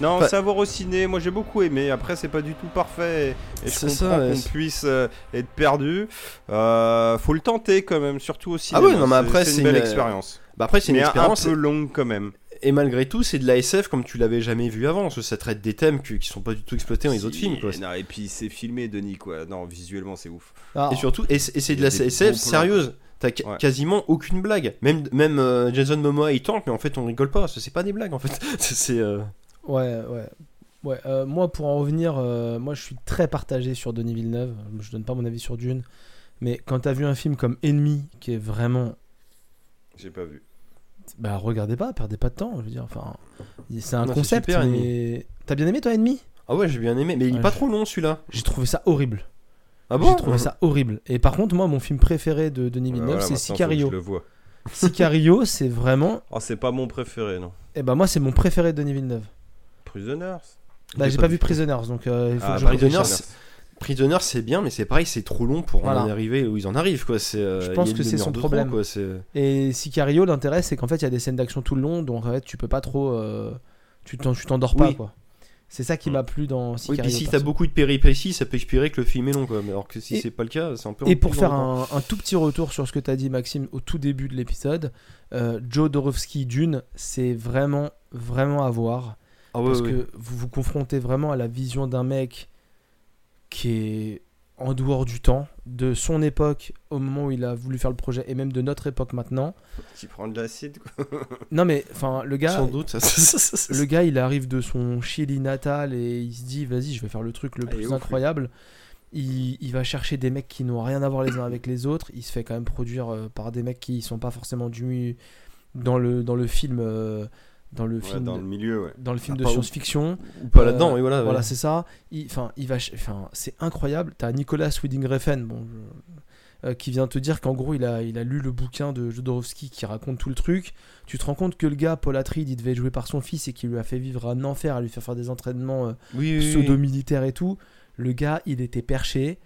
Non, Enfin- c'est à voir au ciné. Moi, j'ai beaucoup aimé. Après, c'est pas du tout parfait. Et je C'est comprends qu'on puisse euh, être perdu. Faut le tenter quand même, surtout au ciné. Ah ouais, non, mais après, c'est une belle expérience. Bah après c'est une Mais un- un expérience. peu longue quand même. Et malgré tout, c'est de la SF comme tu l'avais jamais vu avant. Parce que ça traite des thèmes qui, qui sont pas du tout exploités dans les Si- autres films. Quoi. non, et puis c'est filmé, Denis, quoi. Non, visuellement, c'est ouf. Ah, Et surtout, et, c'est de la SF sérieuse. T'as Ouais. quasiment aucune blague. Même, même euh, Jason Momoa il tente, mais en fait on rigole pas. parce que C'est pas des blagues en fait. <laughs> c'est. euh, Ouais, ouais. Ouais, euh, moi pour en revenir, euh, moi je suis très partagé sur Denis Villeneuve. Je donne pas mon avis sur Dune, mais quand t'as vu un film comme Ennemi, qui est vraiment, J'ai pas vu. Bah regardez pas, perdez pas de temps. Je veux dire, enfin, c'est un Non, concept. super, mais t'as bien aimé toi Ennemi? Ah ouais, j'ai bien aimé, mais il est Ouais, pas trop long celui-là. J'ai trouvé ça horrible. Ah bon? J'ai trouvé ça horrible. Et par contre, moi, mon film préféré de Denis Villeneuve, Voilà, c'est Sicario. Je le vois. <laughs> Sicario, c'est vraiment. <laughs> Oh, c'est pas mon préféré, non. Et bah moi, c'est mon préféré de Denis Villeneuve. Prisoners. Bah, j'ai pas vu Prisoners, donc euh, il faut Ah, que je Prisoners. Prisoner, c'est bien, mais c'est pareil, c'est trop long pour Voilà. en arriver où ils en arrivent, quoi. C'est, euh, Je pense que c'est son problème. quoi. C'est... Et Sicario, l'intérêt, c'est qu'en fait, il y a des scènes d'action tout le long, donc en fait, tu peux pas trop. euh, tu t'en- tu t'endors pas, Oui. quoi. C'est ça qui Mm. m'a plu dans Oui, Sicario. puis si t'as beaucoup de péripéties, ça peut expirer que le film est long, quoi. Mais alors que si Et- c'est pas le cas, c'est un peu. Et pour faire un, un tout petit retour sur ce que tu as dit, Maxime, au tout début de l'épisode, euh, Joe Dorowski Dune, c'est vraiment, vraiment à voir. Ah ouais, parce ouais. que vous vous confrontez vraiment à la vision d'un mec qui est en dehors du temps, de son époque au moment où il a voulu faire le projet, et même de notre époque maintenant. Qui prend de l'acide, quoi. <laughs> Non mais, enfin, le gars... Sans doute. Le gars, il arrive de son Chili natal et il se dit, vas-y, je vais faire le truc le Ah, plus incroyable. Il, il va chercher des mecs qui n'ont rien à voir les uns avec les autres. Il se fait quand même produire euh, par des mecs qui sont pas forcément du dans le dans le film euh, dans le Ouais, film dans le milieu, ouais. dans le film Ah, de science-fiction. Ou pas Euh, là-dedans, oui, voilà. Voilà, c'est ça. Enfin, il va, enfin, c'est incroyable. T'as Nicolas Winding Refn, bon, je- euh, qui vient te dire qu'en gros, il a, il a lu le bouquin de Jodorowsky qui raconte tout le truc. Tu te rends compte que le gars, Paul Atreides, il devait joué par son fils et qui lui a fait vivre un enfer, à lui faire faire des entraînements euh, Oui, oui. pseudo-militaires et tout. Le gars, il était perché.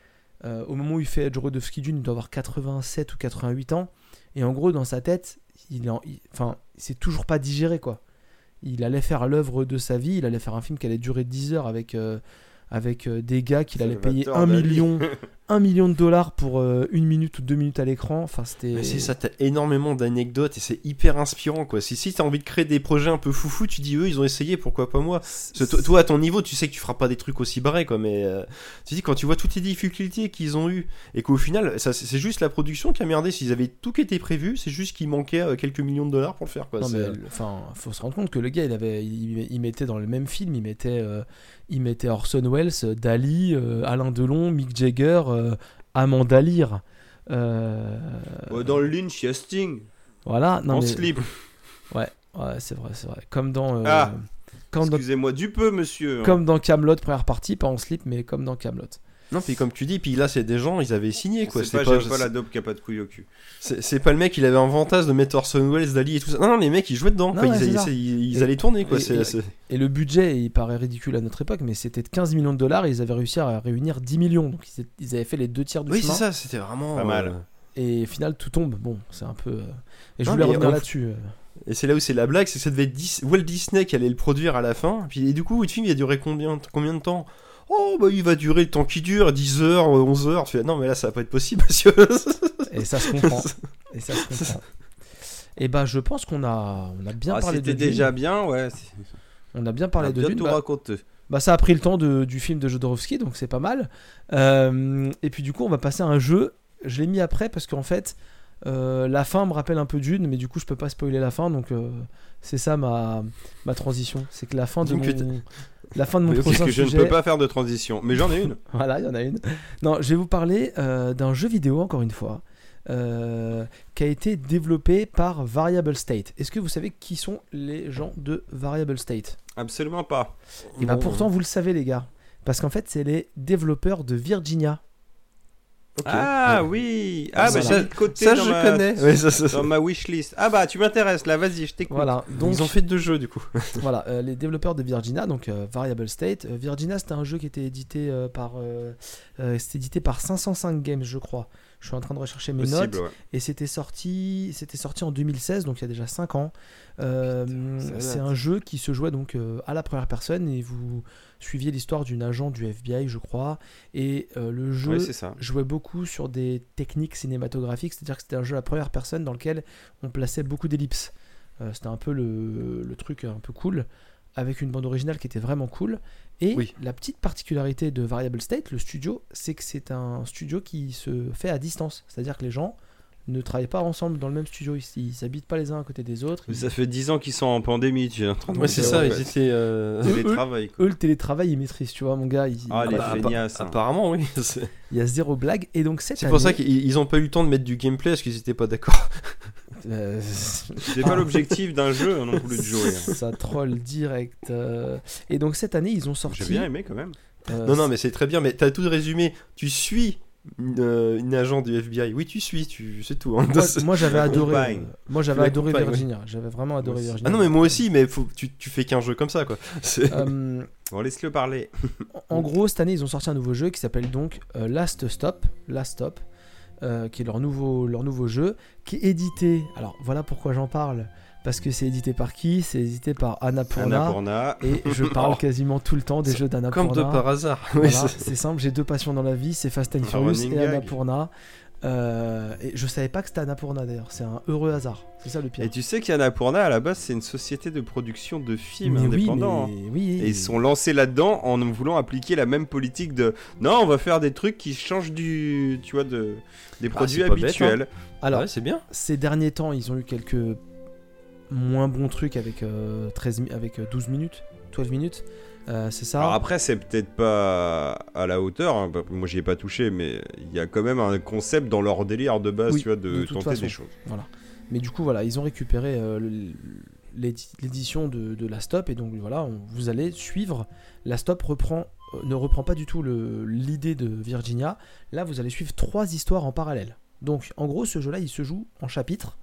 Euh, au moment où il fait Jodorowsky Dune, il doit avoir 87 ou 88 ans. Et en gros, dans sa tête, il est en- il- enfin, c'est toujours pas digéré, quoi. Il allait faire l'œuvre de sa vie, il allait faire un film qui allait durer 10 heures avec, euh, avec euh, des gars qu'il allait payer Salvatore 1 Dali. million, <laughs> 1 million de dollars pour euh, une minute ou deux minutes à l'écran. Enfin, c'était. C'est ça, t'as énormément d'anecdotes et c'est hyper inspirant quoi. Si, si t'as envie de créer des projets un peu foufou, tu dis eux ils ont essayé, pourquoi pas moi toi, toi, à ton niveau, tu sais que tu feras pas des trucs aussi barrés quoi, mais euh, tu dis quand tu vois toutes les difficultés qu'ils ont eu et qu'au final, ça, c'est juste la production qui a merdé. S'ils avaient tout qui était prévu, c'est juste qu'il manquait euh, quelques millions de dollars pour le faire quoi. Non, mais enfin, faut se rendre compte que le gars, il avait, il, il mettait dans le même film, il mettait, il mettait Orson Welles, Dali, Alain Delon, Mick Jagger, Amanda Lear. Euh, Oh, dans le Lynch, il y a Sting. voilà, non en mais, slip. <laughs> ouais, c'est vrai, c'est vrai. Comme dans, euh, Ah, dans, Excusez-moi du peu, monsieur. comme dans Camelot première partie, pas en slip, mais comme dans Camelot. Non, puis comme tu dis, puis là c'est des gens, ils avaient signé quoi. C'est pas, pas, j'aime pas la dope qui a pas de couilles au cul. c'est- c'est pas le mec, il avait un fantasme de mettre Orson Welles, Dali et tout ça. Non, non, les mecs ils jouaient dedans. Non, quoi. ouais, ils, Et- allaient tourner quoi. et- et- Et le budget, il paraît ridicule à notre époque, mais c'était de 15 millions de dollars, et ils avaient réussi à réunir 10 millions. Donc ils, avaient fait les deux tiers du Oui, c'est ça, c'était vraiment Pas mal. euh, Et au final, tout tombe. Bon, c'est un peu. euh, Et je Non, voulais revenir là-dessus. euh. Et c'est là où c'est la blague, c'est que ça devait être Dis- Walt Disney qui allait le produire à la fin. Puis, et du coup, le film il a duré combien, combien de temps? Oh, bah il va durer le temps qui dure, 10 heures, 11 heures. Tu fais, non, mais là ça va pas être possible, monsieur. <laughs> Et ça se comprend. Et ça se <laughs> comprend. Et bah, je pense qu'on a, on a bien Ah, parlé de C'était Dune. déjà bien, ouais. On a bien On parlé a de bien Dune. tout Bah, raconté. bah, ça a pris le temps de- du film de Jodorowsky, donc c'est pas mal. Euh, et puis du coup, on va passer à un jeu. Je l'ai mis après parce qu'en fait, euh, la fin me rappelle un peu Dune, mais du coup, je peux pas spoiler la fin, donc euh, c'est ça ma, ma transition. C'est que la fin de Donc, mon, la fin de mon prochain que je ne sujet. peux pas faire de transition. Mais j'en ai une. <laughs> Voilà, il y en a une. Non, je vais vous parler euh, d'un jeu vidéo, encore une fois, euh, qui a été développé par Variable State. Est-ce que vous savez qui sont les gens de Variable State? Absolument pas. Et bah Bon, pourtant, vous le savez, les gars. Parce qu'en fait, c'est les développeurs de Virginia. Ah Ouais. oui. Ah bah Voilà. j'ai de côté Ça, dans, je ma... connais. Ça, ça- dans ma wishlist. Ah bah tu m'intéresses là, vas-y, je t'écoute. Voilà, donc Ils ont fait deux jeux du coup. <laughs> voilà, euh, les développeurs de Virginia, donc euh, Variable State. Euh, Virginia, c'était un jeu qui était édité euh, par, euh, euh, c'était édité par 505 Games, je crois. Je suis en train de rechercher mes notes. Ouais. Et c'était sorti, c'était sorti en 2016, donc il y a déjà 5 ans. Euh, ça c'est un jeu qui se jouait donc euh, à la première personne et vous suiviez l'histoire d'une agent du FBI, je crois. Et euh, le jeu Oui, c'est ça. jouait beaucoup sur des techniques cinématographiques, c'est-à-dire que c'était un jeu à la première personne dans lequel on plaçait beaucoup d'ellipses. Euh, c'était un peu le, le truc un peu cool, avec une bande originale qui était vraiment cool. Et Oui. la petite particularité de Variable State, le studio, c'est que c'est un studio qui se fait à distance. C'est-à-dire que les gens ne travaillent pas ensemble dans le même studio. Ils, ils s'habitent pas les uns à côté des autres. Ça fait 10 ans qu'ils sont en pandémie, tu es en train de Ouais, c'est ça, ils étaient. euh, Eux, Télétravail, quoi. Eux, le télétravail, ils maîtrisent, tu vois, mon gars. ils- Ah, les bah, feignasses. hein. Apparemment, oui. <laughs> Il y a zéro blague. Et donc, cette c'est pour ça qu'ils ils ont pas eu le temps de mettre du gameplay parce qu'ils étaient pas d'accord. <laughs> euh, C'est pas <laughs> l'objectif d'un jeu non plus de jouer. hein. ça troll direct. euh. Et donc, cette année, ils ont sorti. J'ai bien aimé quand même. euh, Non, non, mais c'est très bien, mais t'as tout résumé. Tu suis une, euh, une agent du FBI. Oui, tu suis, tu... c'est tout. hein. Moi, moi, j'avais <laughs> adoré. euh, moi j'avais adoré Virginia. J'avais vraiment adoré. Virginia. Ah non, mais moi aussi, mais faut... tu, tu fais qu'un jeu comme ça, quoi. <laughs> Euh, Bon, laisse-le parler. en gros, cette année, ils ont sorti un nouveau jeu qui s'appelle donc euh, Last Stop, Last Stop, qui est leur nouveau, leur nouveau jeu, qui est édité. Alors voilà pourquoi j'en parle, parce que c'est édité par qui? C'est édité par Annapurna. Annapurna. Et je parle <laughs> quasiment tout le temps des jeux d'Annapurna. Comme de par hasard. Oui, Voilà, c'est- c'est simple, j'ai deux passions dans la vie, c'est Fast and Furious et. Annapurna. Euh, et je savais pas que c'était Annapurna d'ailleurs, c'est un heureux hasard. C'est ça le pire. Et tu sais qu'Annapurna, à la base, c'est une société de production de films Mais oui, indépendants. hein. mais oui, Et ils sont lancés là-dedans en voulant appliquer la même politique de non, on va faire des trucs qui changent du, tu vois, de des produits pas bête, habituels. Alors, Ouais, c'est bien. ces derniers temps, ils ont eu quelques moins bons trucs avec, euh, 13, mi- avec euh, 12 minutes, 12 minutes. Euh, c'est ça. Alors après, c'est peut-être pas à la hauteur. hein, bah, Moi, j'y ai pas touché, mais il y a quand même un concept dans leur délire de base, Oui, tu vois, de, de tenter façon. des choses. Mais du coup, voilà, ils ont récupéré euh, l'édition de, de la Stop et donc voilà, on- vous allez suivre. La Stop reprend, euh, ne reprend pas du tout l'idée de Virginia. Là, vous allez suivre trois histoires en parallèle. Donc, en gros, ce jeu-là, il se joue en chapitres.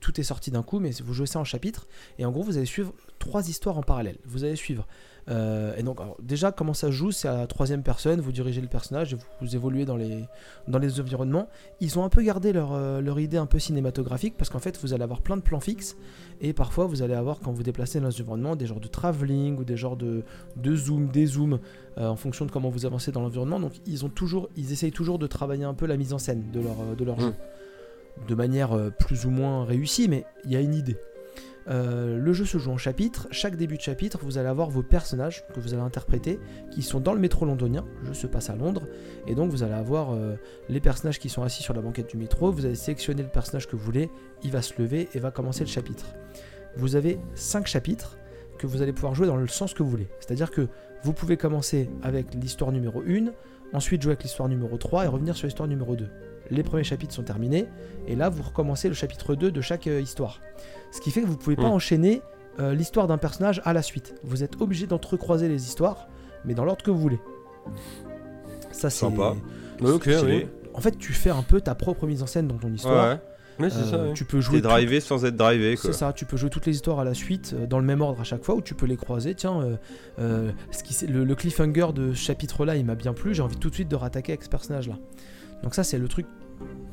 Tout est sorti d'un coup, mais vous jouez ça en chapitres. Et en gros, vous allez suivre trois histoires en parallèle. Vous allez suivre. euh, et donc, alors, déjà, comment ça se joue C'est à la troisième personne. Vous dirigez le personnage et vous, vous évoluez dans les, dans les environnements. Ils ont un peu gardé leur, euh, leur idée un peu cinématographique parce qu'en fait, vous allez avoir plein de plans fixes. Et parfois, vous allez avoir, quand vous déplacez dans l'environnement, des genres de travelling ou des genres de, de zoom, des zooms euh, en fonction de comment vous avancez dans l'environnement. Donc, ils, ont toujours, ils essayent toujours de travailler un peu la mise en scène de leur, de leur Mm. jeu. De manière euh, plus ou moins réussie, mais il y a une idée. Euh, le jeu se joue en chapitres. Chaque début de chapitre, vous allez avoir vos personnages que vous allez interpréter qui sont dans le métro londonien. Le jeu se passe à Londres. Et donc, vous allez avoir euh, les personnages qui sont assis sur la banquette du métro. Vous allez sélectionner le personnage que vous voulez. Il va se lever et va commencer le chapitre. Vous avez 5 chapitres que vous allez pouvoir jouer dans le sens que vous voulez. C'est-à-dire que vous pouvez commencer avec l'histoire numéro 1, ensuite jouer avec l'histoire numéro 3 et revenir sur l'histoire numéro 2. Les premiers chapitres sont terminés, et là vous recommencez le chapitre 2 de chaque euh, histoire. Ce qui fait que vous ne pouvez pas Hmm. enchaîner euh, l'histoire d'un personnage à la suite. Vous êtes obligé d'entrecroiser les histoires, mais dans l'ordre que vous voulez. Ça c'est Sympa. Ok, oui. En fait, tu fais un peu ta propre mise en scène dans ton histoire. Ouais, c'est ça. Euh, ouais. Tu peux jouer t'es tout- drivé sans être drivé, c'est ça, tu peux jouer toutes les histoires à la suite, euh, dans le même ordre à chaque fois, ou tu peux les croiser. Tiens, euh, euh, ce qui, c'est- le, le cliffhanger de ce chapitre-là, il m'a bien plu, j'ai envie tout de suite de rattaquer avec ce personnage-là. Donc ça, c'est le truc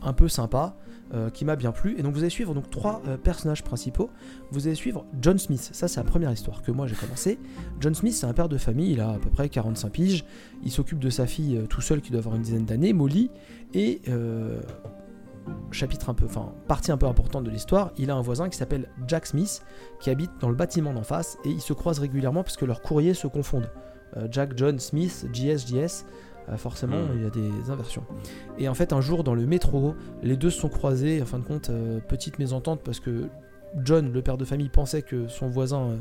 un peu sympa, euh, qui m'a bien plu. Et donc vous allez suivre donc trois euh, personnages principaux. Vous allez suivre John Smith, ça c'est la première histoire que moi j'ai commencé. John Smith, c'est un père de famille, il a à peu près 45 piges, il s'occupe de sa fille euh, tout seul qui doit avoir une dizaine d'années, Molly, et... chapitre un peu, enfin partie un peu importante de l'histoire, il a un voisin qui s'appelle Jack Smith qui habite dans le bâtiment d'en face et ils se croisent régulièrement parce que leurs courriers se confondent. Jack, John, Smith, JS, JS, forcément Hmm. il y a des inversions. Et en fait un jour dans le métro, les deux se sont croisés, en fin de compte euh, petite mésentente parce que John, le père de famille, pensait que son voisin euh,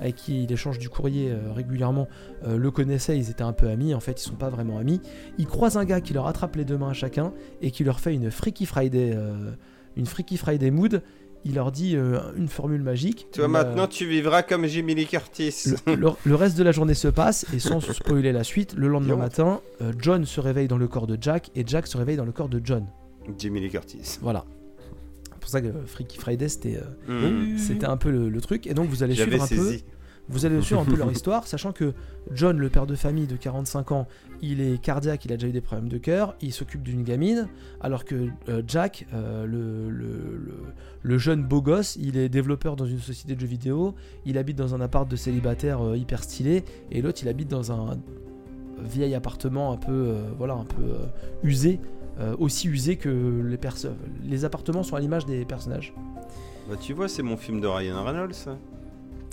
avec qui il échange du courrier euh, régulièrement euh, le connaissait, ils étaient un peu amis, en fait ils sont pas vraiment amis. Ils croisent un gars qui leur attrape les deux mains à chacun et qui leur fait une Freaky Friday, euh, une Freaky Friday mood. Il leur dit euh, une formule magique. Toi, maintenant, euh, tu vivras comme Jimmy Lee Curtis. le, le- le reste de la journée se passe et sans <laughs> spoiler la suite, le lendemain matin, euh, John se réveille dans le corps de Jack et Jack se réveille dans le corps de John. Jimmy Lee Curtis. Voilà. C'est pour ça que Freaky Friday c'était euh, Hmm. c'était un peu le, le truc et donc vous allez J'avais suivre un peu vous allez suivre un peu leur <laughs> histoire, sachant que John, le père de famille de 45 ans, il est cardiaque, il a déjà eu des problèmes de cœur, il s'occupe d'une gamine, alors que euh, Jack, euh, le, jeune beau gosse, il est développeur dans une société de jeux vidéo, il habite dans un appart de célibataire euh, hyper stylé, et l'autre, il habite dans un vieil appartement un peu, voilà, un peu usé, aussi usé que les personnes. Les appartements sont à l'image des personnages. Bah, tu vois, c'est mon film de Ryan Reynolds.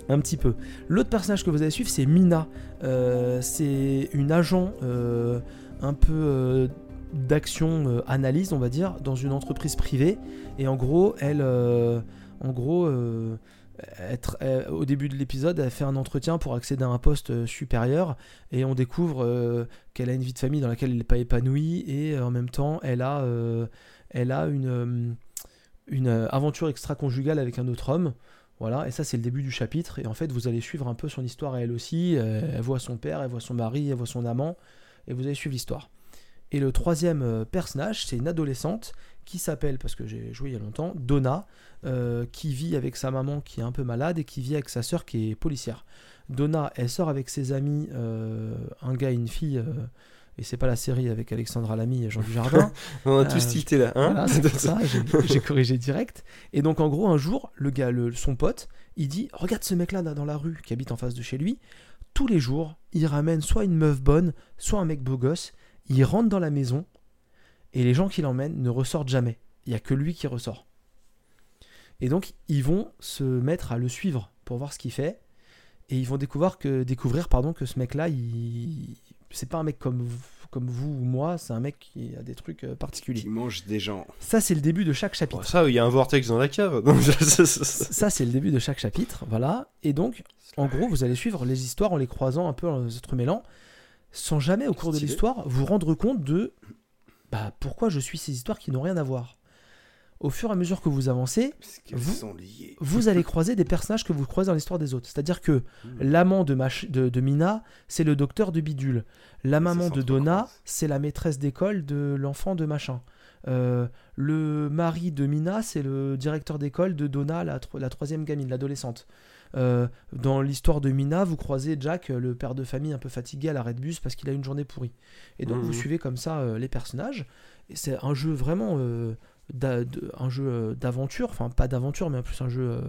Un petit peu. L'autre personnage que vous allez suivre, c'est Mina. Euh, c'est une agent euh, un peu euh, d'action analyse, on va dire, dans une entreprise privée. Et en gros, elle, en gros, au début de l'épisode, elle fait un entretien pour accéder à un poste supérieur. Et on découvre qu'elle a une vie de famille dans laquelle elle n'est pas épanouie. Et en même temps, elle a, elle a une, aventure extra-conjugale avec un autre homme. Voilà, et ça c'est le début du chapitre. Et en fait, vous allez suivre un peu son histoire elle aussi. Euh, elle voit son père, elle voit son mari, elle voit son amant. Et vous allez suivre l'histoire. Et le troisième euh, personnage, c'est une adolescente qui s'appelle, parce que j'ai joué il y a longtemps, Donna, euh, qui vit avec sa maman qui est un peu malade et qui vit avec sa sœur qui est policière. Donna, elle sort avec ses amis, un gars et une fille, et c'est pas la série avec Alexandra Lamy et Jean Dujardin. <laughs> On a Euh, tous tilté là, hein Voilà, c'est pour ça, <laughs> j'ai- corrigé direct. Et donc, en gros, un jour, le gars, le- son pote, il dit Regarde ce mec-là là, dans la rue qui habite en face de chez lui. Tous les jours, il ramène soit une meuf bonne, soit un mec beau gosse. Il rentre dans la maison et les gens qui l'emmènent ne ressortent jamais. Il n'y a que lui qui ressort. Et donc, ils vont se mettre à le suivre pour voir ce qu'il fait. Et ils vont découvrir que, découvrir, pardon, que ce mec-là, il... c'est pas un mec comme, vous- comme vous ou moi, c'est un mec qui a des trucs euh, particuliers. Qui mange des gens. Ça, c'est le début de chaque chapitre. Ça, il y a un vortex dans la cave. <laughs> Ça, c'est le début de chaque chapitre, voilà. Et donc, en gros, vous allez suivre les histoires en les croisant un peu, en les entremêlant, sans jamais, au cours de l'histoire, vous rendre compte de bah, pourquoi je suis ces histoires qui n'ont rien à voir. Au fur et à mesure que vous avancez, Vous- sont liées. vous allez croiser des personnages que vous croisez dans l'histoire des autres. C'est-à-dire que l'amant de, Mach- de, de Mina, c'est le docteur de Bidule. La maman de Donna, c'est la maîtresse d'école de l'enfant de machin. Euh, le mari de Mina, c'est le directeur d'école de Donna, la, tro- la troisième gamine, l'adolescente. Euh, dans l'histoire de Mina, vous croisez Jack, le père de famille un peu fatigué à l'arrêt de bus parce qu'il a une journée pourrie. Et donc vous suivez comme ça euh, les personnages. Et c'est un jeu vraiment un jeu euh, d'aventure, enfin pas d'aventure, mais en plus un jeu euh,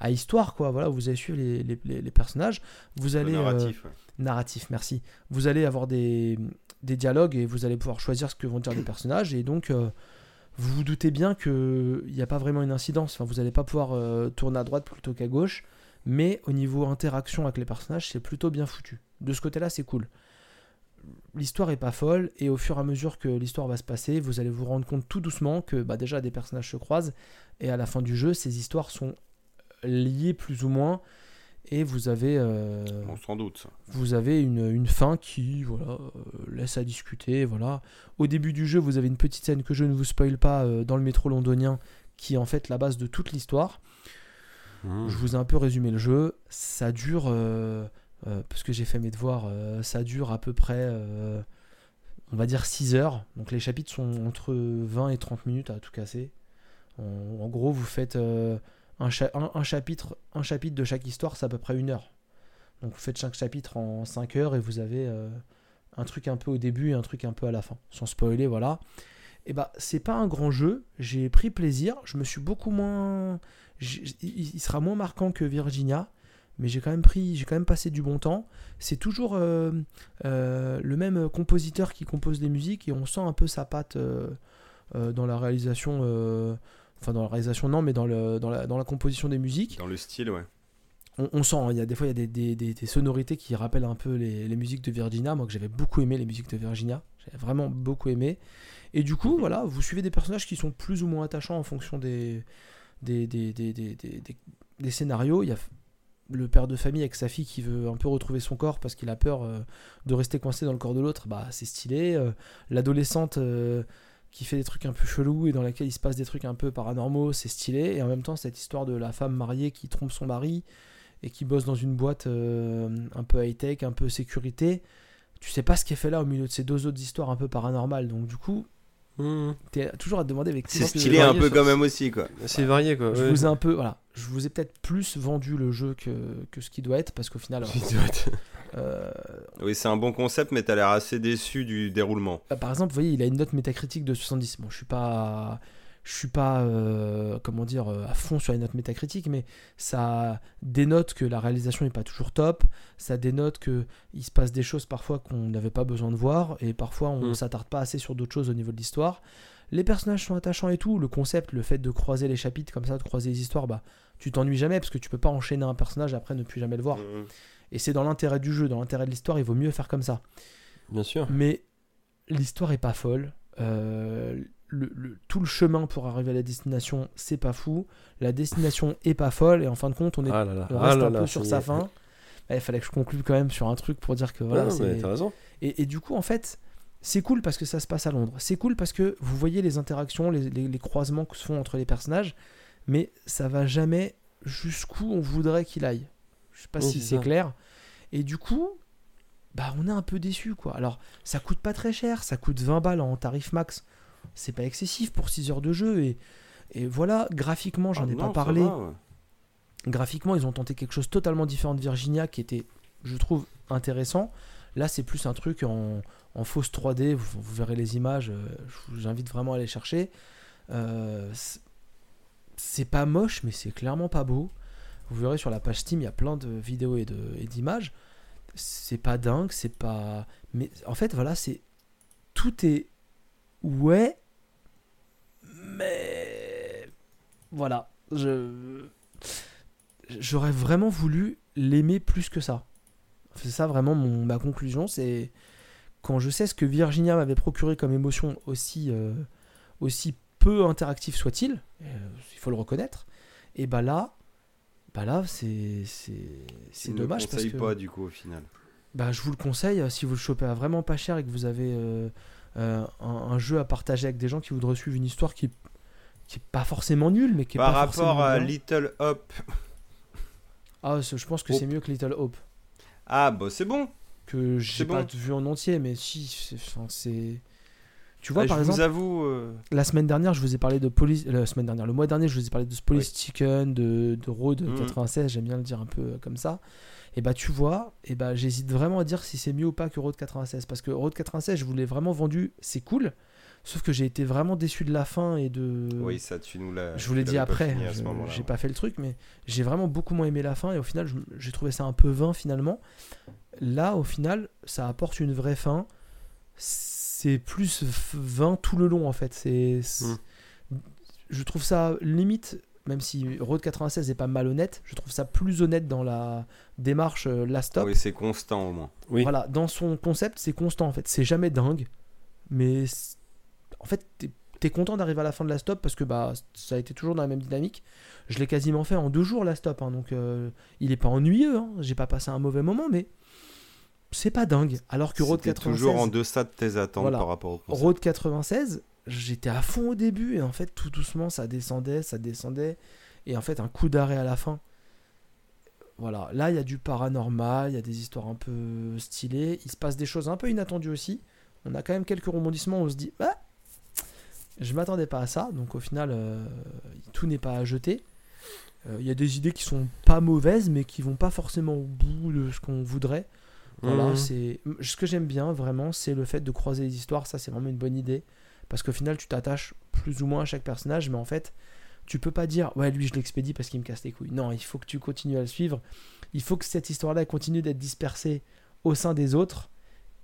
à histoire quoi. Voilà, vous allez suivre les, les- personnages. Vous allez euh, narratif. ouais. narratif, merci. Vous allez avoir des, des dialogues et vous allez pouvoir choisir ce que vont dire les personnages. Et donc, euh, vous vous doutez bien qu'il n'y a pas vraiment une incidence. Enfin, vous n'allez pas pouvoir euh, tourner à droite plutôt qu'à gauche. Mais au niveau interaction avec les personnages, c'est plutôt bien foutu. De ce côté-là, c'est cool. L'histoire est pas folle et au fur et à mesure que l'histoire va se passer, vous allez vous rendre compte tout doucement que bah, déjà des personnages se croisent et à la fin du jeu, ces histoires sont liées plus ou moins et vous avez euh, Bon, sans doute. ça. vous avez une, une fin qui voilà, euh, laisse à discuter. Voilà. Au début du jeu, vous avez une petite scène que je ne vous spoil pas euh, dans le métro londonien qui est en fait la base de toute l'histoire. Mmh. Je vous ai un peu résumé le jeu. Ça dure, euh, parce que j'ai fait mes devoirs, euh, ça dure à peu près, euh, on va dire 6 heures. Donc les chapitres sont entre 20 et 30 minutes à tout casser. En, en gros, vous faites un, cha- un- un chapitre, un chapitre de chaque histoire, c'est à peu près une heure. Donc vous faites chaque chapitre en 5 heures et vous avez un truc un peu au début et un truc un peu à la fin. Sans spoiler, voilà. Et bah, c'est pas un grand jeu. J'ai pris plaisir. Je me suis beaucoup moins. il sera moins marquant que Virginia, mais j'ai quand même pris, j'ai quand même passé du bon temps. C'est toujours euh, euh, le même compositeur qui compose les musiques et on sent un peu sa patte euh, dans la réalisation. Enfin, dans la réalisation, non, mais dans, le, dans, la, dans la composition des musiques Dans le style, ouais. on, on sent, hein, il y a des fois il y a des, des- des- des sonorités qui rappellent un peu les, les musiques de Virginia, moi que j'avais beaucoup aimé les musiques de Virginia, j'avais vraiment beaucoup aimé. Et du coup, voilà, vous suivez des personnages qui sont plus ou moins attachants en fonction des, des, des, des, des- des- des- des scénarios. Il y a le père de famille avec sa fille qui veut un peu retrouver son corps parce qu'il a peur euh, de rester coincé dans le corps de l'autre, bah c'est stylé. Euh, L'adolescente euh, qui fait des trucs un peu chelous et dans laquelle il se passe des trucs un peu paranormaux, c'est stylé. Et en même temps, cette histoire de la femme mariée qui trompe son mari et qui bosse dans une boîte un peu high-tech, un peu sécurité, tu sais pas ce qui est fait là au milieu de ces deux autres histoires un peu paranormales. Donc du coup, Mmh. t'es toujours à te demander avec C'est stylé un peu quand même aussi, quoi. C'est varié quoi. Je ouais. vous ai un peu, voilà, je vous ai peut-être plus vendu le jeu que, que ce qui doit être parce qu'au final, <laughs> être- euh, Oui, c'est un bon concept, mais t'as l'air assez déçu du déroulement. bah, par exemple, vous voyez, il a une note métacritique de 70. Bon, je suis pas, je suis pas, euh, comment dire, euh, à fond sur les notes métacritiques, mais ça dénote que la réalisation n'est pas toujours top. Ça dénote que il se passe des choses parfois qu'on n'avait pas besoin de voir, et parfois on Mm. s'attarde pas assez sur d'autres choses au niveau de l'histoire. Les personnages sont attachants et tout. Le concept, le fait de croiser les chapitres comme ça, de croiser les histoires, bah, tu t'ennuies jamais parce que tu peux pas enchaîner un personnage après ne plus jamais le voir. Mhm. Et c'est dans l'intérêt du jeu, dans l'intérêt de l'histoire, il vaut mieux faire comme ça. Bien sûr. Mais l'histoire est pas folle. Euh, le- le- tout le chemin pour arriver à la destination, c'est pas fou. La destination est pas folle. Et en fin de compte, on, est, Ah là là. on Ah reste là un peu sur sa fin. Il fallait que je conclue quand même sur un truc pour dire que voilà. Non, mais raison. et, et du coup, en fait, c'est cool parce que ça se passe à Londres. C'est cool parce que vous voyez les interactions, les, les- les croisements que se font entre les personnages, mais ça va jamais jusqu'où on voudrait qu'il aille. Je sais pas si c'est clair. Et du coup, bah on est un peu déçu quoi. Alors, ça coûte pas très cher, ça coûte 20 balles en tarif max. C'est pas excessif pour 6 heures de jeu et, et voilà, graphiquement, j'en Ah ai non, pas parlé va, ouais. graphiquement, ils ont tenté quelque chose totalement différent de Virginia qui était, je trouve, intéressant. Là, c'est plus un truc en, en fausse 3D. Vous, vous verrez les images. euh, je vous invite vraiment à les chercher. Euh, c'est- pas moche, mais c'est clairement pas beau. Vous verrez sur la page Steam, il y a plein de vidéos et d'images. C'est pas dingue, c'est pas. Mais en fait, voilà, c'est. Tout est. Ouais. Mais. Voilà. Je. J'aurais vraiment voulu l'aimer plus que ça. C'est ça vraiment mon, ma conclusion. C'est. Quand je sais ce que Virginia m'avait procuré comme émotion, aussi, euh, aussi peu interactif soit-il, euh, il faut le reconnaître, et bah là. Bah là, c'est c'est c'est Tu ne dommage le parce que pas du coup au final. bah, je vous le conseille, euh, si vous le chopez à vraiment pas cher et que vous avez euh, un, un jeu à partager avec des gens qui voudraient suivre une histoire qui, qui est pas forcément nulle, mais qui est Par pas rapport forcément à bien. Little Hop, Ah, je pense que Hope. c'est mieux que Little Hope. ah bah c'est bon. Que j'ai pas bon. vu en entier, mais si, c'est. enfin, Tu vois, Ah, par je exemple, vous avoue, euh, la semaine dernière, je vous ai parlé de Police. La semaine dernière, le mois dernier, je vous ai parlé de Police Oui. Chicken, de, de Road Mhm. 96, j'aime bien le dire un peu euh, comme ça. Et bah, tu vois, et bah, j'hésite vraiment à dire si c'est mieux ou pas que Road 96. Parce que Road 96, je vous l'ai vraiment vendu, c'est cool. Sauf que j'ai été vraiment déçu de la fin et de. oui ça tu nous l'as. Je vous l'ai dit après, j'ai ouais. pas fait le truc, mais j'ai vraiment beaucoup moins aimé la fin et au final, j'ai trouvé ça un peu vain finalement. Là, au final, ça apporte une vraie fin. C'est plus vain tout le long en fait. C'est, c'est- Mm. je trouve ça limite, même si Road 96 est pas malhonnête, je trouve ça plus honnête dans la démarche euh, Last Stop. Oui c'est constant au moins. Oui. Voilà, dans son concept, c'est constant en fait. C'est jamais dingue, mais en fait, t'es es content d'arriver à la fin de la stop parce que bah ça a été toujours dans la même dynamique. Je l'ai quasiment fait en deux jours la stop, hein, donc euh, il est pas ennuyeux. hein. J'ai pas passé un mauvais moment, mais c'est pas dingue. Alors que Road C'était 96, toujours en deçà de tes attentes Voilà. par rapport au concept. Road 96, j'étais à fond au début et en fait tout doucement ça descendait, ça descendait et en fait un coup d'arrêt à la fin. Voilà, là il y a du paranormal, il y a des histoires un peu stylées, il se passe des choses un peu inattendues aussi. On a quand même quelques rebondissements où on se dit ah, je m'attendais pas à ça, donc au final euh, tout n'est pas à jeter. Euh, Il y a des idées qui sont pas mauvaises mais qui vont pas forcément au bout de ce qu'on voudrait. Voilà, Mhm. c'est ce que j'aime bien vraiment, c'est le fait de croiser les histoires. Ça, c'est vraiment une bonne idée parce qu'au final, tu t'attaches plus ou moins à chaque personnage, mais en fait, tu peux pas dire ouais lui je l'expédie parce qu'il me casse les couilles. Non, il faut que tu continues à le suivre. Il faut que cette histoire-là continue d'être dispersée au sein des autres,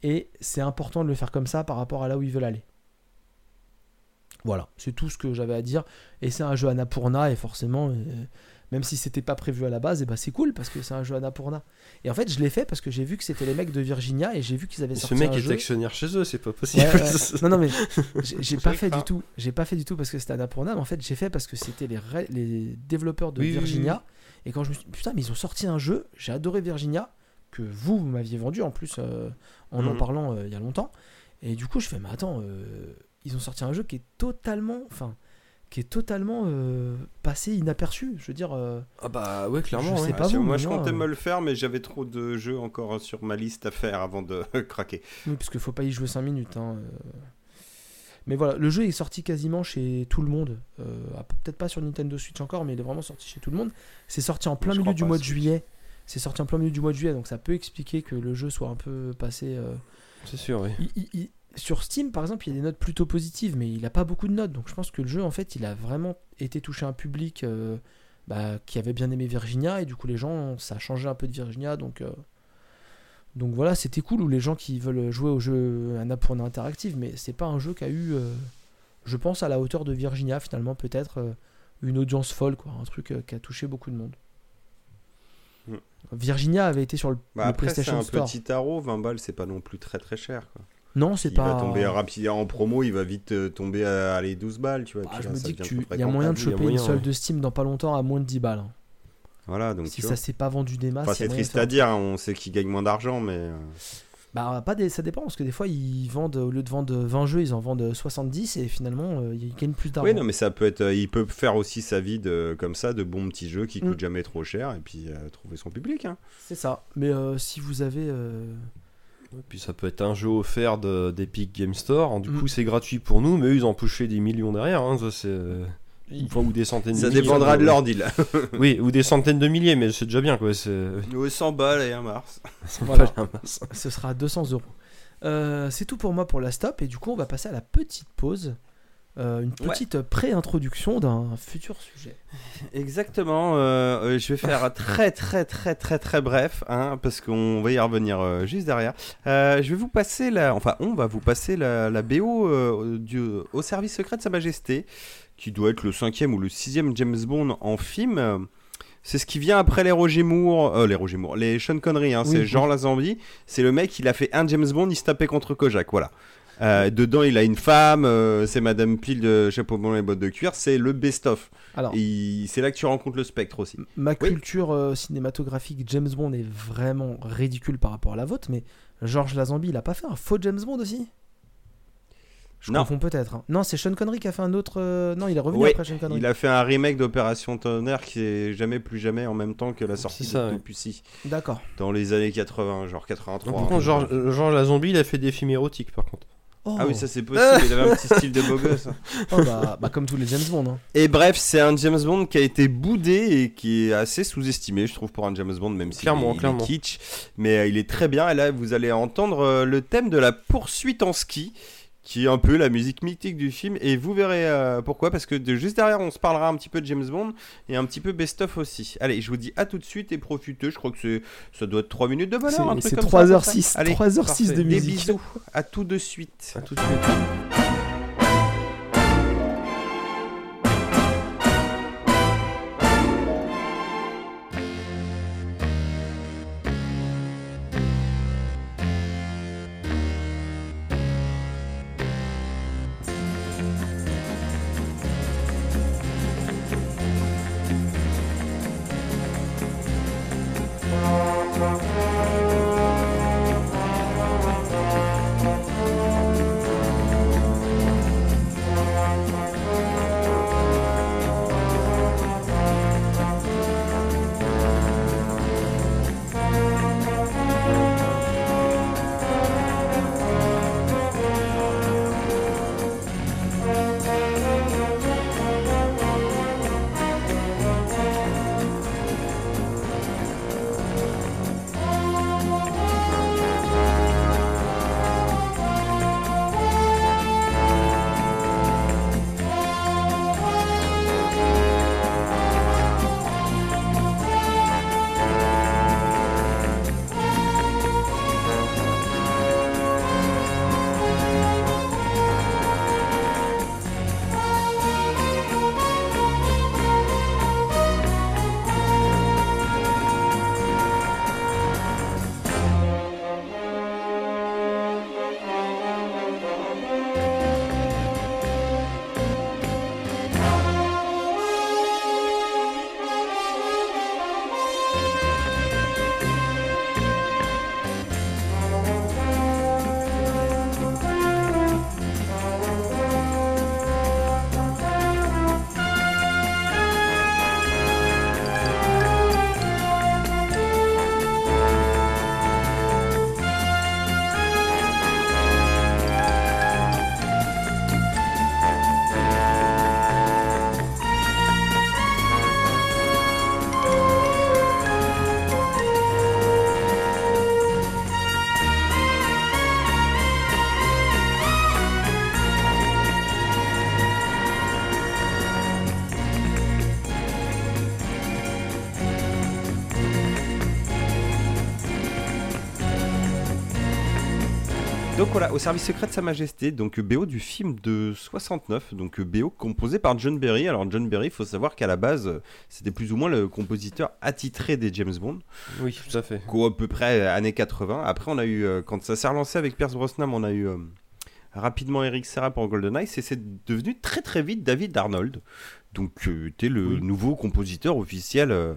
et c'est important de le faire comme ça par rapport à là où ils veulent aller. Voilà, c'est tout ce que j'avais à dire. Et c'est un jeu Annapurna, et forcément, euh, même si c'était pas prévu à la base, et ben c'est cool parce que c'est un jeu Annapurna. Et en fait, je l'ai fait parce que j'ai vu que c'était les mecs de Virginia et j'ai vu qu'ils avaient Ce sorti mec un est jeu. actionnaire chez eux, c'est pas possible. Ouais, ouais. <laughs> Non, non, mais j'ai- <laughs> pas fait du tout. J'ai pas fait du tout parce que c'était Annapurna, mais en fait, j'ai fait parce que c'était les, les développeurs de Oui, oui, Virginia. Et quand je me suis dit, putain, mais ils ont sorti un jeu, j'ai adoré Virginia, que vous, vous m'aviez vendu en plus euh, en en Mhm. parlant euh, il y a longtemps. Et du coup, je fais, mais attends, euh, ils ont sorti un jeu qui est totalement. Enfin. Qui est totalement euh, passé inaperçu. Je veux dire, euh, Ah bah ouais, clairement. Je ouais. sais Ah, pas c'est- vous, moi je comptais euh, me le faire mais j'avais trop de jeux encore sur ma liste à faire avant de <laughs> craquer. Oui, parce qu'il faut pas y jouer 5 minutes. hein. Mais voilà, le jeu est sorti quasiment chez tout le monde. Euh, ah, Peut-être pas sur Nintendo Switch encore, mais il est vraiment sorti chez tout le monde. C'est sorti en plein je milieu du mois de juillet. C'est sorti en plein milieu du mois de juillet, donc ça peut expliquer que le jeu soit un peu passé. euh, C'est sûr, oui. il- il- il- Sur Steam, par exemple, il y a des notes plutôt positives, mais il a pas beaucoup de notes. Donc je pense que le jeu, en fait, il a vraiment été touché à un public euh, bah, qui avait bien aimé Virginia, et du coup, les gens, ça a changé un peu de Virginia, donc. euh, donc voilà, c'était cool ou les gens qui veulent jouer au jeu Annapurna interactive, mais c'est pas un jeu qui a eu, euh, je pense, à la hauteur de Virginia finalement, peut-être une audience folle, quoi, un truc qui a touché beaucoup de monde. Mm. Virginia avait été sur le, Bah, le après c'est PlayStation un petit tarot, 20 balles c'est pas non plus très très cher. Quoi. Non, c'est Il pas. va tomber rapide en promo, il va vite euh, tomber à les 12 balles, tu vois. Ah, je là, me dis que tu... il y a moyen de il choper une solde ouais. de Steam dans pas longtemps à moins de 10 balles. hein. Voilà, donc si ça s'est pas vendu des masses. Enfin, il c'est triste faire- à dire, hein, on sait qu'ils gagnent moins d'argent, mais. euh, Bah, pas des... ça dépend parce que des fois ils vendent, au lieu de vendre 20 jeux, ils en vendent 70 et finalement euh, ils gagnent plus d'argent. Oui, non, mais ça peut être. euh, il peut faire aussi sa vie de, comme ça, de bons petits jeux qui Mm. coûtent jamais trop cher et puis euh, trouver son public. Hein. C'est ça. Mais si vous avez. Et Puis ça peut être un jeu offert de- d'Epic Game Store. Du Mm. coup, c'est gratuit pour nous, mais eux, ils ont poussé des millions derrière. hein, ça, c'est... Enfin, ou des centaines Ça de milliers. dépendra de euh, leur deal. <laughs> Oui, ou des centaines de milliers, mais c'est déjà bien quoi. Nous, 100 balles et un mars. <laughs> Voilà. Pas la masse. Ce sera 200 euros. Euh, c'est tout pour moi pour la stop et du coup on va passer à la petite pause. Euh, une Ouais. petite pré-introduction d'un futur sujet. <laughs> Exactement. euh, je vais faire très très très très très bref, hein, parce qu'on va y revenir euh, juste derrière. Je vais vous passer la, enfin, on va vous passer la, la BO du, au service secret de Sa Majesté, qui doit être le cinquième ou le sixième James Bond en film. C'est ce qui vient après les Roger Moore, euh, les Roger Moore, les Sean Connery. Hein, Oui, c'est oui. Jean Lazenby. C'est le mec, il a fait un James Bond, il se tapait contre Kojak, voilà. Euh, dedans, il a une femme, euh, c'est Madame Pile de Chapeau blanc et bottes de cuir, c'est le best-of. C'est là que tu rencontres le spectre aussi. ma Oui. culture euh, cinématographique James Bond est vraiment ridicule par rapport à la vôtre, mais Georges Lazenby, il a pas fait un faux James Bond aussi? Je Non. confonds peut-être. hein. Non, c'est Sean Connery qui a fait un autre. euh, Non, il est revenu Oui, après Sean Connery. Il a fait un remake d'Opération Tonnerre qui est jamais plus jamais en même temps que la sortie ça, de ouais. Pussy D'accord. dans les années 80, genre 83. Par contre, Georges Georges Lazenby, il a fait des films érotiques par contre. Oh. Ah oui, ça c'est possible, il avait un petit style de beau gosse. <laughs> Oh, bah, bah, comme tous les James Bond. hein. Et bref, c'est un James Bond qui a été boudé et qui est assez sous-estimé, je trouve, pour un James Bond, même si Clairement, il, est kitsch. Mais euh, il est très bien. Et là, vous allez entendre euh, le thème de la poursuite en ski, qui est un peu la musique mythique du film. Et vous verrez euh, pourquoi, parce que de, juste derrière, on se parlera un petit peu de James Bond et un petit peu best-of aussi. Allez, je vous dis à tout de suite et profitez. Je crois que ça doit être 3 minutes de bonheur, C'est truc c'est comme ça, à peu 3h06. près. Allez, 3h06 parfait. de Des musique. bisous. À tout de suite. À tout de suite. Voilà, au service secret de Sa Majesté, donc BO du film de 69, donc BO composé par John Berry. Alors John Berry, il faut savoir qu'à la base, c'était plus ou moins le compositeur attitré des James Bond, Oui, tout à fait. qu'au à peu près euh, années 80. Après, on a eu, euh, quand ça s'est relancé avec Pierce Brosnan, on a eu euh, rapidement Eric Serra pour GoldenEye, et c'est devenu très très vite David Arnold. Donc, euh, était le Oui. nouveau compositeur officiel euh,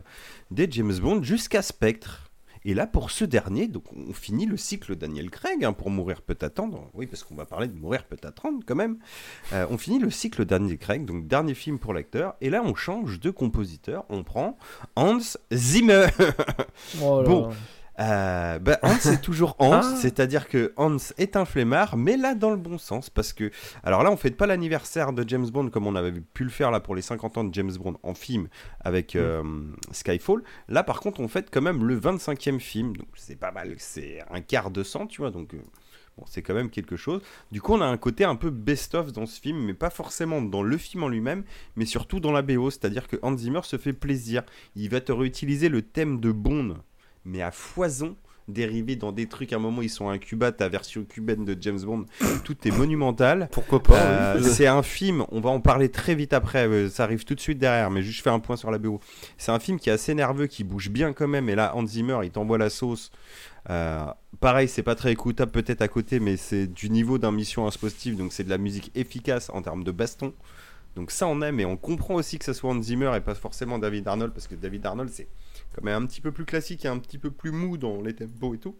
des James Bond jusqu'à Spectre. Et là, pour ce dernier, donc on finit le cycle Daniel Craig, hein, pour mourir peut attendre. Oui, parce qu'on va parler de mourir peut attendre quand même. Euh, on finit le cycle Daniel Craig, donc dernier film pour l'acteur. Et là, on change de compositeur. On prend Hans Zimmer. <laughs> Oh là Bon. là. Euh, bah, Hans c'est toujours <laughs> Hans, Ah. c'est-à-dire que Hans est un flemmard, mais là dans le bon sens, parce que, alors là on fête pas l'anniversaire de James Bond comme on avait pu le faire là pour les 50 ans de James Bond en film avec euh, Skyfall. Là par contre on fête quand même le 25e film, donc c'est pas mal, c'est un quart de cent, tu vois, donc euh, bon c'est quand même quelque chose. Du coup on a un côté un peu best-of dans ce film, mais pas forcément dans le film en lui-même, mais surtout dans la BO, c'est-à-dire que Hans Zimmer se fait plaisir, il va te réutiliser le thème de Bond mais à foison dérivé dans des trucs. À un moment ils sont un Cuba ta version cubaine de James Bond <coughs> tout est monumental. Pourquoi pas Euh, oui. c'est un film on va en parler très vite après euh, ça arrive tout de suite derrière mais juste faire un point sur la BO c'est un film qui est assez nerveux qui bouge bien quand même et là Hans Zimmer il t'envoie la sauce. Euh, pareil c'est pas très écoutable peut-être à côté mais c'est du niveau d'un Mission Impossible donc c'est de la musique efficace en termes de baston. Donc ça on aime et on comprend aussi que ça soit Hans Zimmer et pas forcément David Arnold parce que David Arnold c'est quand même un petit peu plus classique et un petit peu plus mou dans les tempos et tout.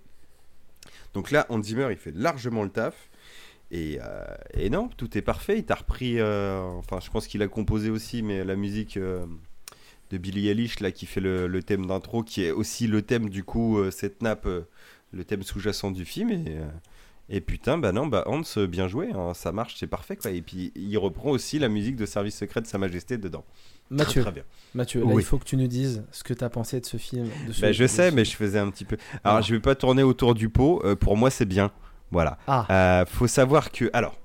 Donc là, Hans Zimmer, il fait largement le taf. Et, euh, et non, tout est parfait. Il t'a repris, euh, enfin, je pense qu'il a composé aussi, mais la musique euh, de Billy Eilish, là, qui fait le, le thème d'intro, qui est aussi le thème, du coup, cette nappe, le thème sous-jacent du film. Et, putain, bah non, bah Hans, bien joué, hein, ça marche, c'est parfait. Et puis, il reprend aussi la musique de Service Secret de Sa Majesté dedans. Mathieu, Très, très bien. Mathieu, là, Oui. il faut que tu nous dises ce que tu as pensé de ce film. De ce- Bah, je de sais, ce- mais je faisais un petit peu. Alors, Ah. je vais pas tourner autour du pot. euh, pour moi, c'est bien. Voilà. Ah, Euh, faut savoir que, alors,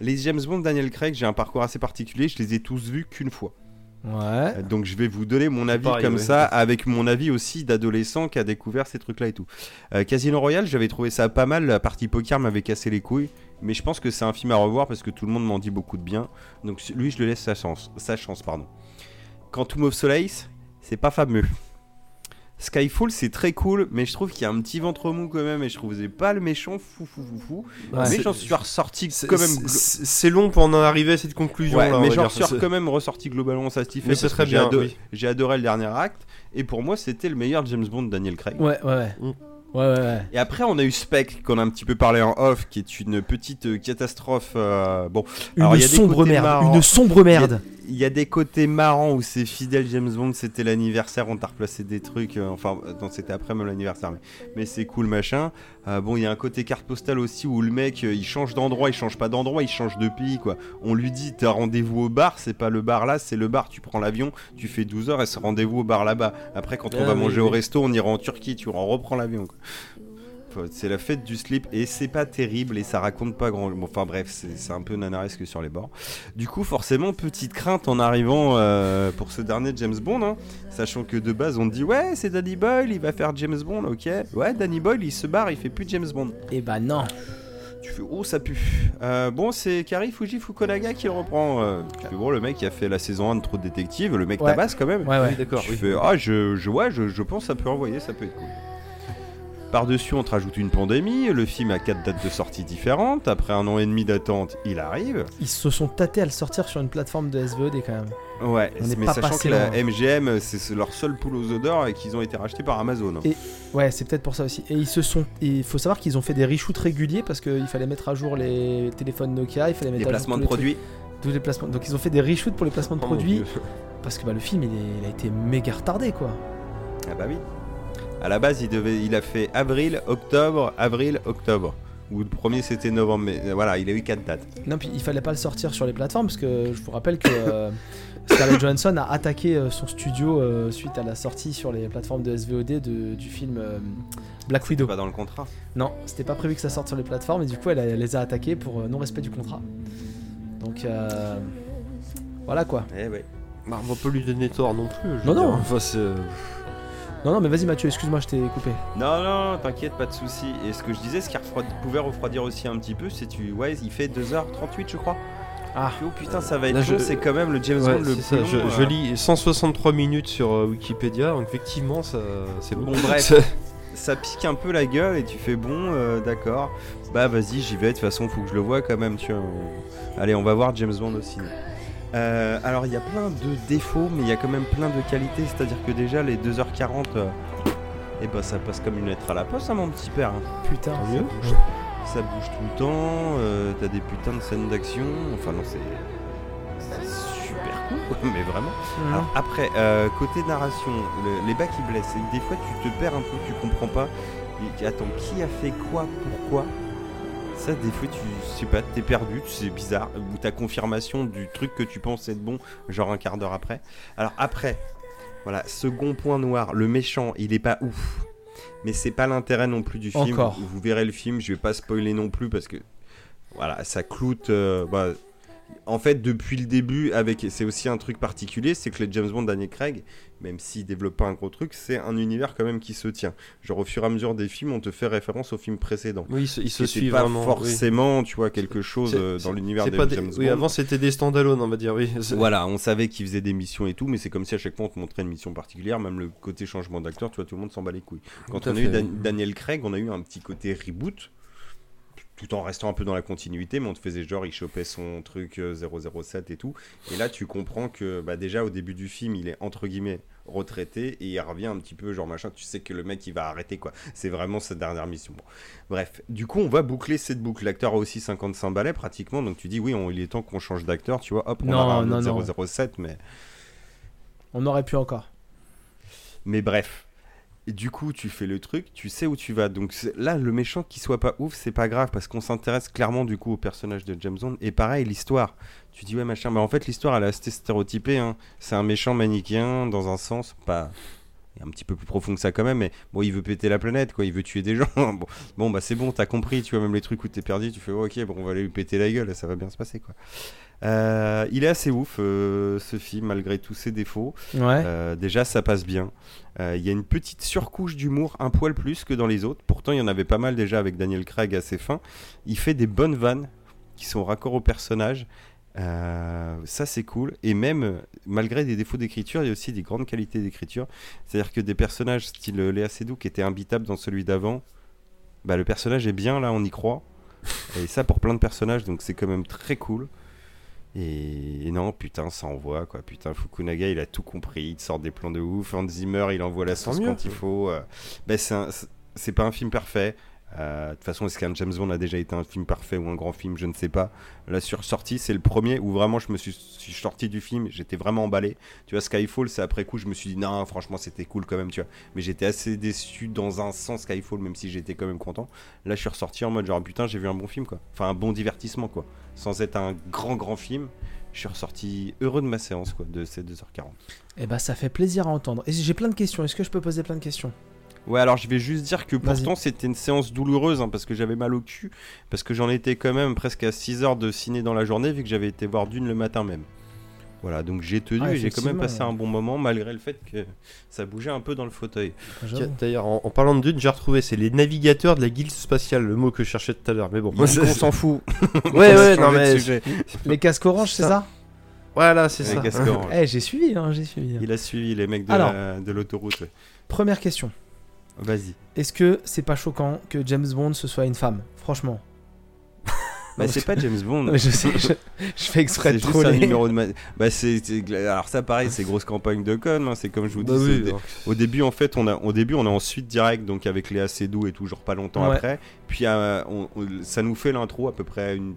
les James Bond, Daniel Craig, j'ai un parcours assez particulier. Je les ai tous vus qu'une fois. ouais. Euh, Donc, je vais vous donner mon avis pareil, comme ouais. ça, avec mon avis aussi d'adolescent qui a découvert ces trucs-là et tout. Euh, Casino Royale, j'avais trouvé ça pas mal. La partie poker m'avait cassé les couilles. Mais je pense que c'est un film à revoir parce que tout le monde m'en dit beaucoup de bien. Donc, lui, je le laisse sa chance. Sa chance, pardon. Quantum of Solace, c'est pas fameux. Skyfall, c'est très cool, mais je trouve qu'il y a un petit ventre mou quand même, et je trouve que c'est pas le méchant fou fou fou fou. Ouais. mais j'en suis ressorti C'est- quand même. long pour en arriver à cette conclusion. Ouais, là, mais j'en suis quand même ressorti globalement satisfait. C'est très bien, ado- oui. J'ai adoré le dernier acte, et pour moi, c'était le meilleur James Bond Daniel Craig. Ouais, ouais, ouais. Mm. Ouais, ouais, ouais. Et après, on a eu Spec, qu'on a un petit peu parlé en off, qui est une petite catastrophe. euh, bon, Une Alors, il y a des sombre côtés merde. marrants. Une sombre merde. Il y a des côtés marrants où c'est fidèle James Bond, c'était l'anniversaire, on t'a replacé des trucs. euh, enfin, non, c'était après même l'anniversaire, mais, mais c'est cool, machin. Euh, bon, il y a un côté carte postale aussi où le mec, euh, il change d'endroit, il change pas d'endroit, il change de pays, quoi. On lui dit, t'as rendez-vous au bar, c'est pas le bar là, c'est le bar. Tu prends l'avion, tu fais 12 heures et c'est rendez-vous au bar là-bas. Après, quand on Ah va oui, manger oui. au resto, on ira en Turquie, tu on reprend l'avion, quoi. C'est la fête du slip et c'est pas terrible et ça raconte pas grand. bon, Enfin bref, c'est un peu nanaresque sur les bords. Du coup, forcément, petite crainte en arrivant euh, pour ce dernier James Bond, hein, sachant que de base on te dit ouais, c'est Danny Boyle, il va faire James Bond, ok. Ouais, Danny Boyle, il se barre, il fait plus James Bond. Et bah non. Tu fais oh ça pue. Euh, bon, c'est Kari Fuji Fukunaga qui le reprend. Euh, tu fais bon, le mec qui a fait la saison 1 de Trop de Détective, le mec Ouais. tabasse quand même. Ouais, ouais. D'accord. Tu oui. fais, ah, je, je, ouais, je, je pense que ça peut envoyer, ça peut être cool. Par-dessus, on te rajoute une pandémie. Le film a quatre dates de sortie différentes. Après un an et demi d'attente, il arrive. Ils se sont tâtés à le sortir sur une plateforme de SVOD quand même. Ouais, mais sachant que la. MGM, c'est leur seul pool aux odeurs et qu'ils ont été rachetés par Amazon. Et- Ouais, c'est peut-être pour ça aussi. Et ils se sont. Il faut savoir qu'ils ont fait des reshoots réguliers parce qu'il fallait mettre à jour les téléphones Nokia, il fallait mettre Les à placements de trucs- produits. tous les placements. Donc ils ont fait des reshoots pour les placements de Oh produits parce que bah, le film il, est- il a été méga retardé quoi. Ah bah oui. À la base, il, devait, il a fait avril, octobre, avril, octobre. Ou le premier c'était novembre, mais euh, voilà, il a eu quatre dates. Non, puis il fallait pas le sortir sur les plateformes parce que je vous rappelle que euh, <laughs> Scarlett Johansson a attaqué euh, son studio euh, suite à la sortie sur les plateformes de SVOD de- du film euh, Black Widow. Pas dans le contrat. Non, c'était pas prévu que ça sorte sur les plateformes et du coup elle, a- elle les a attaqués pour euh, non-respect du contrat. Donc euh, voilà quoi. Eh ouais. Bah, on va pas lui donner tort non plus. je Non, non. dire. Enfin, c'est- Non, non, mais vas-y Mathieu, excuse-moi, je t'ai coupé. Non, non, non, t'inquiète, pas de souci. Et ce que je disais, ce qui refroid- pouvait refroidir aussi un petit peu, c'est tu. Ouais, il fait 2h38, je crois. Ah, Oh putain, ça va être je- c'est quand même le James Ouais, Bond le plus ça, long, je, euh. je lis 163 minutes sur euh, Wikipédia, donc effectivement, ça, c'est Bon, bon. bref. <laughs> Ça pique un peu la gueule et tu fais bon, euh, d'accord. Bah vas-y, j'y vais. De toute façon, faut que je le vois quand même. Tu vois. Allez, on va voir James Bond aussi. Euh, alors il y a plein de défauts, mais il y a quand même plein de qualités. C'est-à-dire que déjà les 2h40, et bah ça passe comme une lettre à la poste, hein, mon petit père. hein. putain. Tant mieux. Ça bouge tout le temps. euh, T'as des putains de scènes d'action. Enfin non, c'est c'est super cool, quoi, <laughs> mais vraiment. Alors après, euh, côté narration, le- les bas qui blessent, que des fois tu te perds un peu, tu comprends pas. Et, attends, qui a fait quoi, pourquoi? Ça, des fois, tu sais pas, t'es perdu, c'est bizarre. Ou t'as confirmation du truc que tu penses être bon, genre un quart d'heure après. Alors après, voilà, second point noir, le méchant, il est pas ouf. Mais c'est pas l'intérêt non plus du film. Encore. Vous verrez le film, je vais pas spoiler non plus parce que voilà, ça cloute. euh, bah, en fait, depuis le début, avec c'est aussi un truc particulier, c'est que les James Bond Daniel Craig, même s'il développe pas un gros truc, c'est un univers quand même qui se tient. Genre au fur et à mesure des films, on te fait référence aux films précédents. Oui, il se, suit pas vraiment. oui. forcément, tu vois, quelque chose euh, dans l'univers des des- James Oui, Bond. avant c'était des standalone, on va dire, oui. <laughs> Voilà, on savait qu'ils faisaient des missions et tout, mais c'est comme si à chaque fois on te montrait une mission particulière, même le côté changement d'acteur, tu vois, tout le monde s'en bat les couilles. Quand Tout on a eu Dan- oui. Daniel Craig, on a eu un petit côté reboot, tout en restant un peu dans la continuité, mais on te faisait genre, il chopait son truc euh, 007 et tout. Et là, tu comprends que bah, déjà au début du film, il est entre guillemets retraité et il revient un petit peu genre machin. Tu sais que le mec il va arrêter quoi. C'est vraiment sa dernière mission. Bon. Bref, du coup, on va boucler cette boucle. L'acteur a aussi 55 balais pratiquement, donc tu dis oui, on- il est temps qu'on change d'acteur, tu vois. Hop, on Non, aura un non, autre non. 007, mais. On aurait pu encore. Mais bref. Du coup, tu fais le truc, tu sais où tu vas. Donc là, le méchant qui soit pas ouf, c'est pas grave parce qu'on s'intéresse clairement du coup au personnage de James Bond. Et pareil, l'histoire. Tu dis ouais machin, mais en fait l'histoire elle est assez stéréotypée. hein. C'est un méchant manichéen dans un sens, pas un petit peu plus profond que ça quand même. Mais bon, il veut péter la planète, quoi. Il veut tuer des <laughs> gens. bon, bon, bah c'est bon, t'as compris. Tu vois même les trucs où t'es perdu, tu fais oh, ok, bon, on va aller lui péter la gueule, ça va bien se passer quoi. Euh, il est assez ouf euh, ce film malgré tous ses défauts. Ouais. Euh, déjà, ça passe bien. Euh, Il y a une petite surcouche d'humour, un poil plus que dans les autres. Pourtant, il y en avait pas mal déjà avec Daniel Craig assez fin. Il fait des bonnes vannes qui sont raccord au personnage. Ça, c'est cool. Et même, malgré des défauts d'écriture, il y a aussi des grandes qualités d'écriture. C'est-à-dire que des personnages style Léa Seydoux qui étaient imbitables dans celui d'avant, bah, le personnage est bien là, on y croit. Et ça pour plein de personnages, donc c'est quand même très cool. Et, et non, putain, ça envoie quoi. Putain, Fukunaga, il a tout compris. Il te sort des plans de ouf. Hans Zimmer, il envoie la sauce quand il faut. euh. Ben, c'est pas un film parfait. Euh, De toute façon, est-ce qu'un James Bond a déjà été un film parfait ou un grand film Je ne sais pas. La sursortie, c'est le premier où vraiment je me suis, sorti du film. J'étais vraiment emballé. Tu vois, Skyfall, c'est après coup, je me suis dit non, franchement, c'était cool quand même, tu vois. Mais j'étais assez déçu dans un sens Skyfall, même si j'étais quand même content. Là, je suis ressorti en mode genre putain, j'ai vu un bon film quoi. Enfin, un bon divertissement quoi. Sans être un grand grand film, je suis ressorti heureux de ma séance quoi, de ces 2h40. Eh bah, ça fait plaisir à entendre. Et j'ai plein de questions. Est-ce que je peux poser plein de questions? Ouais, alors je vais juste dire que pourtant c'était une séance douloureuse hein, parce que j'avais mal au cul, parce que j'en étais quand même presque à 6 heures de ciné dans la journée vu que j'avais été voir d'une le matin même. Voilà, donc j'ai tenu Ah, et j'ai quand même passé un bon moment malgré le fait que ça bougeait un peu dans le fauteuil. Tiens, D'ailleurs, en, en parlant de Dune, j'ai retrouvé, c'est les navigateurs de la guilde spatiale, le mot que je cherchais tout à l'heure. Mais bon, on s'en fout. <laughs> Ouais, ouais, non mais. sujet. Les casques orange, c'est Ça- ça? Voilà, c'est Les ça. casques <laughs> orange. Eh, j'ai suivi, hein, j'ai suivi. Il a suivi les mecs de la- l'autoroute. ouais. Première question. Vas-y. Est-ce que c'est pas choquant que James Bond ce soit une femme? Franchement. Bah, c'est pas James Bond. <laughs> Je sais, je, je fais exprès C'est de juste un troller. numéro de ma- Bah c'est c'est- alors ça pareil c'est grosse campagne de com hein, c'est comme je vous dis Bah c'est oui, au début, en fait, on a, au début, on est en suite direct, donc avec Léa Seydoux et tout, genre pas longtemps Ouais. après. Puis euh, on- on- ça nous fait l'intro à peu près une,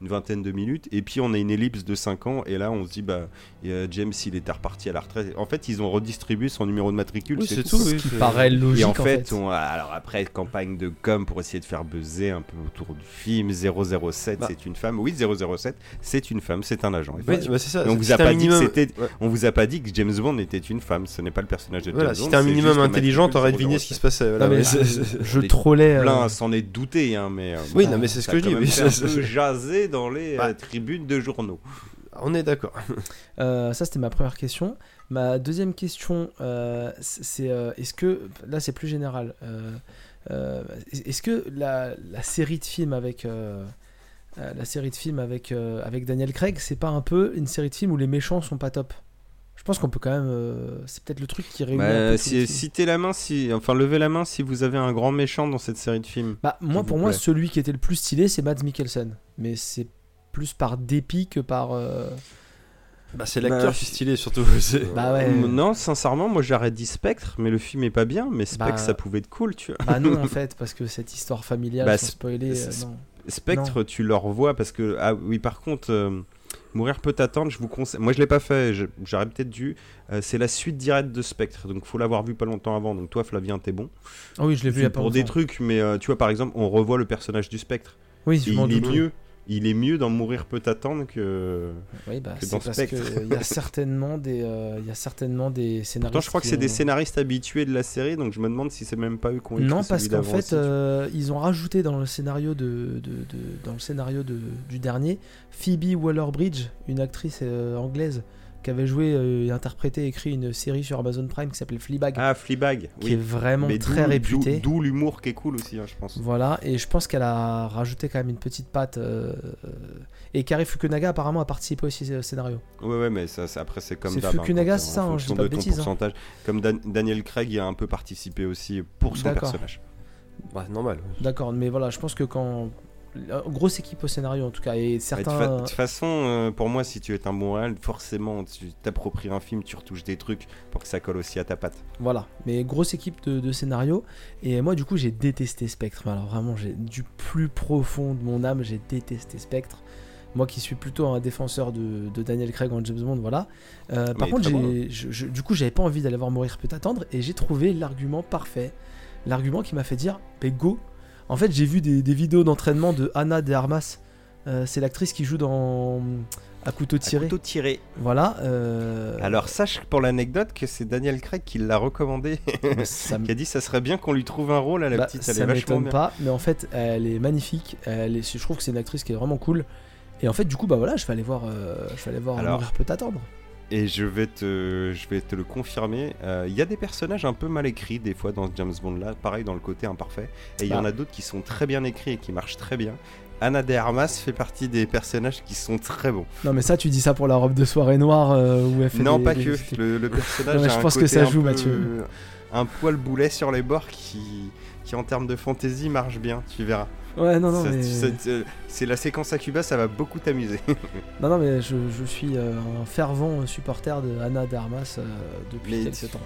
une vingtaine de minutes. Et puis on a une ellipse de 5 ans. Et là, on se dit, bah, euh, James, il était reparti à la retraite. En fait, ils ont redistribué son numéro de matricule. Oui, c'est tout. Ce oui, qui paraît logique Et en en fait, fait. on- alors après, campagne de com pour essayer de faire buzzer un peu autour du film 007, Bah. c'est une femme. Oui, 007, c'est une femme, c'est un agent. Oui, bah, c'est ça. On vous si a pas dit que minimum- c'était- Ouais. On vous a pas dit que James Bond était une femme, ce n'est pas le personnage de Voilà, James si Bond. t'es un minimum intelligent, t'aurais deviné ce 007. qui se passait. Voilà, Non, mais <laughs> je, trollais. euh, plein s'en est douté, hein, mais. euh, Oui, bon, non, mais c'est ce que je dis, même dans les euh, Bah. tribunes de journaux. On est d'accord. euh, ça, c'était ma première question. Ma deuxième question, euh, c'est euh, est-ce que là c'est plus général. euh, euh, est-ce que la, la série de films avec euh, euh, la série de films avec euh, avec Daniel Craig, c'est pas un peu une série de films où les méchants sont pas top? Pense qu'on peut quand même. euh, c'est peut-être le truc qui réunit. un Bah, si, citez la main, si, enfin levez la main si vous avez un grand méchant dans cette série de films. Bah, moi, pour moi, plaît. celui qui était le plus stylé, c'est Mads Mikkelsen. Mais c'est plus par dépit que par. euh, Bah, c'est l'acteur Bah, qui est stylé surtout. <laughs> c'est- Bah ouais. Non, sincèrement, moi j'aurais dit Spectre, mais le film est pas bien. Mais Spectre, Bah, ça pouvait être cool, tu vois. Bah non, en <laughs> fait, parce que cette histoire familiale, Bah, sans c'est- spoiler, euh, non. Spectre, tu le revois parce que ah oui, par contre, euh, mourir peut attendre. Je vous conseille. Moi, je l'ai pas fait. J'aurais peut-être dû. Euh, c'est la suite directe de Spectre, donc faut l'avoir vu pas longtemps avant. Donc toi, Flavien, t'es bon. Ah oui, je l'ai vu il y a pas pour des trucs, mais euh, tu vois, par exemple, on revoit le personnage du Spectre. Oui, je m'en il est doute. mieux. Il est mieux dans Mourir peut attendre que. Oui, bah, que c'est dans parce Spectre. qu'il y a <laughs> certainement des, euh, il y a certainement des scénaristes. Pourtant, je crois que c'est des scénaristes habitués de la série, donc je me demande si c'est même pas eux qui ont écrit Non, parce qu'en fait, aussi, euh, ils ont rajouté dans le scénario de, de- de- dans le scénario de- du dernier Phoebe Waller-Bridge, une actrice euh, anglaise qui avait joué euh, et interprété, écrit une série sur Amazon Prime qui s'appelait Fleabag, Ah, Fleabag. qui oui. est vraiment Mais très réputée. d'où- l'humour qui est cool aussi, hein, je pense. Voilà, et je pense qu'elle a rajouté quand même une petite patte. euh, et Kari Fukunaga apparemment a participé aussi au scénario. Ouais, ouais, mais ça, ça- après, c'est comme C'est d'hab, hein, Fukunaga, c'est ça, hein, je dis pas de ton bêtises, hein. Comme Dan- Daniel Craig y a un peu participé aussi pour son personnage. Bah, normal. D'accord, mais voilà, je pense que quand. Grosse équipe au scénario en tout cas, et De certains. fa- de toute façon, euh, pour moi, si tu es un bon réal, forcément, tu t'appropries un film, tu retouches des trucs pour que ça colle aussi à ta patte. Voilà, mais grosse équipe de, de scénario. Et moi, du coup, j'ai détesté Spectre. Alors, vraiment, j'ai du plus profond de mon âme, j'ai détesté Spectre. Moi qui suis plutôt un défenseur de, de Daniel Craig en James Bond, voilà. Euh, par contre, bon. je- je- du coup, j'avais pas envie d'aller voir Mourir peut attendre. Et j'ai trouvé l'argument parfait. L'argument qui m'a fait dire, mais go. En fait, j'ai vu des, des vidéos d'entraînement de Anna de Armas. Euh, c'est l'actrice qui joue dans À couteau À tiré. couteau tiré. Voilà. euh, Alors, sache pour l'anecdote que c'est Daniel Craig qui l'a recommandé, <laughs> ça qui a dit ça serait bien qu'on lui trouve un rôle à la Bah, petite. Elle ça est vachement m'étonne pas, mais en fait, elle est magnifique. Elle est, je trouve que c'est une actrice qui est vraiment cool. Et en fait, du coup, bah voilà, je vais aller voir, euh, je vais aller voir Alors, Mourir peut attendre. Et je vais te, je vais te le confirmer. euh, Il y a des personnages un peu mal écrits des fois dans ce James Bond là, pareil dans le côté imparfait. Et il y Bah. en a d'autres qui sont très bien écrits et qui marchent très bien. Anna de Armas fait partie des personnages qui sont très bons. Non, mais ça, tu dis ça pour la robe de soirée noire euh, où elle fait Non, des- pas des- que. Le, le personnage Non, mais je un pense que ça joue, peu- Mathieu. Un poil boulet sur les bords qui, qui en termes de fantaisie marche bien. Tu verras. Ouais, non, non, mais, C'est la séquence à Cuba, ça va beaucoup t'amuser. <laughs> non, non, mais je, je suis euh, un fervent supporter de Anna Darmas euh, depuis Mais quelques temps.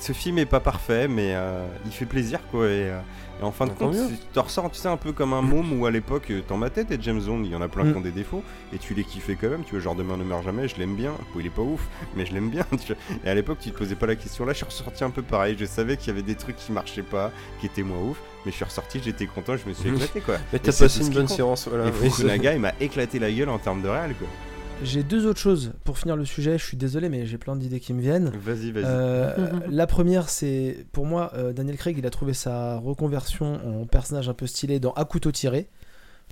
Ce film est pas parfait, mais euh, il fait plaisir quoi. Et, euh, et en fin de Tant compte, tu te ressors, tu sais, un peu comme un môme où à l'époque, euh, dans ma tête, et James Bond, il y en a plein Mm. qui ont des défauts, et tu les kiffais quand même. Tu vois, genre Demain ne meurt jamais, je l'aime bien. Bon, il est pas ouf, mais je l'aime bien. <laughs> tu vois. Et à l'époque, tu te posais pas la question. Là, je suis ressorti un peu pareil. Je savais qu'il y avait des trucs qui marchaient pas, qui étaient moins ouf, mais je suis ressorti, j'étais content, je me suis <laughs> éclaté quoi. Mais t'as passé une bonne séance. Voilà. Et Fukunaga, il m'a éclaté la gueule en termes de réel quoi. J'ai deux autres choses pour finir le sujet. Je suis désolé, mais j'ai plein d'idées qui me viennent. Vas-y, vas-y. Euh, la première, c'est pour moi, euh, Daniel Craig, il a trouvé sa reconversion en personnage un peu stylé dans À couteau tiré.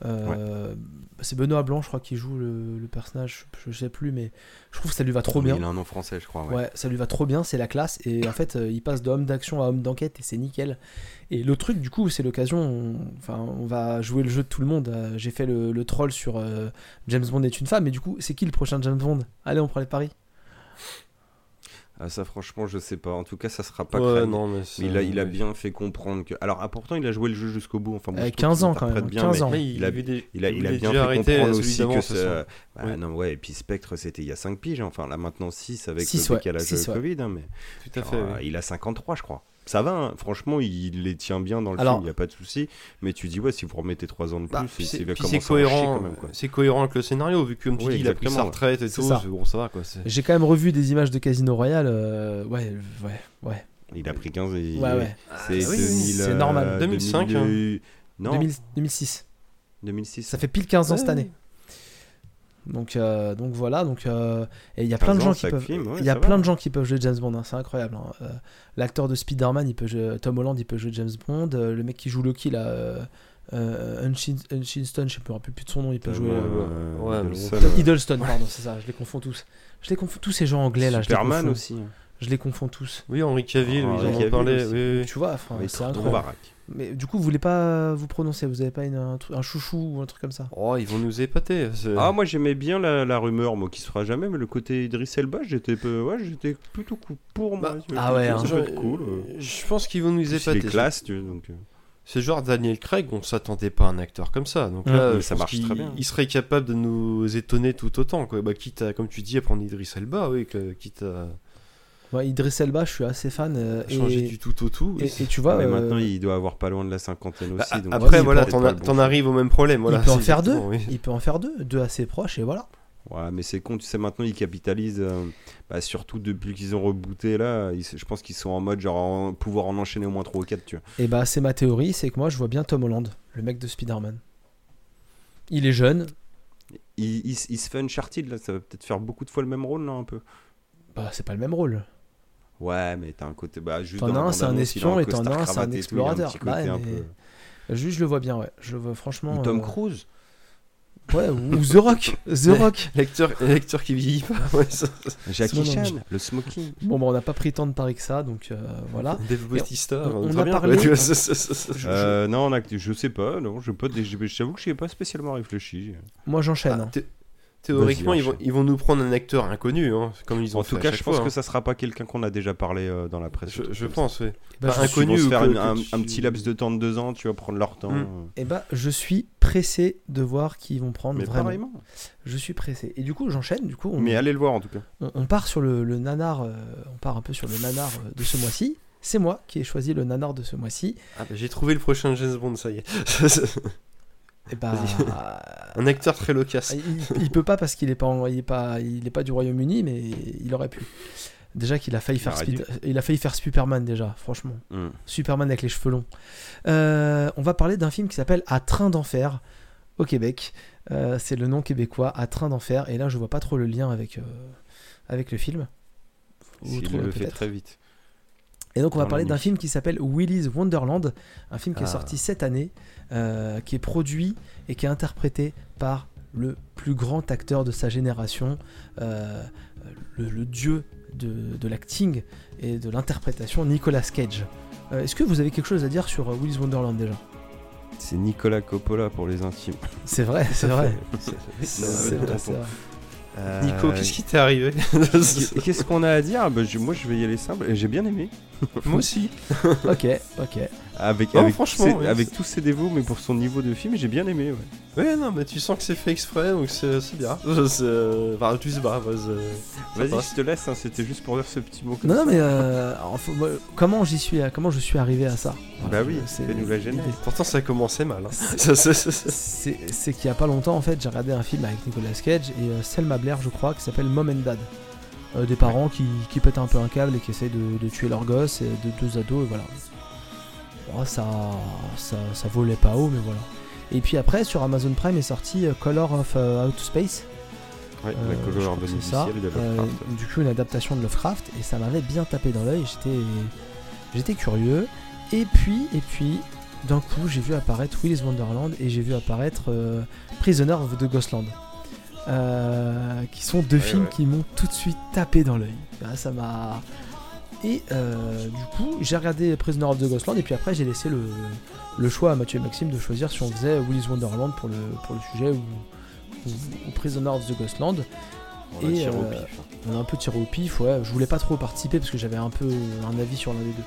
Euh, C'est Benoît Blanc, je crois, qui joue le, le personnage. Je, je sais plus, mais je trouve que ça lui va trop bien. Il a un nom français, je crois. Ouais. Ouais, ça lui va trop bien, c'est la classe. Et en fait, il passe de homme d'action à homme d'enquête et c'est nickel. Et le truc, du coup, c'est l'occasion. on- Enfin, on va jouer le jeu de tout le monde. Euh, J'ai fait le, le troll sur euh, James Bond est une femme. Mais du coup, c'est qui le prochain James Bond? Allez, on prend les paris. Ah, ça, franchement, je sais pas. En tout cas, ça sera pas Ouais, Craig. non, mais Mais c'est- il a, il a bien fait comprendre que. Alors, ah, pourtant, il a joué le jeu jusqu'au bout. Enfin, bon, Euh, je trouve 15 qu'il ans, quand même, interprète bien, 15 mais ans. Mais Il il a- des- Il a, il a bien fait arrêter comprendre celui aussi que ça. Bah, Ouais. non, ouais, et puis Spectre, c'était il y a 5 piges. Enfin, là, maintenant 6 avec Six, le ouais, six, de ouais. Covid. hein, mais Tout à fait. Oui. il a 53, je crois. Ça va, hein. franchement, il les tient bien dans le Alors- film, il n'y a pas de souci. Mais tu dis, ouais, si vous remettez 3 ans de plus, Bah, c'est- puis c'est puis c'est cohérent, quand même. Quoi. c'est cohérent avec le scénario vu que comme tu Oui, dis, il a pris sa retraite et tout. ça. Bon, ça va quoi. c'est- J'ai quand même revu des images de Casino Royale. euh, ouais, ouais, ouais. Il a pris 15 et. Ouais, ouais. C'est Ah, oui, 2000, c'est normal. euh, 2005, 2000, Non, 2000 2006. 2006. Ça fait pile 15 ans cette année. Donc, euh, donc voilà, donc euh, et il y a plein de 15 gens qui peuvent, film, ouais, il y a plein va. de gens qui peuvent jouer James Bond, hein, c'est incroyable. hein. Euh, L'acteur de Spider-Man, il peut jouer, Tom Holland, il peut jouer James Bond. Euh, le mec qui joue Loki là, euh, euh, Unchinston, je sais plus, je me rappelle plus de son nom, il peut jouer. ouais, Hiddleston, pardon, c'est ça, je les confonds tous. Je les confonds tous ces gens anglais là, je les Superman confonds. aussi. Je les confonds tous. Oui, Henri Cavill, Ah, ils en ont parlé. oui, oui. Tu vois, enfin, c'est trop incroyable. baraque. Mais du coup, vous voulez pas vous prononcer, vous avez pas une- un, chouchou ou un truc comme ça? Oh, ils vont nous épater. c'est- Ah, moi j'aimais bien la, la rumeur, moi qui se fera jamais, mais le côté Idriss Elba, j'étais ouais, j'étais plutôt pour moi. Bah, ah ouais, hein. être cool. euh. je pense qu'ils vont nous épater. classe, tu donc. euh. C'est genre Daniel Craig, on s'attendait pas à un acteur comme ça. Donc Ouais, là, ça marche très bien. Il serait capable de nous étonner tout autant. Quoi. Bah, quitte à, comme tu dis, à prendre Idriss Elba, oui, que- quitte à Ouais, Idriss Elba, je suis assez fan. euh, changer et, du tout au tout. et, et tu vois, mais euh, maintenant il doit avoir pas loin de la cinquantaine Bah, aussi. donc après, voilà, t'en a- bon arrives au même problème. Voilà, il peut en faire deux. oui. Il peut en faire deux, deux assez proches et voilà. Ouais, mais c'est con, tu sais, maintenant ils capitalisent, euh, bah, surtout depuis qu'ils ont rebooté là, ils- je pense qu'ils sont en mode genre en- pouvoir en enchaîner au moins 3 ou 4, tu vois. Et bah, c'est ma théorie, c'est que moi, je vois bien Tom Holland, le mec de Spider-Man. Il est jeune, Il, il- il se fait Uncharted là, ça va peut-être faire beaucoup de fois le même rôle là un peu. bah, c'est pas le même rôle. Ouais, mais t'as un côté. Bah, juste T'en as un, c'est un espion, et t'en as un, c'est un tout, explorateur. côté Bah, mais- peu- Juste, je le vois bien, ouais. Je le vois franchement. Ou Tom euh, Cruise Ouais, ou The Rock. The <laughs> Rock. L'acteur l'acteur qui vieillit pas. Ouais, ça- Jackie. Chan, le smoking. Bon, bah, on n'a pas pris tant de paris que ça, donc euh, voilà. Dave Bautista. on- on on a bien, parlé- <laughs> ça- ça- ça- Euh, non, on a- je sais pas, non, je pas, je je t'avoue que j'y ai pas spécialement réfléchi. Moi, j'enchaîne. Ah, hein. Thé- Théoriquement, ils vont, enchaîne. ils vont nous prendre un acteur inconnu, hein, comme ils ont En fait tout cas, je pense fois, que hein. ça sera pas quelqu'un qu'on a déjà parlé euh, dans la presse. Je, pense, oui. Bah, ça. Ils vont inconnu se faire que- une- que un, tu- un petit laps de temps de deux ans, tu vas prendre leur temps. Mm. euh. eh bah, je suis pressé de voir qui ils vont prendre Mais vraiment. pareillement. Je suis pressé. Et du coup, j'enchaîne. Du coup, on, Mais allez le voir en tout cas. on, on part sur le, le nanar. euh, on part un peu sur le nanar euh, de ce mois-ci. C'est moi qui ai choisi le nanar de ce mois-ci. Ah, bah, J'ai trouvé le prochain James Bond, ça y est. <laughs> Et bah, un acteur très loquace. il, il peut pas parce qu'il est pas, il est pas, il est pas du Royaume-Uni, mais il aurait pu. Déjà qu'il a failli Il faire, Speed- il a failli faire Superman déjà, franchement. Mm. Superman avec les cheveux longs. Euh, on va parler d'un film qui s'appelle À Train d'enfer au Québec. Euh, c'est le nom québécois, À Train d'enfer. Et là, je vois pas trop le lien avec, euh, avec le film. Vous Il trouvez le fait très vite. Et donc, on va parler d'un film qui s'appelle Willy's Wonderland, un film qui est Ah. sorti cette année, euh, qui est produit et qui est interprété par le plus grand acteur de sa génération, euh, le, le dieu de, de l'acting et de l'interprétation, Nicolas Cage. Euh, Est-ce que vous avez quelque chose à dire sur Willy's Wonderland déjà? C'est Nicolas Coppola pour les intimes. C'est vrai, c'est vrai. <laughs> C'est- <laughs> C'est c'est- vrai, c'est vrai. Euh, Nico, qu'est-ce qui t'est arrivé? qu'est- Qu'est-ce qu'on a à dire? Bah, je- Moi, je vais y aller simple. Et J'ai bien aimé. Moi aussi. <laughs> Ok, ok. Avec, Non, avec, franchement, tous ses- oui, avec tous ses défauts, mais pour son niveau de film, j'ai bien aimé. Ouais. Ouais, non, mais tu sens que c'est fait exprès, donc c'est c'est bien. <laughs> C'est- Enfin, tu sais pas, Vas-y, je te laisse. hein, C'était juste pour dire ce petit mot. comme Non, ça. mais euh, enfin, comment j'y suis, comment je suis arrivé à ça? Voilà, Bah oui, c'est fais-nous la l'idée. Pourtant, ça commençait mal. hein. C'est- qu'il y a pas longtemps en fait j'ai regardé un film avec Nicolas Cage et euh, Selma Blair je crois qui s'appelle Mom and Dad. Euh, des parents qui, qui pètent un peu un câble et qui essayent de, de tuer leur gosse et de deux ados et voilà. Bon, ça, ça, ça volait pas haut mais voilà. Et puis après sur Amazon Prime est sorti euh, Color of euh, Outer Space. Ouais, Euh, la couleur du ciel de Euh, du coup une adaptation de Lovecraft et ça m'avait bien tapé dans l'œil. J'étais, j'étais curieux. Et puis, et puis, d'un coup, j'ai vu apparaître Willy's Wonderland et j'ai vu apparaître euh, Prisoner of the Ghostland. Euh, qui sont deux Ouais, films ouais. qui m'ont tout de suite tapé dans l'œil. Ah, ça m'a. Et euh, du coup, j'ai regardé Prisoner of the Ghostland et puis après, j'ai laissé le, le choix à Mathieu et Maxime de choisir si on faisait Willy's Wonderland pour le, pour le sujet ou, ou, ou Prisoner of the Ghostland. On au euh, pif. On a un peu tiré au pif, ouais. Je voulais pas trop participer parce que j'avais un peu un avis sur l'un des deux.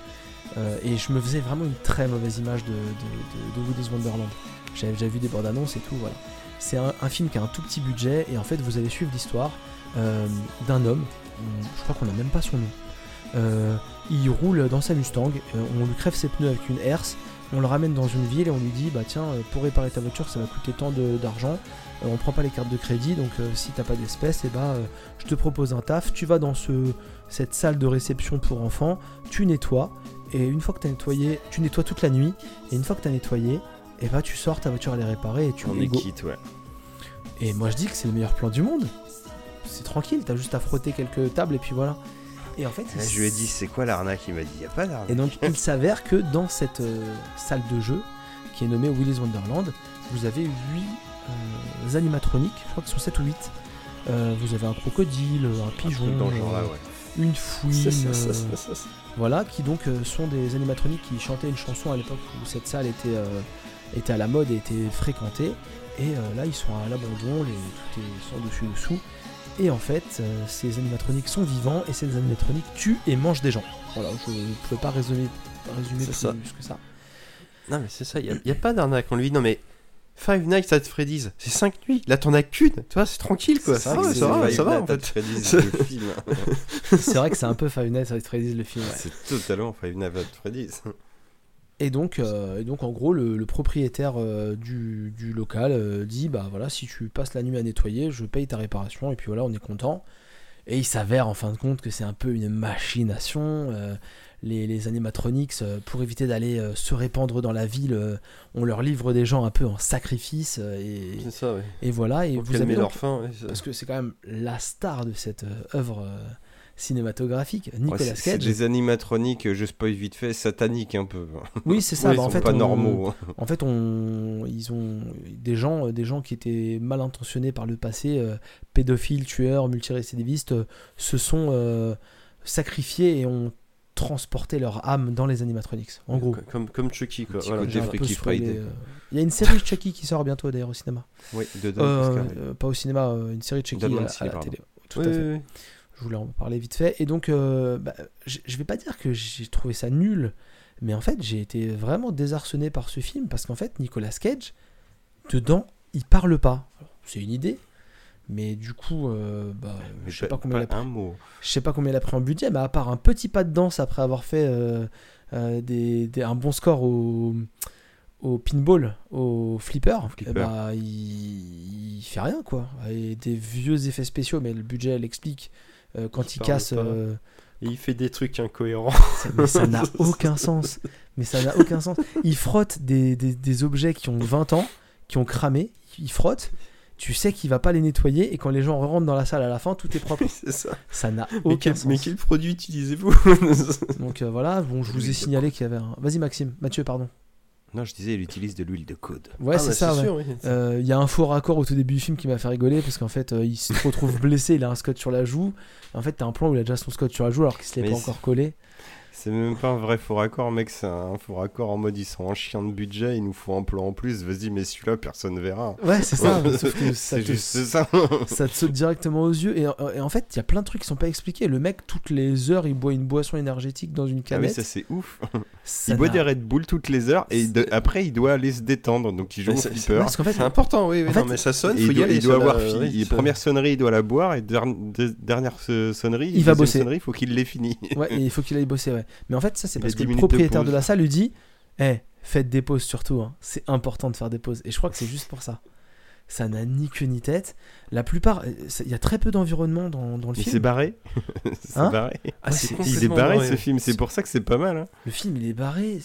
Euh, et je me faisais vraiment une très mauvaise image de, de, de, de Willy's Wonderland. J'avais déjà vu des bandes annonces et tout, voilà. C'est un, un film qui a un tout petit budget et en fait vous allez suivre l'histoire d'un homme, je crois qu'on n'a même pas son nom. Euh, il roule dans sa Mustang, euh, on lui crève ses pneus avec une herse, on le ramène dans une ville et on lui dit bah tiens euh, pour réparer ta voiture ça va coûter tant d'argent, Euh, on prend pas les cartes de crédit donc euh, si t'as pas d'espèces et bah euh, je te propose un taf, tu vas dans ce, cette salle de réception pour enfants, tu nettoies et une fois que tu as nettoyé, tu nettoies toute la nuit et une fois que tu as nettoyé, et bah tu sors ta voiture elle est réparée et tu On est quitte, ouais. Et moi je dis que c'est le meilleur plan du monde. C'est tranquille, t'as juste à frotter quelques tables et puis voilà. Et en fait, je lui ai dit, c'est quoi l'arnaque? Il m'a dit, y a pas et d'arnaque. donc il s'avère que dans cette euh, salle de jeu, qui est nommé Willy's Wonderland, vous avez 8 animatroniques, je crois qu'ils sont 7 ou 8. Euh, vous avez un crocodile, un pigeon, ce euh, ouais. une fouine, euh, voilà, qui donc euh, sont des animatroniques qui chantaient une chanson à l'époque où cette salle était, euh, était à la mode et était fréquentée. Et euh, là, ils sont à l'abandon, les, tout est sans dessus dessous. Et en fait, euh, ces animatroniques sont vivants et ces animatroniques tuent et mangent des gens. Voilà, je ne pouvais pas résumer, plus, ça. plus que ça. Non, mais c'est ça, il n'y a, pas d'arnaque. On lui dit, non, mais Five Nights at Freddy's, c'est 5 nuits. Là, t'en as qu'une. Tu vois, c'est tranquille, quoi. C'est Ça vrai va, que ça va, c'est ça va, en Five fait. Nights at Freddy's, <laughs> le film. C'est vrai que c'est un peu Five Nights at Freddy's le film. ouais. C'est totalement Five Nights at Freddy's. Et donc, euh, et donc en gros, le, le propriétaire euh, du, du local euh, dit bah voilà, si tu passes la nuit à nettoyer, je paye ta réparation, et puis voilà, on est content. Et il s'avère en fin de compte que c'est un peu une machination. les, les animatronics, pour éviter d'aller se répandre dans la ville, on leur livre des gens un peu en sacrifice. et, ça, ouais. et voilà, et vous avez donc- leur faim. ouais, parce que c'est quand même la star de cette œuvre cinématographique, Nicolas Ouais, Cage. des animatroniques, je spoil vite fait, sataniques un peu. Oui, c'est ça. <laughs> Oui, bah, ils en Ils fait, sont pas on- normaux. hein. En fait, on, ils ont des gens, des gens qui étaient mal intentionnés par le passé, euh, pédophiles, tueurs, multirécidivistes, euh, se sont euh, sacrifiés et ont transporté leur âme dans les animatronics. En gros. Comme, Chucky, quoi. Voilà. Friday. euh. Il y a une série de Chucky qui sort bientôt d'ailleurs au cinéma. Oui. Euh, euh, pas au cinéma, euh, une série de Chucky à, à la pardon. télé. Tout Oui, à fait. oui, oui. Je voulais en parler vite fait. Et donc, euh, bah, je vais pas dire que j'ai trouvé ça nul, mais en fait, j'ai été vraiment désarçonné par ce film parce qu'en fait, Nicolas Cage, dedans, il parle pas. C'est une idée, mais du coup, euh, bah, je sais pas combien il a pas pris. Je sais pas combien il a pris en budget, mais à part un petit pas de danse après avoir fait euh, euh, des, des- un bon score au, au pinball, au flipper, flipper. eh bah, il, il fait rien quoi. Et des vieux effets spéciaux, mais le budget l'explique. Euh, quand Il casse, euh, Et il fait des trucs incohérents. <laughs> ça- mais ça n'a <laughs> aucun sens. Mais ça n'a aucun sens. Il frotte des, des- des objets qui ont 20 ans, qui ont cramé. Il frotte. Tu sais qu'il va pas les nettoyer et quand les gens rentrent dans la salle à la fin, tout est propre. <laughs> c'est ça. Ça n'a Mais aucun quel, sens. mais quel produit utilisez-vous? Donc euh, voilà, bon, je vous ai signalé qu'il y avait un. Vas-y Maxime, Mathieu, pardon. Non, je disais, il utilise de l'huile de coude. Ouais, Ah, c'est bah, ça. ouais. oui. Euh, Il y a un faux raccord au tout début du film qui m'a fait rigoler parce qu'en fait, euh, il se retrouve blessé, il a un scotch sur la joue. En fait, t'as un plan où il a déjà son scotch sur la joue alors qu'il se l'est pas encore collé. C'est même pas un vrai faux raccord, mec, c'est un faux raccord en mode ils sont en chien de budget, il nous faut un plan en plus, vas-y, mais celui-là, personne verra. Ouais, c'est ça. <laughs> Sauf que ça C'est te, juste ça. <laughs> ça te saute directement aux yeux. Et, et en fait, il y a plein de trucs qui sont pas expliqués. Le mec, toutes les heures, il boit une boisson énergétique dans une Ah oui, canette. ça c'est ouf. Ça il boit des Red Bull toutes les heures et de- après il doit aller se détendre, donc il joue Mais au c'est- flipper. Parce qu'en fait, C'est important, oui, oui. En non, fait, mais ça sonne, Et faut il y doit, aller. il doit avoir là, fini. première sonnerie, il doit la boire. Et der- de- dernière se- sonnerie, Il va bosser. sonnerie, il faut qu'il l'ait fini. Ouais, il faut qu'il aille bosser, ouais. Mais en fait, ça, c'est parce que 10 le de propriétaire de, la salle lui dit Eh, faites des pauses surtout, hein. c'est important de faire des pauses. Et je crois que c'est juste pour ça. Ça n'a ni queue ni tête. La plupart, euh, il y a très peu d'environnement dans, dans le Il s'est film. barré. <laughs> C'est Hein barré. Ah, Ouais, Il est barré barré. ce film, c'est pour ça que c'est pas mal. hein. le film, il est barré.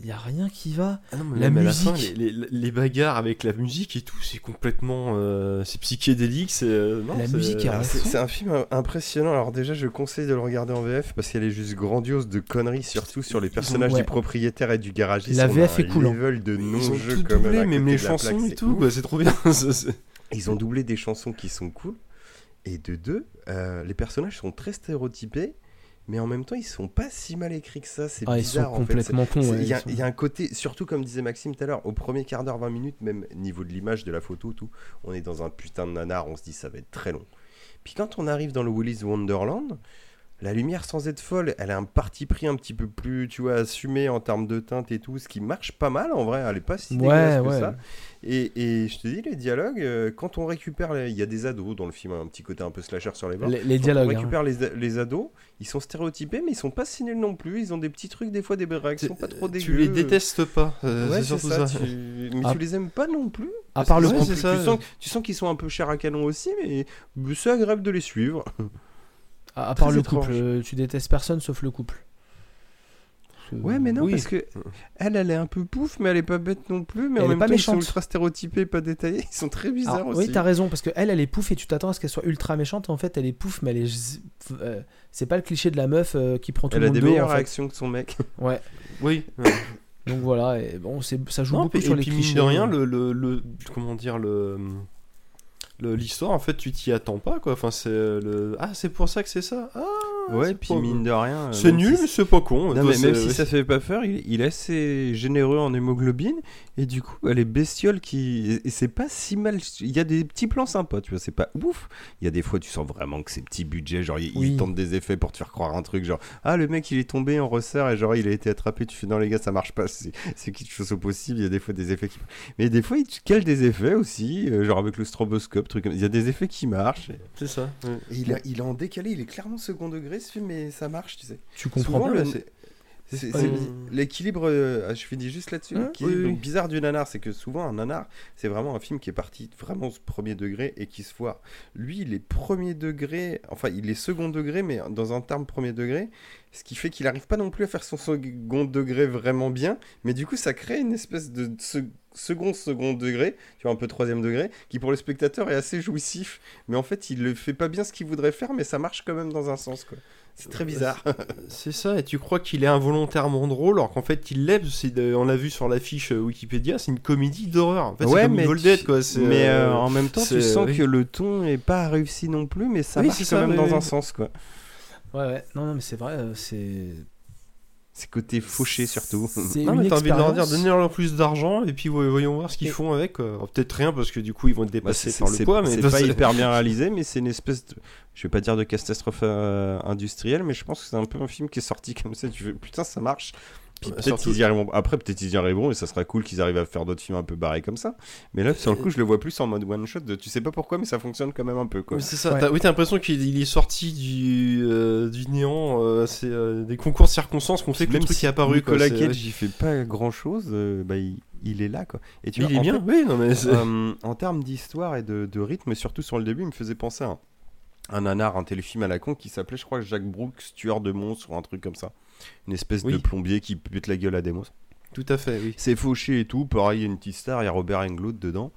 Il n'y a rien qui va. Ah non, mais La même à fin, musique. les, les- les bagarres avec la musique et tout, c'est complètement. euh, c'est psychédélique, c'est. euh, non, La c'est- musique Ouais, C'est un film impressionnant. Alors déjà, je conseille de le regarder en VF parce qu'elle est juste grandiose de conneries, surtout sur les personnages ouais. du propriétaire et du garagiste. La VF est cool, hein. level de Ils ont non-jeu tout quand même même les chansons et tout, bah, c'est trop bien. <laughs> Ils ont doublé des chansons qui sont cool. Et de deux, euh, les personnages sont très stéréotypés, mais en même temps, ils sont pas si mal écrits que ça. C'est Ah, ils bizarre sont en fait. complètement cons. Ouais, ils sont- il y a un côté, surtout comme disait Maxime tout à l'heure, au premier quart d'heure, 20 minutes, même niveau de l'image, de la photo, tout, on est dans un putain de nanar, on se dit ça va être très long. Puis quand on arrive dans le Willy's Wonderland, la lumière sans être folle, elle a un parti pris un petit peu plus, tu vois, assumé en termes de teinte et tout, ce qui marche pas mal en vrai, elle est pas si Ouais, dégueulasse que ouais. ça. Et, et je te dis, les dialogues, euh, quand on récupère, les- il y a des ados dans le film, un petit côté un peu slasher sur les bords. Les, les Quand dialogues. on hein. récupère les, les ados, ils sont stéréotypés, mais ils sont pas si nuls non plus. Ils ont des petits trucs, des fois des réactions pas trop dégueu. Tu les détestes pas, euh, Ouais, c'est surtout ça. ça. tu- Mais Ah. tu les aimes pas non plus. À part le Ouais, ça. tu sens, tu sens qu'ils sont un peu chers à canon aussi, mais c'est agréable de les suivre. <laughs> À, à part le étrange. couple, euh, tu détestes personne sauf le couple. Ouais, mais non, Oui. parce que elle, elle est un peu pouf, mais elle est pas bête non plus. Mais Elle en est même pas temps, ils sont méchante. ultra stéréotypés, pas détaillés. <laughs> Ils sont très bizarres Alors, aussi. oui, t'as raison, parce que elle, elle est pouf et tu t'attends à ce qu'elle soit ultra méchante. En fait, elle est pouf, mais elle est. euh, c'est pas le cliché de la meuf euh, qui prend tout elle le a monde des de haut, meilleures en fait. réactions que son mec. <laughs> Ouais. Oui. ouais. Donc voilà, et bon, c'est ça joue Non, beaucoup et sur les puis mine clichés. de rien, le, le, le- comment dire le- l'histoire en fait tu t'y attends pas quoi. Enfin c'est le ah c'est pour ça que c'est ça. Ah Ouais, puis mine de rien. euh, C'est nul si mais c'est pas con. Non, Toi, mais même si ça fait pas peur, il, il est assez généreux en hémoglobine. Et du coup, bah, les bestioles qui. Et c'est pas si mal. Il y a des petits plans sympas, tu vois, c'est pas ouf. Il y a des fois, tu sens vraiment que c'est petit budget. Genre, ils, Oui. ils tentent des effets pour te faire croire un truc. Genre, ah, le mec, il est tombé, on resserre. Et genre, il a été attrapé. Tu fais, non, les gars, ça marche pas. C'est quelque chose au possible. Il y a des fois des effets qui. Mais des fois, ils te calent des effets aussi. euh, genre, avec le stroboscope, Il y a des effets qui marchent. Et, c'est ça. ouais. et il, a- il est en décalé. Il est clairement second degré, ce film, mais ça marche, tu sais. Tu comprends Souvent, le- l'équilibre, euh, je finis juste là-dessus, Hein Oui, oui. bizarre du nanar, c'est que souvent un nanar, c'est vraiment un film qui est parti vraiment au premier degré et qui se foire. Lui, il est premier degré, enfin il est second degré, mais dans un terme premier degré, ce qui fait qu'il n'arrive pas non plus à faire son second degré vraiment bien, mais du coup ça crée une espèce de se- second second degré, tu vois un peu troisième degré, qui pour le spectateur est assez jouissif, mais en fait il ne fait pas bien ce qu'il voudrait faire, mais ça marche quand même dans un sens quoi. C'est très bizarre. C'est ça, et tu crois qu'il est involontairement drôle, alors qu'en fait il l'est, de- on l'a vu sur l'affiche euh, Wikipédia, c'est une comédie d'horreur. En fait, Dead, tu- quoi. mais euh, euh, en même temps, tu sens oui. que le ton est pas réussi non plus, mais ça Oui, marche quand ça, même dans un sens, quoi. Ouais, ouais. Non, non, mais c'est vrai, euh, c'est. C'est côté fauché surtout. C'est <laughs> Non, une mais t'as envie de leur dire, donnez-leur plus d'argent, et puis voyons voir ce qu'ils Et- font avec. Alors, Peut-être rien, parce que du coup ils vont être Bah, dépassés c'est par le poids, mais c'est pas c'est- hyper bien <laughs> réalisé, mais c'est une espèce de. Je vais pas dire de catastrophe euh, industrielle, mais je pense que c'est un peu un film qui est sorti comme ça. Tu fais putain, ça marche. Puis Ouais, peut-être surtout- qu'ils y arriveront. Après, peut-être qu'ils y arriveront et ça sera cool qu'ils arrivent à faire d'autres films un peu barrés comme ça. Mais là, sur le coup, je le vois plus en mode one shot. De... Tu sais pas pourquoi, mais ça fonctionne quand même un peu, quoi. Oui, c'est ça. Ouais. T'as- oui, t'as l'impression qu'il il est sorti du, euh, du néant. euh, c'est euh, des concours de circonstances qu'on fait que le Même truc si est apparu. quoi, Nicolas c'est- Cage, il fait pas grand chose. bah, il, il est là, quoi. Et tu Il vois, est en bien. fait, Oui, non mais c'est- Euh, en termes d'histoire et de, de rythme, et surtout sur le début, il me faisait penser à un, un nanar, un téléfilm à la con qui s'appelait, je crois, Jacques Brooks, tueur de monstres ou un truc comme ça. Une espèce Oui. de plombier qui pète la gueule à des monstres. tout à fait, oui. C'est fauché et tout. Pareil, il y a une petite star, il y a Robert Englund dedans.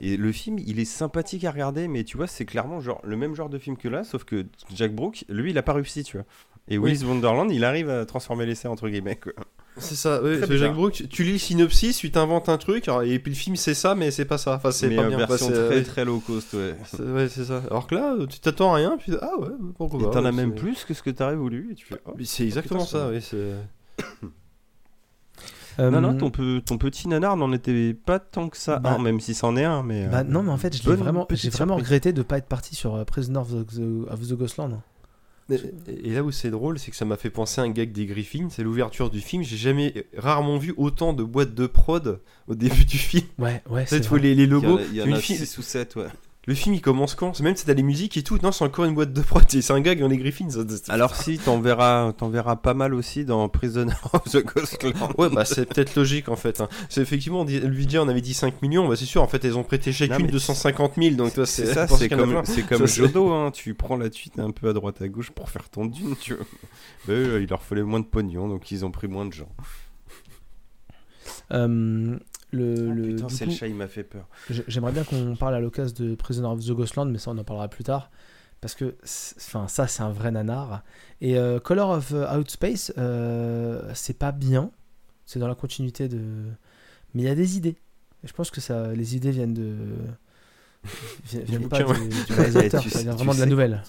Et le film, il est sympathique à regarder, mais tu vois, c'est clairement genre le même genre de film que là, sauf que Jack Brooks, lui, il a pas réussi, tu vois. Et Oui. Willis Wonderland, il arrive à transformer l'essai entre guillemets. quoi. C'est ça. Très c'est. Jacques Brooks. Tu lis le synopsis, tu t'inventes un truc, alors- et puis le film c'est ça, mais c'est pas ça. Enfin, c'est Mais pas en bien. version très ouais, très low cost, ouais. c'est- ouais, c'est ça. Alors que là, tu t'attends à rien, puis ah ouais, pourquoi Et pas. t'en as ouais, même c'est- plus que ce que t'aurais voulu. Et tu fais, oh. C'est exactement ça, oui. c'est- Euh, Non, non, ton, pe- ton petit nanar n'en était pas tant que ça. Bah- un, même si c'en est un, mais. Bah euh, non, mais en fait, je l'ai vraiment, j'ai vraiment surprise. regretté de pas être parti sur euh, Prisoner of the, of the Ghostland. Et, et là où c'est drôle, c'est que ça m'a fait penser à un gag des Griffins. C'est l'ouverture du film. J'ai jamais, rarement vu autant de boîtes de prod au début du film. Ouais, ouais, c'est tu vois vrai. les, les Il y en logos. a, il y en Une a fi- 6 ou 7, ouais. Le film il commence quand C'est même c'est t'as les musiques et tout. Non, c'est encore une boîte de prod. C'est un gag dans les Griffins. Alors, si, t'en verras, t'en verras pas mal aussi dans Prisoner <laughs> of the Ghostland. Ouais, bah c'est peut-être logique en fait. hein. C'est effectivement, on dit- on avait dit 5 millions, bah c'est sûr, en fait elles ont prêté chacune mais 250 000, donc toi C'est c'est ça, comme, c'est comme Jodo, hein. tu prends la suite un peu à droite à gauche pour faire ton dune, tu vois. Mais eux, il leur fallait moins de pognon, donc ils ont pris moins de gens. Euh, le, Oh, le- putain, c'est le chat, il m'a fait peur. j'ai- J'aimerais bien qu'on parle à l'occasion de Prisoner of the Ghostland, mais ça on en parlera plus tard. Parce que enfin, ça c'est un vrai nanar. Et euh, Color of euh, Outspace, euh, c'est pas bien. C'est dans la continuité de. Mais il y a des idées. Et je pense que ça, les idées viennent de. <laughs> vi- Viennent pas du, du réalisateur, <laughs> ça vient vraiment de la nouvelle.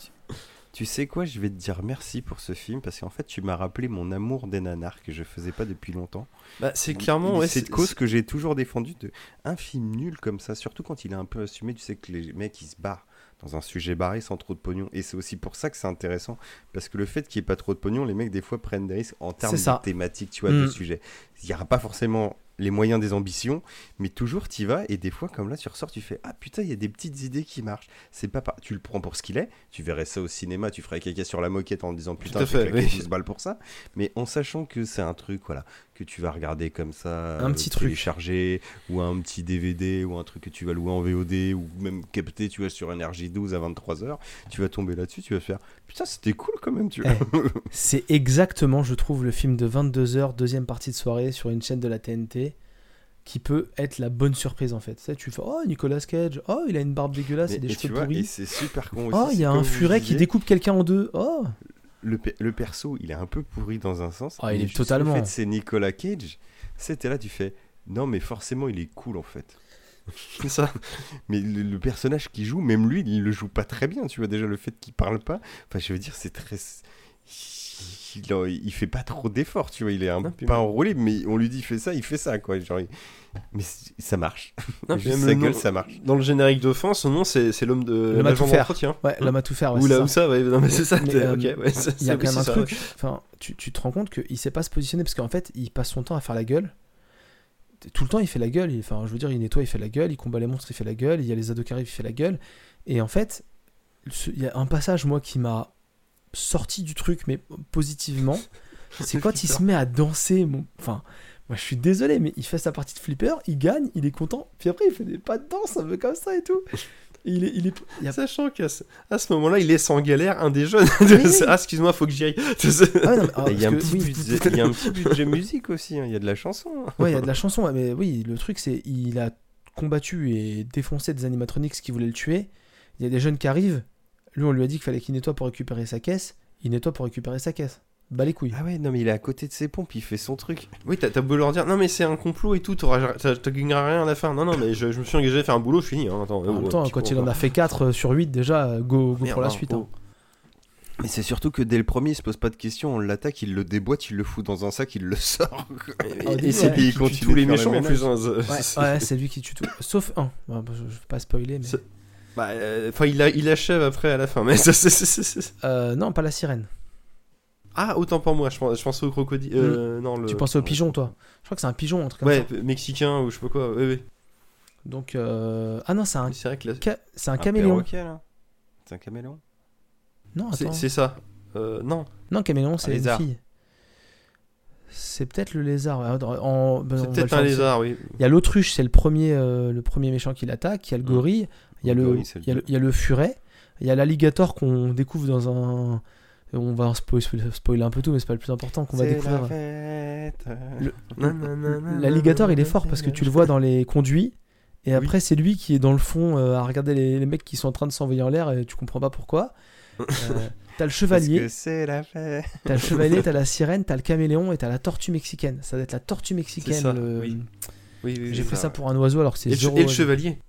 Tu sais quoi, je vais te dire merci pour ce film parce qu'en fait, tu m'as rappelé mon amour des nanars que je faisais pas depuis longtemps. Bah, c'est clairement, ouais, c'est de cause que j'ai toujours défendu de un film nul comme ça, surtout quand il est un peu assumé. Tu sais que les mecs ils se barrent dans un sujet barré sans trop de pognon, et c'est aussi pour ça que c'est intéressant parce que le fait qu'il n'y ait pas trop de pognon, les mecs des fois prennent des risques en termes de thématique, tu vois, de Mm. sujet. Il n'y aura pas forcément les moyens des ambitions, mais toujours tu vas et des fois comme là tu ressors, tu fais ah putain il y a des petites idées qui marchent. C'est pas par- tu le prends pour ce qu'il est, tu verrais ça au cinéma, tu ferais caca sur la moquette en disant putain j'ai oui. 12 balles pour ça, mais en sachant que c'est un truc voilà que tu vas regarder comme ça, Un petit truc. ou un petit DVD ou un truc que tu vas louer en VOD ou même capter tu vois sur énergie 12 à 23h, tu vas tomber là-dessus, tu vas faire putain c'était cool quand même tu vois. C'est exactement, je trouve, le film de 22h, deuxième partie de soirée sur une chaîne de la TNT, qui peut être la bonne surprise en fait. Tu sais, tu fais Oh, Nicolas Cage, oh, il a une barbe dégueulasse Mais- et des cheveux vois, et pourris. c'est super con aussi. Oh, il y a un furet qui découpe quelqu'un en deux. Oh, le, pe- le perso, il est un peu pourri dans un sens. Ah, il est totalement. Le fait c'est Nicolas Cage, c'était là, tu fais. Non, mais forcément, il est cool en fait. C'est ça. Mais le, le personnage qui joue, même lui, il le joue pas très bien. Tu vois déjà le fait qu'il parle pas. Enfin, je veux dire, c'est très. Il, en- il fait pas trop d'efforts, tu vois. Il est un Non, puis pas enrôlé, mais on lui dit fais ça, il fait ça, quoi. Genre, il- Mais ça marche. <laughs> Non, puis Juste même sa le gueule, nom- ça marche. Dans le générique de fin, son nom c'est c'est l'homme de L'homme à l'agent tout faire. Ouais, l'homme à tout faire. ouais, Ou là ça. où ça, ouais, non mais c'est ça. T'es- euh, ok, ouais, c'est- Il y a quand même un ça, truc. ouais. Enfin, tu, tu te rends compte qu'il sait pas se positionner parce qu'en fait, il passe son temps à faire la gueule. Tout le temps, il fait la gueule. il- Enfin, je veux dire, il nettoie, il fait la gueule. Il combat les monstres, il fait la gueule. Il y a les ados qui arrivent, il fait la gueule. Et en fait, il y a un passage, moi, qui m'a sorti du truc, mais positivement. <laughs> C'est quand il se met à danser. mon- Enfin, moi, je suis désolé, mais il fait sa partie de flipper, il gagne, il est content. Puis après, il fait des pas de danse un peu comme ça et tout. Et il est, il est, il y a Sachant qu'à ce, à ce moment-là, il laisse en galère un des jeunes. <laughs> Oui. ah, excuse-moi, faut que j'y aille. <laughs> Ah non, mais- ah, il y a un que- petit oui, budget- il y a un petit <laughs> budget musique aussi. hein, Il y a de la chanson. hein. Ouais, il y a de la chanson, mais oui, le truc c'est il a combattu et défoncé des animatronics qui voulaient le tuer. Il y a des jeunes qui arrivent. Lui, on lui a dit qu'il fallait qu'il nettoie pour récupérer sa caisse. Il nettoie pour récupérer sa caisse. Bah les couilles. Ah ouais, non, mais il est à côté de ses pompes, il fait son truc. Oui, t'as beau leur dire, non mais c'est un complot et tout, t'auras- t'as- t'as gagneras rien à la fin. Non, non, mais je, je me suis engagé à faire un boulot, je finis. Hein. Attends, en même temps, quand il en a fait 4 sur 8, déjà, go, go Merde, pour la hein, suite. oh. hein. Mais c'est surtout que dès le premier, il se pose pas de questions, on l'attaque, il le déboîte, il le fout dans un sac, il le sort. Et, début, c'est ouais. lui Il qui continue tue tous les méchants en plus. hein. Ouais, ouais, c'est lui qui tue tout. Sauf un. Bah, je, je vais pas spoiler, mais. Bah, euh, Enfin, il, achève après à la fin. Mais ça, c'est- Euh, non, pas la sirène. Ah, autant pour moi, je, pense- je pensais au crocodile. Euh, non, le... Tu pensais au pigeon, toi Je crois que c'est un pigeon, un truc comme Ouais, ça. mexicain ou je sais pas quoi. Ouais, ouais. Donc, euh... ah non, c'est un, C'est vrai que la- ca- c'est un Un caméléon. C'est un caméléon Non, attends. c'est ça. Euh, non. Non, caméléon, c'est une fille. C'est peut-être le lézard. En- ben, C'est le peut-être un lézard, oui. Il y a l'autruche, c'est le premier, le premier méchant qui l'attaque. Il y a le gorille. Il y a Le le, gorille, c'est le il y a le, deux. il y a le furet. Il y a l'alligator qu'on découvre dans un. On va spoil- spoiler un peu tout, mais c'est pas le plus important qu'on va découvrir. la fête. Le- L'alligator, il est fort parce que tu le vois dans les conduits. Et Oui. après, c'est lui qui est dans le fond euh, à regarder les, les mecs qui sont en train de s'envoyer en l'air et tu comprends pas pourquoi. <laughs> Euh, t'as le chevalier, que c'est la fête. t'as le chevalier, <laughs> t'as la sirène, t'as le caméléon et t'as la tortue mexicaine. Ça doit être la tortue mexicaine. le- oui. Oui, oui, J'ai pris ça, ça pour un oiseau alors que c'est zéro. et le chevalier.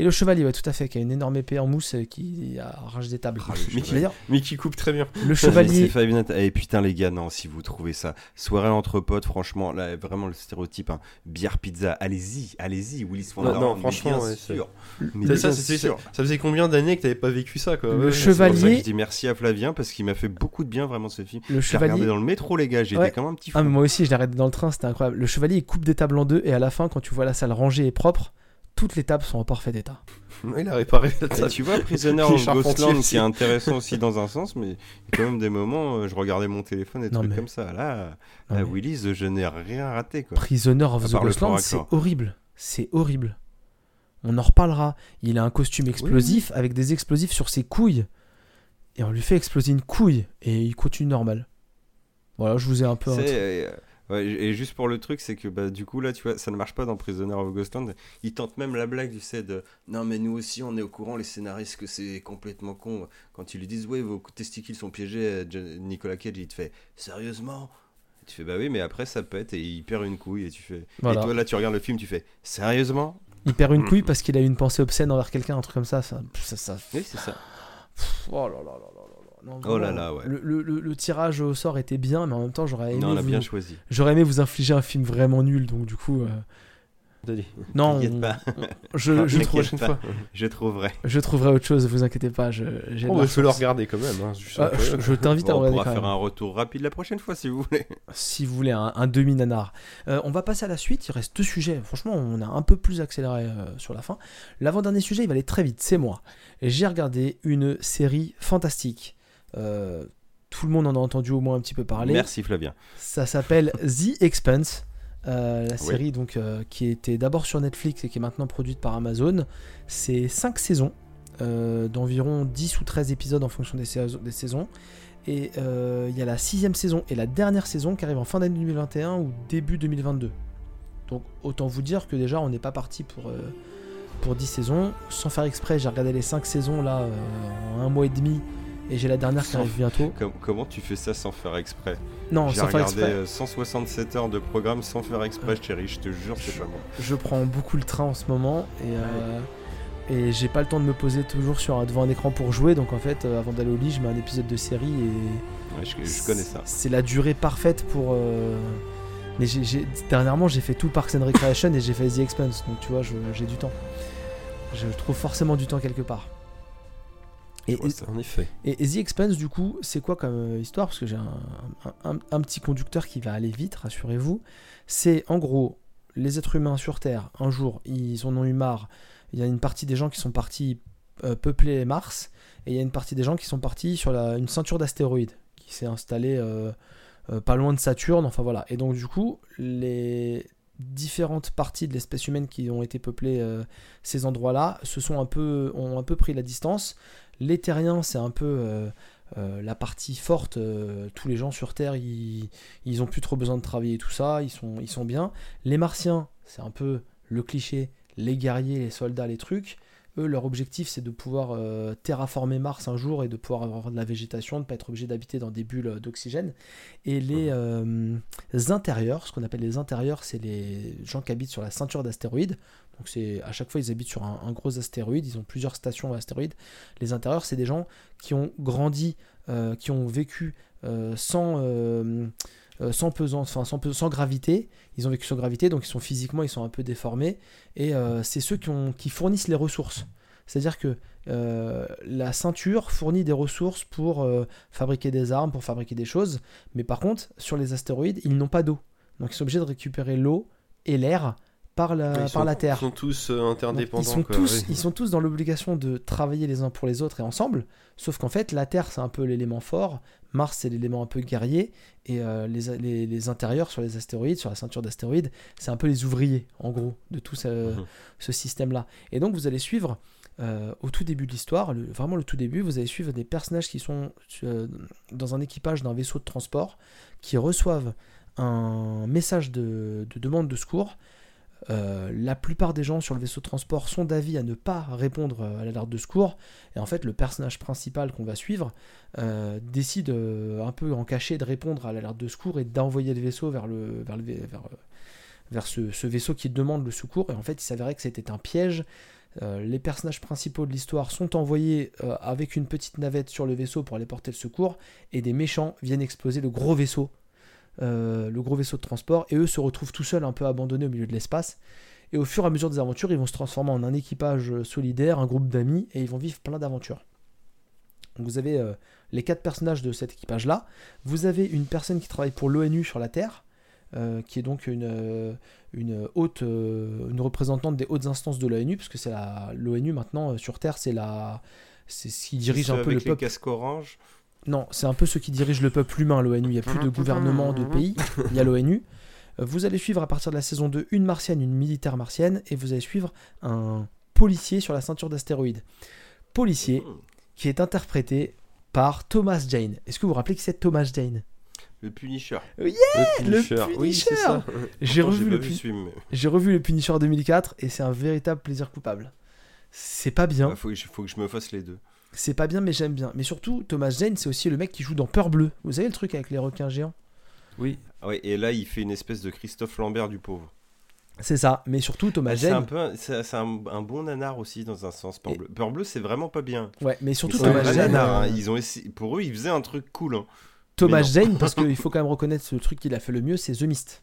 Et le chevalier, ouais, tout à fait, qui a une énorme épée en mousse euh, qui arrache des tables. Ah, Mais chevalier. D'ailleurs, Mais qui coupe très bien. le chevalier, Et putain, les gars, non, si vous trouvez ça, soirée entre potes, franchement, là, vraiment le stéréotype, hein. bière, pizza, allez-y, allez-y, Willis Non, Wonderland. non, mais franchement, bien ouais, c'est- sûr. Mais C'est bien ça, c'est- sûr. ça faisait combien d'années que t'avais pas vécu ça quoi? Le Ouais, ouais, cheval- C'est pour ça que Chevalier- je dis merci à Flavien parce qu'il m'a fait beaucoup de bien vraiment ce film. le J'ai regardé chevalier. dans le métro, les gars, j'étais Ouais. comme un petit fou. Ah, mais moi aussi, je l'ai arrêté dans le train, c'était incroyable. Le chevalier, il coupe des tables en deux et à la fin, quand tu vois la salle rangée et propre, toutes les tables sont en parfait état. Il a réparé table. tu vois, Prisoner charpentiers Ghostland, aussi. qui est intéressant aussi dans un sens, mais il y a quand même des moments, euh, je regardais mon téléphone et des trucs mais- comme ça. Là, Non, à mais- Willis, je n'ai rien raté, quoi. Prisoner of À the Ghostland, c'est horrible. C'est horrible. On en reparlera. Il a un costume explosif avec des explosifs sur ses couilles. Et on lui fait exploser une couille. Et il continue normal. Voilà, je vous ai un peu. Ouais, et juste pour le truc, c'est que bah, du coup, là, tu vois, ça ne marche pas dans Prisoner of Ghostland. Ils tentent même la blague, tu sais, de non, mais nous aussi, on est au courant, les scénaristes, que c'est complètement con. Quand ils lui disent, ouais, vos testicules sont piégés, euh, Nicolas Cage, il te fait, sérieusement? Tu fais, bah oui, mais après, ça pète et il perd une couille. Et tu fais. Voilà. Et toi, là, tu regardes le film, tu fais, sérieusement? Il perd une Mm. couille parce qu'il a eu une pensée obscène envers quelqu'un, un truc comme ça. ça, ça, ça- Oui, c'est ça. Oh là là là là Non, Oh là là, ouais. Le, le- le- le tirage au sort était bien, mais en même temps, j'aurais aimé, Non, on a vous... bien choisi. j'aurais aimé vous infliger un film vraiment nul. Donc, du coup, euh, non, T'inquiète on- pas. <laughs> je, Ah, je, trouve- pas. fois. Je trouverai. je trouverai autre chose, vous inquiétez pas. Je, Oh, bah, vais le regarder quand même. hein, Ah, curieux. je, je t'invite à Bon, on regarder pourra faire même. un retour rapide la prochaine fois si vous voulez. si vous voulez, un, un demi-nanar. Euh, on va passer à la suite, il reste deux sujets. Franchement, on a un peu plus accéléré euh, sur la fin. L'avant-dernier sujet, il va aller très vite, c'est moi. J'ai regardé une série fantastique. Euh, tout le monde en a entendu au moins un petit peu parler. Merci Flavien. Ça s'appelle <laughs> The Expanse. euh, la série donc euh, qui était d'abord sur Netflix et qui est maintenant produite par Amazon. C'est 5 saisons euh, d'environ 10 ou 13 épisodes en fonction des, saisons- des saisons. Et il y a la sixième saison et la dernière saison qui arrive en fin d'année 2021 ou début 2022. Donc autant vous dire que déjà on n'est pas parti pour, pour 10 saisons. Sans faire exprès, j'ai regardé les 5 saisons là en un mois et demi Et j'ai la dernière qui arrive bientôt. <laughs> Com- comment tu fais ça sans faire exprès? Non, J'ai sans faire regardé exprès. euh, 167 heures de programme sans faire exprès, Ouais. chérie, je te jure, c'est pas bon. Je prends beaucoup le train en ce moment et, euh, et j'ai pas le temps de me poser toujours sur devant un écran pour jouer. Donc en fait, euh, avant d'aller au lit, je mets un épisode de série et Ouais, je, je connais ça. C'est la durée parfaite pour. euh, Mais j'ai, j'ai- dernièrement, j'ai fait tout Parks and Recreation et j'ai fait The Expanse. Donc tu vois, j'ai du temps. Je trouve forcément du temps quelque part. Et, vois. En effet. et- et The Expanse, du coup, c'est quoi comme euh, histoire? Parce que j'ai un, un- un- un petit conducteur qui va aller vite, rassurez-vous. C'est en gros, les êtres humains sur Terre, un jour, ils en ont eu marre. Il y a une partie des gens qui sont partis euh, peupler Mars, et il y a une partie des gens qui sont partis sur la- une ceinture d'astéroïdes qui s'est installée euh, euh, pas loin de Saturne. Enfin voilà. Et donc, du coup, les différentes parties de l'espèce humaine qui ont été peuplées euh, ces endroits-là se sont un peu, ont un peu pris la distance. Les terriens, c'est un peu euh, euh, la partie forte. euh, tous les gens sur Terre, ils, ils ont plus trop besoin de travailler tout ça. Ils sont, ils sont bien. Les martiens, c'est un peu le cliché. Les guerriers, les soldats, les trucs. Eux, leur objectif, c'est de pouvoir euh, terraformer Mars un jour et de pouvoir avoir de la végétation, de ne pas être obligé d'habiter dans des bulles d'oxygène. Et les euh, intérieurs, ce qu'on appelle les intérieurs, c'est les gens qui habitent sur la ceinture d'astéroïdes. Donc c'est à chaque fois ils habitent sur un, gros astéroïde, ils ont plusieurs stations astéroïdes. Les intérieurs, c'est des gens qui ont grandi, euh, qui ont vécu euh, sans euh, sans enfin sans, sans gravité. Ils ont vécu sans gravité, donc ils sont physiquement ils sont un peu déformés. Et c'est ceux qui, fournissent les ressources. C'est-à-dire que la ceinture fournit des ressources pour fabriquer des armes, pour fabriquer des choses. Mais par contre, sur les astéroïdes, ils n'ont pas d'eau. Donc ils sont obligés de récupérer l'eau et l'air par la, Ils par sont- la Terre. Ils sont tous euh, Donc, interdépendants. ils, sont quoi, tous, oui. ils sont tous dans l'obligation de travailler les uns pour les autres et ensemble. Sauf qu'en fait, la Terre, c'est un peu l'élément fort. Mars, c'est l'élément un peu guerrier. Et euh, les, les- les intérieurs sur les astéroïdes, sur la ceinture d'astéroïdes, c'est un peu les ouvriers, en gros, de tout ce, Mhm. ce système-là. Et donc, vous allez suivre, euh, au tout début de l'histoire, vraiment le tout début, vous allez suivre des personnages qui sont euh, dans un équipage d'un vaisseau de transport, qui reçoivent un message de, de demande de secours. Euh, la plupart des gens sur le vaisseau de transport sont d'avis à ne pas répondre à l'alerte de secours. Et en fait, le personnage principal qu'on va suivre euh, décide euh, un peu en cachet de répondre à l'alerte de secours et d'envoyer le vaisseau vers, le, ce, vaisseau qui demande le secours. Et en fait, il s'avérait que c'était un piège. Les personnages principaux de l'histoire sont envoyés avec une petite navette sur le vaisseau pour aller porter le secours. Et des méchants viennent exploser le gros vaisseau euh, le gros vaisseau de transport, et eux se retrouvent tout seuls, un peu abandonnés au milieu de l'espace. Et au fur et à mesure des aventures, ils vont se transformer en un équipage solidaire, un groupe d'amis, et ils vont vivre plein d'aventures. Donc vous avez euh, les quatre personnages de cet équipage-là. Vous avez une personne qui travaille pour l'ONU sur la Terre, euh, qui est donc une, une haute, euh, une représentante des hautes instances de l'ONU, parce que c'est la l'ONU maintenant sur Terre, c'est la, c'est ce qui dirige un peu le peuple. casques orange. Non, c'est un peu ceux qui dirigent le peuple humain, l'ONU. Il n'y a plus de gouvernement de pays, il y a l'ONU. Euh, Vous allez suivre à partir de la saison 2 une martienne, une militaire martienne, et vous allez suivre un policier sur la ceinture d'astéroïdes. Policier qui est interprété par Thomas Jane. Est-ce que vous vous rappelez que c'est Thomas Jane? Le Punisher. Le Punisher. J'ai revu, pas le vu Pun- ce film, mais- j'ai revu le Punisher 2004 et c'est un véritable plaisir coupable. C'est pas bien, Ah, faut, que je- faut que je me fasse les deux. C'est pas bien, mais j'aime bien. Mais surtout, Thomas Jane, c'est aussi le mec qui joue dans Peur Bleue. Vous savez le truc avec les requins géants? Oui. Ah ouais, et là, il fait une espèce de Christophe Lambert du pauvre. C'est ça. Mais surtout, Thomas Ah, c'est un Jane. peu, un- c'est un, un bon nanar aussi dans un sens. Peur Et- bleu, c'est vraiment pas bien. Ouais, mais surtout Thomas Jane. nanar, hein. euh, Ils ont essayé- pour eux, ils faisaient un truc cool. hein. Thomas. Jane, parce <laughs> qu'il faut quand même reconnaître ce truc qu'il a fait le mieux, c'est The Mist.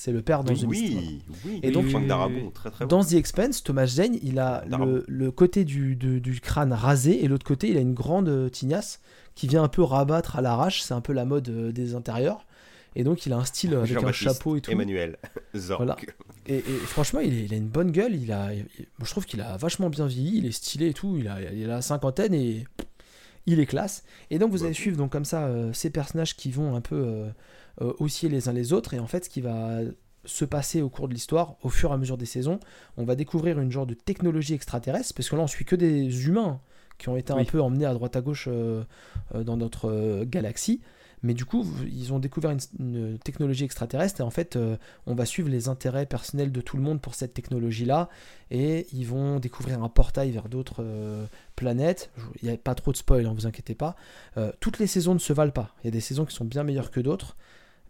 C'est le père dans Oui, oui, oui. Et donc- Oui, très bon. Dans The Expanse, Thomas Jane, il a le, le côté du, du crâne rasé et l'autre côté, il a une grande euh, tignasse qui vient un peu rabattre à l'arrache. C'est un peu la mode euh, des intérieurs. Et donc, il a un style avec un chapeau et tout. Emmanuel. <laughs> Zork. Voilà. Et, et franchement, il, est- il a une bonne gueule. Il a, il- je trouve qu'il a vachement bien vieilli. Il est stylé et tout. Il a, il a la cinquantaine et il est classe. Et donc, vous allez Ouais. suivre donc comme ça euh, ces personnages qui vont un peu euh, euh, osciller les uns les autres. Et en fait, ce qui va se passer au cours de l'histoire, au fur et à mesure des saisons, on va découvrir une genre de technologie extraterrestre. Parce que là, on suit que des humains qui ont été un peu emmenés à droite à gauche euh, euh, dans notre galaxie. Mais du coup, ils ont découvert une, une technologie extraterrestre et en fait, euh, on va suivre les intérêts personnels de tout le monde pour cette technologie-là et ils vont découvrir un portail vers d'autres euh, planètes. Il n'y a pas trop de spoil, ne vous inquiétez pas. Euh, toutes les saisons ne se valent pas. Il y a des saisons qui sont bien meilleures que d'autres.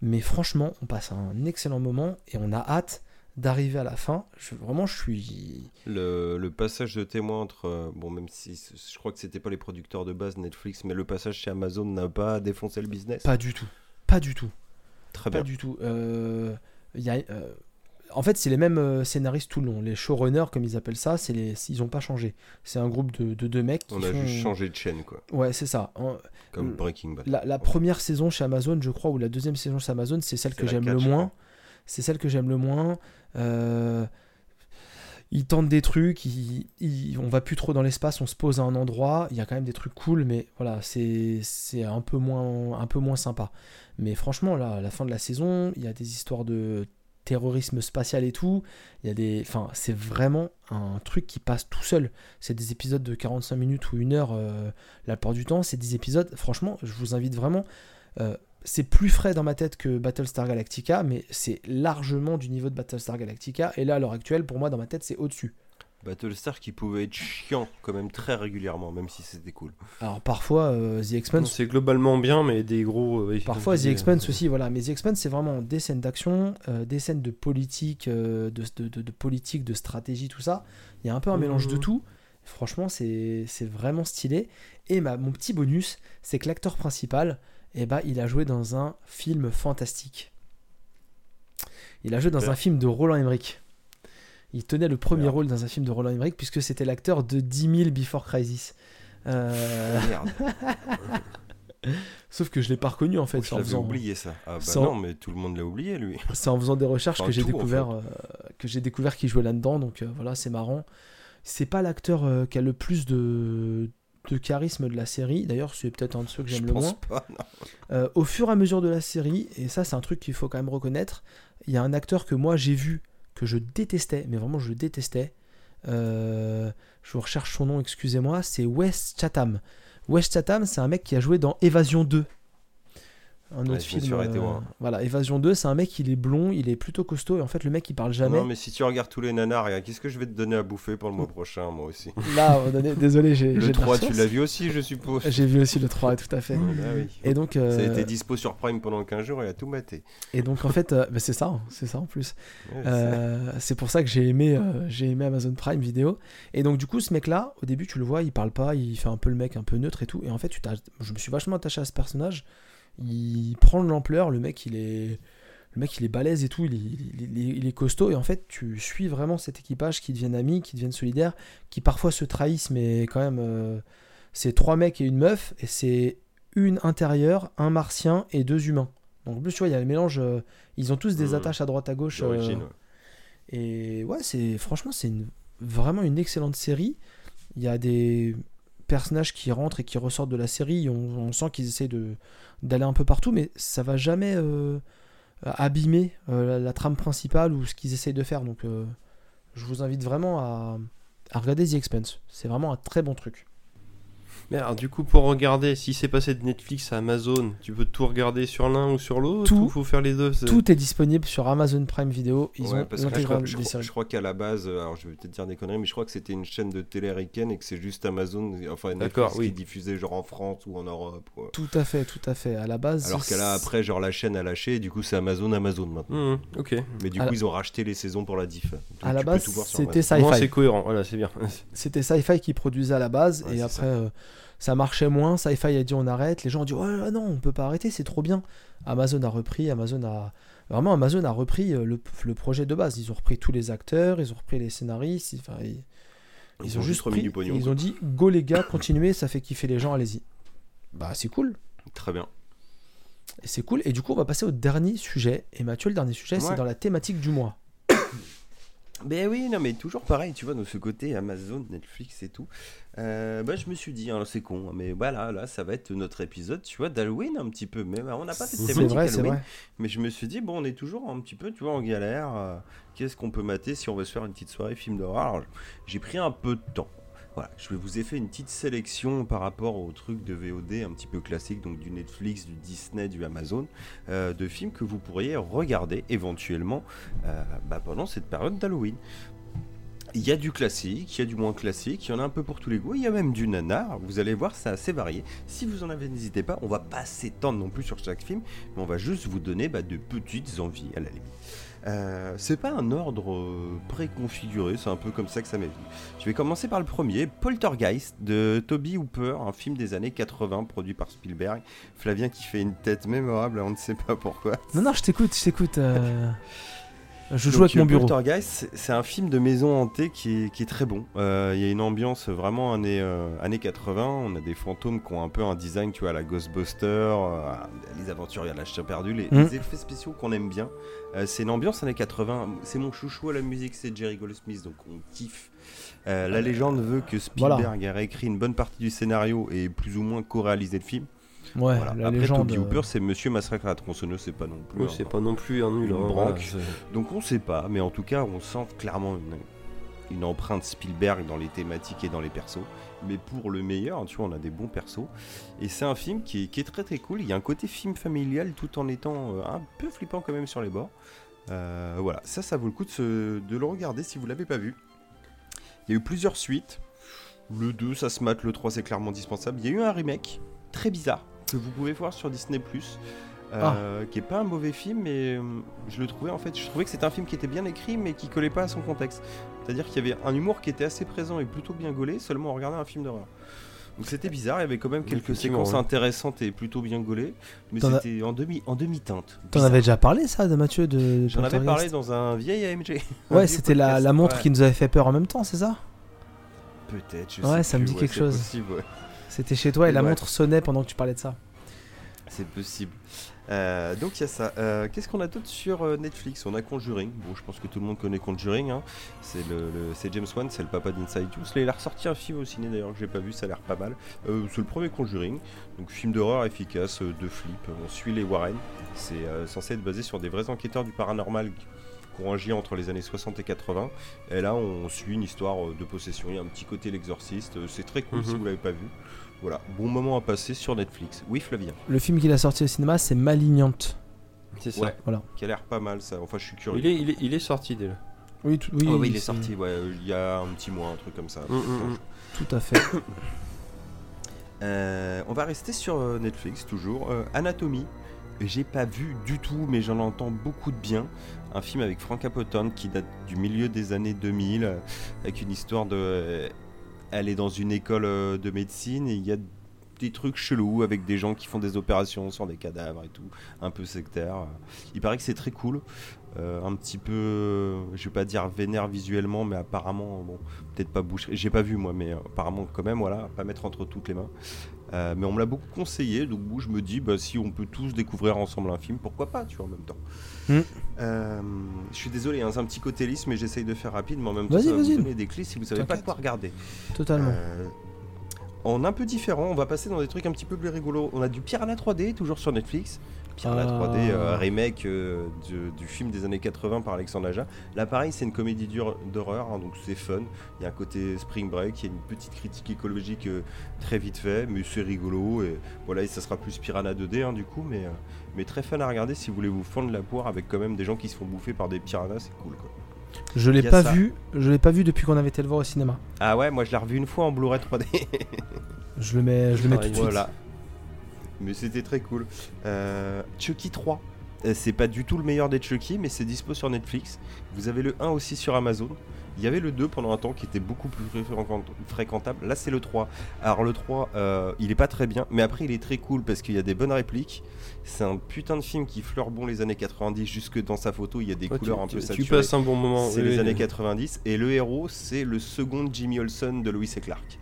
Mais franchement, on passe un excellent moment et on a hâte d'arriver à la fin. Je, vraiment, je suis. Le, le passage de témoin entre. euh, bon, même si je crois que c'était pas les producteurs de base Netflix, mais le passage chez Amazon n'a pas défoncé le business. Pas du tout. Pas du tout. Très Pas bien. du tout. Euh, il y a, euh, en fait, c'est les mêmes euh, scénaristes tout le long. Les showrunners, comme ils appellent ça, c'est les, ils ont pas changé. C'est un groupe de, de deux mecs qui On a font- juste changé de chaîne, quoi. Ouais, c'est ça. Comme Breaking Bad. La, la première saison chez Amazon, je crois, ou la deuxième saison chez Amazon, c'est celle que j'aime le moins. C'est celle que j'aime le moins. Euh, Ils tentent des trucs, ils, ils- on va plus trop dans l'espace, on se pose à un endroit. Il y a quand même des trucs cool, mais voilà, c'est c'est un peu moins un peu moins sympa. Mais franchement, là, à la fin de la saison, il y a des histoires de terrorisme spatial et tout. Il y a des, enfin, c'est vraiment un truc qui passe tout seul. C'est des épisodes de 45 minutes ou une heure euh, la plupart du temps. C'est des épisodes, franchement, je vous invite vraiment. euh, c'est plus frais dans ma tête que Battlestar Galactica, mais c'est largement du niveau de Battlestar Galactica. Et là, à l'heure actuelle, pour moi, dans ma tête, c'est au-dessus. Battlestar qui pouvait être chiant quand même très régulièrement, même si c'était cool. Alors parfois, euh, The Expanse, C'est globalement bien, mais des gros. euh, parfois The Expanse euh, aussi, voilà. Mais The Expanse, c'est vraiment des scènes d'action, euh, des scènes de politique, euh, de, de, de- de politique, de stratégie, tout ça. Il y a un peu un mélange de Mhm. tout. Franchement, c'est c'est vraiment stylé. Et ma, mon petit bonus, c'est que l'acteur principal, eh ben, il a joué dans un film fantastique. Il a joué dans un film de Roland Emmerich. Il tenait le premier Merde. rôle dans un film de Roland Emmerich puisque c'était l'acteur de 10 000 Before Crisis. Euh, Merde, <laughs> sauf que je l'ai pas reconnu en fait. Oh, je en faisant- oublié ça. Ah bah sans- non, mais tout le monde l'a oublié lui. <laughs> C'est en faisant des recherches Enfin, que j'ai en découvert, euh, que j'ai découvert qu'il jouait là-dedans. Donc euh, voilà, c'est marrant. C'est pas l'acteur euh, qui a le plus de, de charisme de la série. D'ailleurs, c'est peut-être un de ceux que j'aime le moins. pas. au fur et à mesure de la série, et ça c'est un truc qu'il faut quand même reconnaître, il y a un acteur que moi j'ai vu, que je détestais, mais vraiment je détestais. Euh, je recherche son nom, excusez-moi, c'est Wes Chatham. Wes Chatham, c'est un mec qui a joué dans Évasion 2. Un autre film. euh, voilà, Évasion 2, c'est un mec, il est blond, il est plutôt costaud, et en fait le mec il parle jamais. Non, mais si tu regardes tous les nanars, qu'est-ce que je vais te donner à bouffer pour le mois prochain, moi aussi? <laughs> Là, désolé, j'ai Le de la 3, tu l'as vu aussi, je suppose. J'ai vu aussi le 3, tout à fait. Ah oui. Et donc, Ça a euh, été dispo sur Prime pendant 15 jours, il a tout maté. et donc en fait, euh, bah, c'est ça, hein, c'est ça en plus. Ouais, c'est- Euh, pour ça que j'ai aimé, euh, j'ai aimé Amazon Prime Vidéo. Et donc du coup, ce mec-là, au début, tu le vois, il parle pas, il fait un peu le mec un peu neutre et tout. Et en fait, tu t'as- je me suis vachement attaché à ce personnage. Il prend de l'ampleur, le mec, il est, le mec, il est balèze et tout, il est, il est- il est- il est costaud. Et en fait, tu suis vraiment cet équipage qui deviennent amis, qui deviennent solidaires, qui parfois se trahissent, mais quand même, euh, c'est trois mecs et une meuf, et c'est une intérieure, un martien et deux humains. Donc en plus, tu vois, il y a le mélange. euh, ils ont tous des Mhm. attaches à droite à gauche. euh, et ouais, c'est franchement, c'est une- vraiment une excellente série. Il y a des personnages qui rentrent et qui ressortent de la série. On, sent qu'ils essaient d'aller un peu partout, mais ça va jamais euh, abîmer euh, la, la trame principale ou ce qu'ils essayent de faire. Donc, euh, je vous invite vraiment à, à regarder The Expense. C'est vraiment un très bon truc. Mais alors, du coup, pour regarder, si c'est passé de Netflix à Amazon, tu peux tout regarder sur l'un ou sur l'autre Tout. ou faut faire les deux c'est- Tout est disponible sur Amazon Prime Video. Ils Ouais, ont parce que je crois, l'intégrale je des crois- séries. je crois qu'à la base, euh, alors je vais peut-être dire des conneries, mais je crois que c'était une chaîne de télé américaine et que c'est juste Amazon, enfin Netflix D'accord, oui. qui diffusait genre en France ou en Europe. ou- Tout à fait, tout à fait. À la base. Alors qu'elle a après, genre la chaîne a lâché, et du coup c'est Amazon, Amazon maintenant. Mhm, ok. Mais du À coup, la- ils ont racheté les saisons pour la diff. Donc, à la tu peux base, tout voir sur c'était Amazon. Au moins, Sci-Fi. c'est cohérent, voilà, c'est bien. C'était Sci-Fi qui produisait à la base Ouais, et c'est après ça. euh, ça marchait moins. Sci-Fi a dit on arrête. Les gens ont dit ouais, non on peut pas arrêter c'est trop bien. Amazon a repris. Amazon a vraiment Amazon a repris euh, le, le projet de base. Ils ont repris tous les acteurs, ils ont repris les scénaristes. Ils, enfin, ils, ils ont juste remis pris, du pognon. Ils quoi. ont dit go les gars continuez ça fait kiffer les gens allez-y. Bah c'est cool. Très bien. Et c'est cool. Et du coup on va passer au dernier sujet. Et Mathieu le dernier sujet c'est dans la thématique du mois. <coughs> Ben oui, non, mais toujours pareil, tu vois, de ce côté Amazon, Netflix et tout. Euh, bah, je me suis dit, hein, c'est con, hein, mais voilà, là, ça va être notre épisode, tu vois, d'Halloween un petit peu. Mais bah, on n'a pas fait de C'est thématique vrai c'est Halloween. vrai. Mais je me suis dit, bon, on est toujours un petit peu, tu vois, en galère. euh, Qu'est-ce qu'on peut mater si on veut se faire une petite soirée film d'horreur? Alors, J'ai pris un peu de temps. Voilà, je vous ai fait une petite sélection par rapport aux trucs de VOD un petit peu classiques, donc du Netflix, du Disney, du Amazon, euh, de films que vous pourriez regarder éventuellement euh, bah, pendant cette période d'Halloween. Il y a du classique, il y a du moins classique, il y en a un peu pour tous les goûts, il y a même du nanar, vous allez voir, c'est assez varié. Si vous en avez, n'hésitez pas, on va pas s'étendre non plus sur chaque film, mais on va juste vous donner bah, de petites envies à la limite. Euh, c'est pas un ordre euh, préconfiguré, c'est un peu comme ça que ça m'est venu. Je vais commencer par le premier, Poltergeist de Toby Hooper, un film des années 80 produit par Spielberg. Flavien qui fait une tête mémorable, on ne sait pas pourquoi. Non, non, je t'écoute, je t'écoute. euh, <laughs> Je joue avec mon bureau. Poltergeist, c'est- un film de maison hantée qui est, qui est très bon. Euh, Il y a une ambiance vraiment années, euh, années 80. On a des fantômes qui ont un peu un design, tu vois, à la Ghostbuster, euh, les aventuriers la chien perdu, les, Mm. les effets spéciaux qu'on aime bien. Euh, c'est une ambiance années 80. C'est mon chouchou à la musique, c'est Jerry Goldsmith, donc on kiffe. Euh, la légende veut que Spielberg Voilà. a réécrit une bonne partie du scénario et plus ou moins co-réalisé le film. Ouais, Voilà. la Après, légende. Toby euh, Hooper, c'est Monsieur Massacre à la tronçonneuse, c'est pas non plus. C'est pas non plus un nul. Une hein, branque. voilà, c'est- donc on sait pas, mais en tout cas on sent clairement une, une empreinte Spielberg dans les thématiques et dans les persos. Mais pour le meilleur, tu vois, on a des bons persos. Et c'est un film qui est, qui est très très cool. Il y a un côté film familial tout en étant euh, un peu flippant quand même sur les bords. Euh, voilà, ça, ça vaut le coup de, se- de le regarder si vous l'avez pas vu. Il y a eu plusieurs suites. Le 2, ça se mate. Le 3, c'est clairement indispensable. Il y a eu un remake très bizarre que vous pouvez voir sur Disney euh, qui est pas un mauvais film, mais euh, je le trouvais en fait, je trouvais que c'était un film qui était bien écrit, mais qui collait pas à son contexte. C'est-à-dire qu'il y avait un humour qui était assez présent et plutôt bien gaulé, seulement en regardant un film d'horreur. Donc c'était bizarre, il y avait quand même quelques séquences ouais. intéressantes et plutôt bien gaulées, mais T'en c'était en demi en demi-teinte. T'en Bizarre. avais déjà parlé, ça, de Mathieu de J'en avais parlé dans un vieil AMG. Ouais, <laughs> c'était la, la montre Ouais. qui nous avait fait peur en même temps, c'est ça? Peut-être, je Ouais, sais ça me dit quelque chose. possible. C'était chez toi et la Ouais. montre sonnait pendant que tu parlais de ça. C'est possible. Euh, donc il y a ça. Euh, Qu'est-ce qu'on a d'autre sur euh, Netflix? On a Conjuring. Bon, je pense que tout le monde connaît Conjuring. hein. C'est le, le- c'est James Wan, c'est le papa d'Inside. Là, il a ressorti un film au ciné d'ailleurs que j'ai pas vu, ça a l'air pas mal. Euh, c'est le premier Conjuring. Donc film d'horreur efficace, euh, de flip. On suit les Warren. C'est euh, censé être basé sur des vrais enquêteurs du paranormal qui ont agi entre les années 60 et 80. Et là, on suit une histoire euh, de possession. Il y a un petit côté l'exorciste. C'est très cool si Mhm. vous l'avez pas vu. Voilà, bon moment à passer sur Netflix. Oui, Flavien. Le film qu'il a sorti au cinéma, c'est Malignante. C'est ça. Ouais. Voilà. qui a l'air pas mal ça. Enfin, je suis curieux. Il, est, il, est, il est sorti déjà. Oui, tout- oui, Ah oui, il est sorti, ouais, euh, il y a un petit mois, un truc comme ça. Mm, mm, mm. Tout à fait. <coughs> Euh, on va rester sur euh, Netflix toujours. Euh, Anatomie, j'ai pas vu du tout, mais j'en entends beaucoup de bien. Un film avec Frank Capotone qui date du milieu des années 2000, euh, avec une histoire de. Elle est dans une école euh, de médecine et il y a des trucs chelous avec des gens qui font des opérations sur des cadavres et tout, un peu sectaire. Il paraît que c'est très cool. Euh, un petit peu, je vais pas dire vénère visuellement, mais apparemment, bon, peut-être pas bouche. J'ai pas vu moi, mais apparemment quand même, voilà, pas mettre entre toutes les mains. Euh, mais on me l'a beaucoup conseillé, donc bon, je me dis, bah, si on peut tous découvrir ensemble un film, pourquoi pas, tu vois, en même temps. Mm. Euh, je suis désolé, hein, c'est un petit côté lisse, mais j'essaye de faire rapide, mais en même temps, ça va vous donner des clés si vous savez pas quoi regarder. Totalement. Euh, en un peu différent, on va passer dans des trucs un petit peu plus rigolos. On a du Piranha 3D, toujours sur Netflix. Piranha Ah. 3D, euh, remake euh, du, du film des années 80 par Alexandre Aja. Là, pareil, c'est une comédie d'hor- d'horreur, hein, donc c'est fun. Il y a un côté Spring Break, il y a une petite critique écologique euh, très vite fait, mais c'est rigolo. Et voilà, et ça sera plus Piranha 2D hein, du coup, mais, mais très fun à regarder si vous voulez vous fendre la poire avec quand même des gens qui se font bouffer par des piranhas, c'est cool quoi. Je l'ai pas ça. vu. Je l'ai pas vu depuis qu'on avait été le voir au cinéma. Ah ouais, moi je l'ai revu une fois en Blu-ray 3D. Je le mets, je le mets tout de suite. Voilà. Mais c'était très cool. Euh, Chucky 3. Euh, C'est pas du tout le meilleur des Chucky, mais c'est dispo sur Netflix. Vous avez le 1 aussi sur Amazon. Il y avait le 2 pendant un temps qui était beaucoup plus fréquent- fréquentable. Là, c'est le 3. Alors, le 3, euh, il est pas très bien, mais après, il est très cool parce qu'il y a des bonnes répliques. C'est un putain de film qui fleure bon les années 90, jusque dans sa photo, il y a des Ouais, couleurs tu, un peu tu- tu saturées. passes un bon moment. C'est oui, les oui. années 90 et le héros c'est le second Jimmy Olsen de Louis et Clark.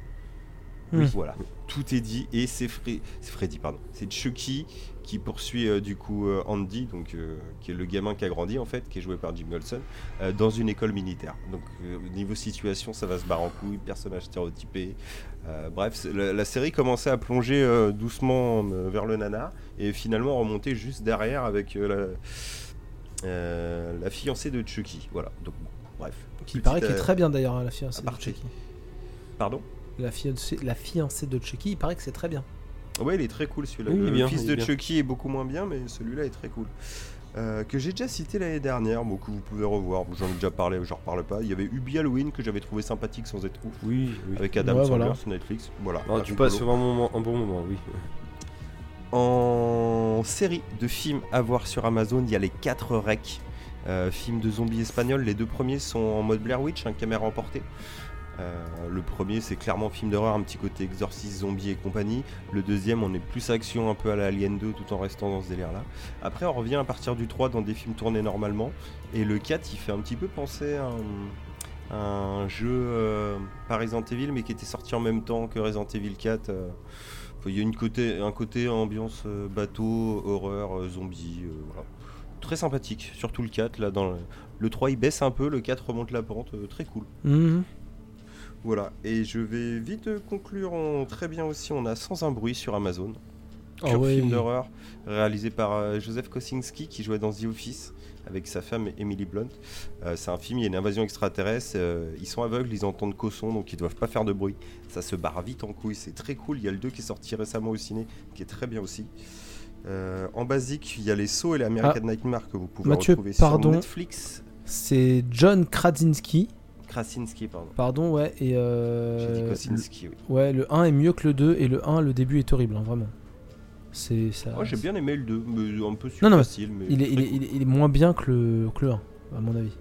Hmm. Voilà, tout est dit et c'est Fre- c'est Freddy pardon, c'est Chucky qui poursuit euh, du coup euh, Andy donc euh, qui est le gamin qui a grandi en fait, qui est joué par Jimmy Olsen dans une école militaire. Donc niveau situation ça va se barrer en couille, personnage stéréotypé. Bref, la, la série commençait à plonger doucement vers le nana et finalement remonter juste derrière avec la, la fiancée de Chucky. Voilà, donc bon, bref. Qui paraît qu'il est très bien d'ailleurs, la fiancée de. Chucky. Pardon? La fiancée, la fiancée de Chucky, il paraît que c'est très bien. Ouais, il est très cool celui-là. Oui, le bien, fils il de bien. Chucky est beaucoup moins bien, mais celui-là est très cool. Euh, que j'ai déjà cité l'année dernière, bon, que vous pouvez revoir. J'en ai déjà parlé, j'en reparle pas. Il y avait Ubi Halloween que j'avais trouvé sympathique sans être ouf. Oui, oui. Avec Adam Ouais, Sandler voilà. sur Netflix. Voilà. Ah, pas tu passes vraiment un, moment- un bon moment, oui. En série de films à voir sur Amazon, il y a les 4 recs. Euh, films de zombies espagnols. Les deux premiers sont en mode Blair Witch, un caméra emportée. Euh, le premier, c'est clairement film d'horreur, un petit côté exorciste, zombie et compagnie. Le deuxième, on est plus action, un peu à la Alien 2, tout en restant dans ce délire-là. Après, on revient à partir du 3 dans des films tournés normalement. Et le 4, il fait un petit peu penser à un, jeu euh, pas Resident Evil, mais qui était sorti en même temps que Resident Evil 4. euh. Il y a une côté, un côté ambiance euh, bateau, horreur, zombie. voilà. Très sympathique, surtout le 4. Là, dans le, le 3, il baisse un peu, le 4 remonte la pente. très cool. Mhm. Voilà, et je vais vite conclure en très bien aussi. On a Sans un bruit sur Amazon. Ah Pur ouais. film d'horreur réalisé par euh, Joseph Kosinski qui jouait dans The Office avec sa femme Emily Blunt. Euh, c'est un film, il y a une invasion extraterrestre. euh, ils sont aveugles, ils entendent qu'au son, donc ils doivent pas faire de bruit. Ça se barre vite en couille, c'est très cool. Il y a le 2 qui est sorti récemment au ciné, qui est très bien aussi. En basique, il y a les sauts et les American Nightmare que vous pouvez Mathieu, retrouver pardon. sur Netflix. C'est John Krasinski, Krasinski, pardon. pardon, ouais, et euh, J'ai dit Kosinski, oui. ouais, le 1 est mieux que le 2, et le 1, le début est horrible, hein, vraiment. C'est ça. Moi, j'ai bien aimé le 2, mais un peu Non, non, facile. Mais Il est, il, il, est, il est moins bien que le, que le 1, à mon avis.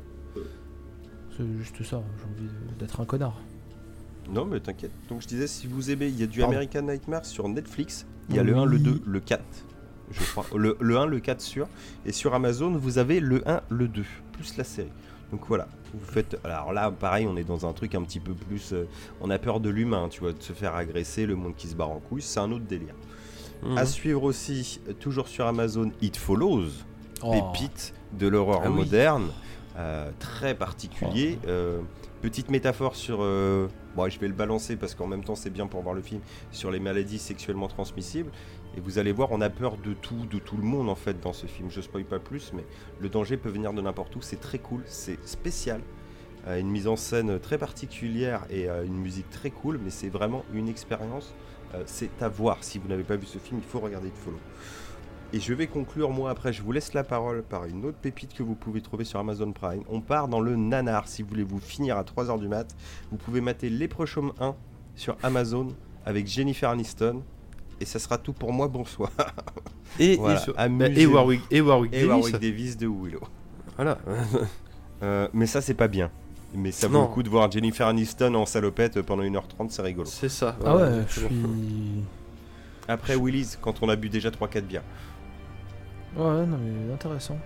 C'est juste ça, j'ai envie d'être un connard. Non, mais t'inquiète. Donc je disais, si vous aimez, il y a du Pardon. American Nightmare sur Netflix. Il y a le 1, le Oui. 2, le 4. Je crois. Le, le 1, le 4 sûr. Et sur Amazon, vous avez le 1, le 2, plus la série. Donc voilà. Vous faites. Alors là, pareil, on est dans un truc un petit peu plus. euh, on a peur de l'humain, tu vois, de se faire agresser, le monde qui se barre en couille. C'est un autre délire. Mhm. À suivre aussi, euh, toujours sur Amazon, It Follows. Oh. pépite de l'horreur Ah oui. moderne, euh, très particulier. Oh. Euh, petite métaphore sur. bon, je vais le balancer parce qu'en même temps c'est bien pour voir le film sur les maladies sexuellement transmissibles. Et vous allez voir, on a peur de tout, de tout le monde en fait dans ce film. Je spoil pas plus, mais le danger peut venir de n'importe où. C'est très cool, c'est spécial. Euh, une mise en scène très particulière et euh, une musique très cool, mais c'est vraiment une expérience. Euh, c'est à voir. Si vous n'avez pas vu ce film, il faut regarder It Follow. Et je vais conclure, moi, après, je vous laisse la parole par une autre pépite que vous pouvez trouver sur Amazon Prime. On part dans le nanar. Si vous voulez vous finir à 3h du mat, vous pouvez mater Leprechaun 1 sur Amazon avec Jennifer Aniston. Et ça sera tout pour moi, bonsoir. <laughs> Et, Voilà, et, sur- amusez-vous. et Warwick, et Warwick Et Davis. Warwick Davis de Willow. Voilà. <laughs> Euh, mais ça, c'est pas bien. Mais ça vaut Non. le coup de voir Jennifer Aniston en salopette pendant 1h30, c'est rigolo. C'est ça. Ah ouais, je suis. exactement. Après Willy's, quand on a bu déjà 3-4 bières. Ouais, non mais intéressant.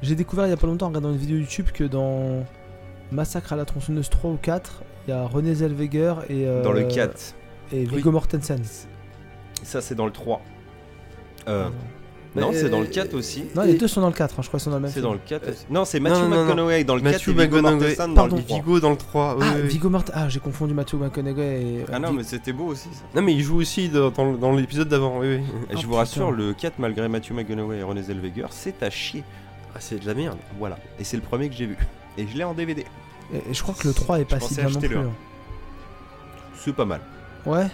J'ai découvert il y a pas longtemps en regardant une vidéo YouTube que dans Massacre à la tronçonneuse 3 ou 4, il y a René Zellweger et. euh, Dans le 4. Et Viggo Mortensen. Ça, c'est dans le 3. Euh, Pardon. non, c'est dans le 4 aussi. Non, les deux sont dans le 4, hein, je crois qu'ils sont dans le même C'est film. dans le 4 Euh, aussi. Non, c'est Matthew non, non, non. McConaughey dans le 4 Matthew et Viggo McConaughey. Mortensen dans Pardon. le 3. Vigo dans le 3. oui, Ah, oui, oui. Viggo Mortensen. Ah, j'ai confondu Matthew McConaughey et. Ah non, mais c'était beau aussi ça. Non, mais il joue aussi dans, dans, dans l'épisode d'avant. Oui, oui. Et Oh, je vous putain. rassure, le 4, malgré Matthew McConaughey et René Zellweger, c'est à chier. Ah, c'est de la merde. Voilà. Et c'est le premier que j'ai vu. Et je l'ai en DVD. Et, et je crois que le 3 est pas si pensais bien non acheter plus. le hein. C'est pas mal. Ouais.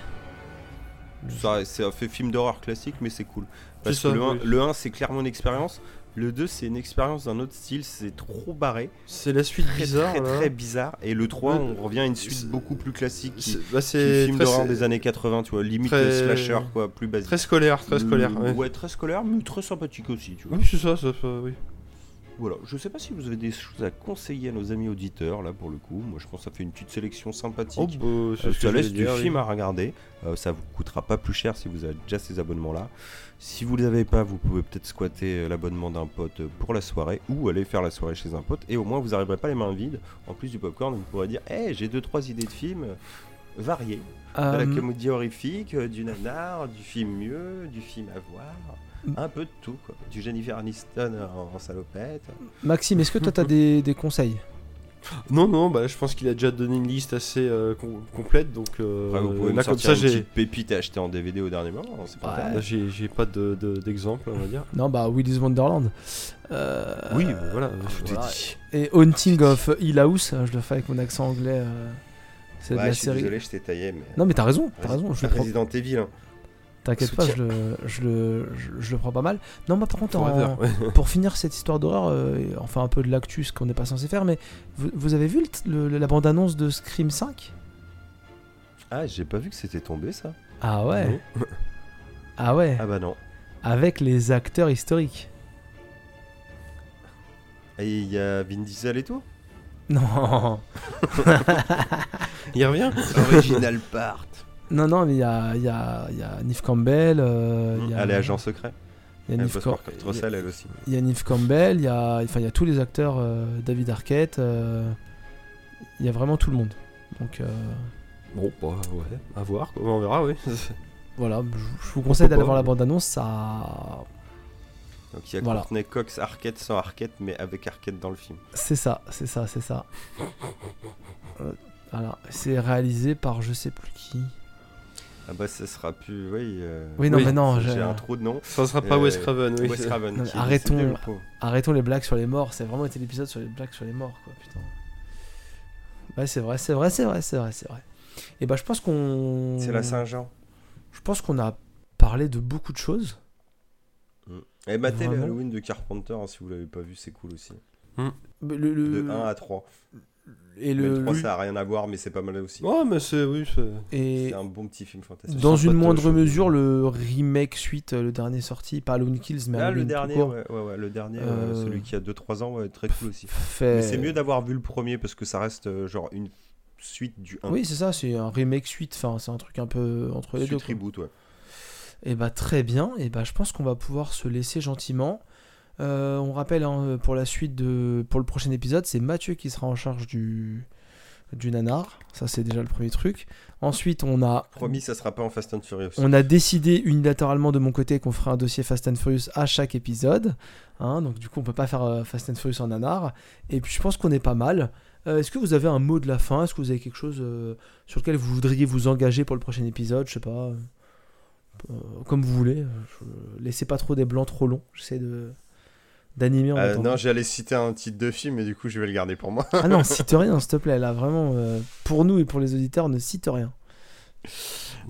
Ça, ça fait film d'horreur classique, mais c'est cool. Parce que le 1, oui. le 1, c'est clairement une expérience. Le 2, c'est une expérience d'un autre style. C'est trop barré. C'est la suite Très, bizarre. très, là. très bizarre. Et le 3, Le- on revient à une suite beaucoup plus classique. C'est bah, film d'horreur des années 80, tu vois. Limite très- slasher, quoi. Plus basique. très scolaire, très scolaire. Euh, ouais. ouais, très scolaire, mais très sympathique aussi, tu vois. Oui, c'est ça, ça, ça, oui. Voilà, je sais pas si vous avez des choses à conseiller à nos amis auditeurs, là, pour le coup. Moi, je pense que ça fait une petite sélection sympathique. bah, c'est Euh, ça laisse du dire, oui. film à regarder. Euh, ça vous coûtera pas plus cher si vous avez déjà ces abonnements-là. Si vous ne les avez pas, vous pouvez peut-être squatter euh, l'abonnement d'un pote pour la soirée ou aller faire la soirée chez un pote. Et au moins, vous n'arriverez pas les mains vides. En plus du popcorn, vous pourrez dire Hey, j'ai deux, trois idées de films euh, variés. De la comédie horrifique, du nanar, du film mieux, du film à voir. Un peu de tout, quoi. Du Jennifer Aniston en, en salopette. Maxime, est-ce que toi t'as des, des conseils? Non, non, bah, je pense qu'il a déjà donné une liste assez euh, com- complète, donc euh, Après, vous pouvez là me comme ça une j'ai, petite pépite à acheter en DVD au dernier moment. C'est pas Ouais. j'ai, pas de, de- d'exemple, on va dire. Non, bah Willy's Wonderland. Euh, oui, voilà. Tout est voilà. dit. Et Haunting of Hill House, je le fais avec mon accent anglais. euh, C'est de la je suis série. désolé, je t'ai taillé, mais. Non mais t'as raison, t'as raison. Je le prends- Resident Evil. hein. T'inquiète pas, je le, je, le, je, je le prends pas mal. Non, moi par contre, en- <laughs> pour finir cette histoire d'horreur, euh, enfin un peu de l'actus qu'on n'est pas censé faire, mais vous, vous avez vu le- la bande-annonce de Scream 5 Ah, j'ai pas vu que c'était tombé ça. Ah ouais Non. <laughs> Ah ouais Ah bah non. Avec les acteurs historiques. Et il y a Vin Diesel et tout? Non <laughs> Il revient? Original part. Non, non, mais il y a, y, a, il y a Neve Campbell. euh, il y a, Elle est agent secret. Il y a elle aussi. il y Neve Campbell, il y a, enfin, il y a tous les acteurs, euh, David Arquette, euh, il y a vraiment tout le monde. Donc euh, Bon, bah ouais, à voir, on verra, oui. <laughs> voilà, je, je vous conseille d'aller voir la bande-annonce, ça... Donc il y a Voilà. Courtney Cox Arquette sans Arquette, mais avec Arquette dans le film. C'est ça, c'est ça, c'est ça. Voilà, c'est réalisé par je sais plus qui. Ah bah ça sera plus. Oui, euh, Oui, non, Oui, mais non, J'ai j'ai- un trou de nom. Ça sera pas Euh, Wes Craven, oui. Wes Craven. Non, arrêtons. le. Arrêtons les blagues sur les morts, c'est vraiment été l'épisode sur les blagues sur les morts, quoi, putain. Ouais, c'est vrai, c'est vrai, c'est vrai, c'est vrai, c'est vrai. Et bah, je pense qu'on. C'est la Saint-Jean. Je pense qu'on a parlé de beaucoup de choses. Et matez le Vraiment Halloween de Carpenter, hein, si vous l'avez pas vu, c'est cool aussi. Le, le- De 1 à 3. Et Le, le, 3, le- ça a rien à voir, mais c'est pas mal aussi. Ouais, mais c'est. Oui, c'est. un bon petit film fantastique. dans une moindre mesure, le remake suite, euh, le dernier sorti, pas Halloween Kills, mais Ah, le dernier, ouais, ouais, ouais, le dernier, Euh, euh, celui qui a 2-3 ans, ouais, très cool aussi. fait. Mais c'est mieux d'avoir vu le premier parce que ça reste genre une suite du 1. Oui, c'est ça, c'est un remake suite, enfin, c'est un truc un peu entre les deux. Suite quoi. reboot, ouais. Et bah très bien, et bah je pense qu'on va pouvoir se laisser gentiment. Euh, on rappelle hein, pour la suite de pour le prochain épisode, c'est Mathieu qui sera en charge du du nanar. Ça c'est déjà le premier truc. Ensuite, on a Promis, ça sera pas en Fast and Furious. on a décidé unilatéralement de mon côté qu'on ferait un dossier Fast and Furious à chaque épisode. Hein, donc du coup, on peut pas faire euh, Fast and Furious en nanar. Et puis je pense qu'on est pas mal. Euh, Est-ce que vous avez un mot de la fin? Est-ce que vous avez quelque chose euh, sur lequel vous voudriez vous engager pour le prochain épisode? Je sais pas. euh, euh, comme vous voulez. Je- Laissez pas trop des blancs trop longs. J'essaie de d'animer en Euh, non, j'allais citer un titre de film, mais du coup, je vais le garder pour moi. Ah non, <laughs> cite rien, s'il te plaît. Là, vraiment, euh, pour nous et pour les auditeurs, ne cite rien.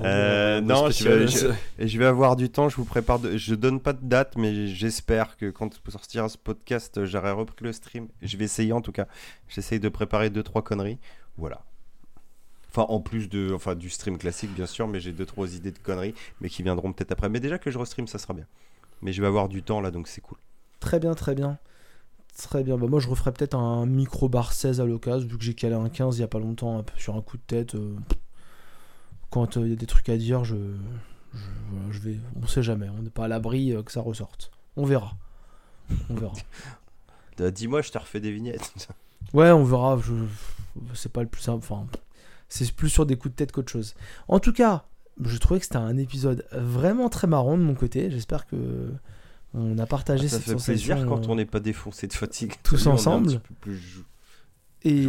Euh, non, je spécial, vais- je vais avoir du temps, je vous prépare. De... Je donne pas de date, mais j'espère que quand sortira ce podcast, j'aurai repris le stream. Je vais essayer en tout cas. J'essaye de préparer deux trois conneries. Voilà. Enfin, en plus de, enfin, du stream classique, bien sûr, mais j'ai deux trois idées de conneries, mais qui viendront peut-être après. Mais déjà que je restream, ça sera bien. Mais je vais avoir du temps là, donc c'est cool. Très bien, très bien. Très bien. Bah, moi, je referai peut-être un micro bar 16 à l'occasion, vu que j'ai calé un 15 il y a pas longtemps, un peu sur un coup de tête. euh, quand euh, il y a des trucs à dire, je, je, voilà, je vais. On sait jamais. On n'est pas à l'abri euh, que ça ressorte. On verra. On verra. <laughs> Dis-moi, je te refais des vignettes. <laughs> Ouais, on verra. Je... C'est pas le plus simple. Enfin, c'est plus sur des coups de tête qu'autre chose. En tout cas, je trouvais que c'était un épisode vraiment très marrant de mon côté. J'espère que on a partagé ça cette fait sensation. plaisir quand euh, on n'est pas défoncé de fatigue. tous on ensemble. plus et,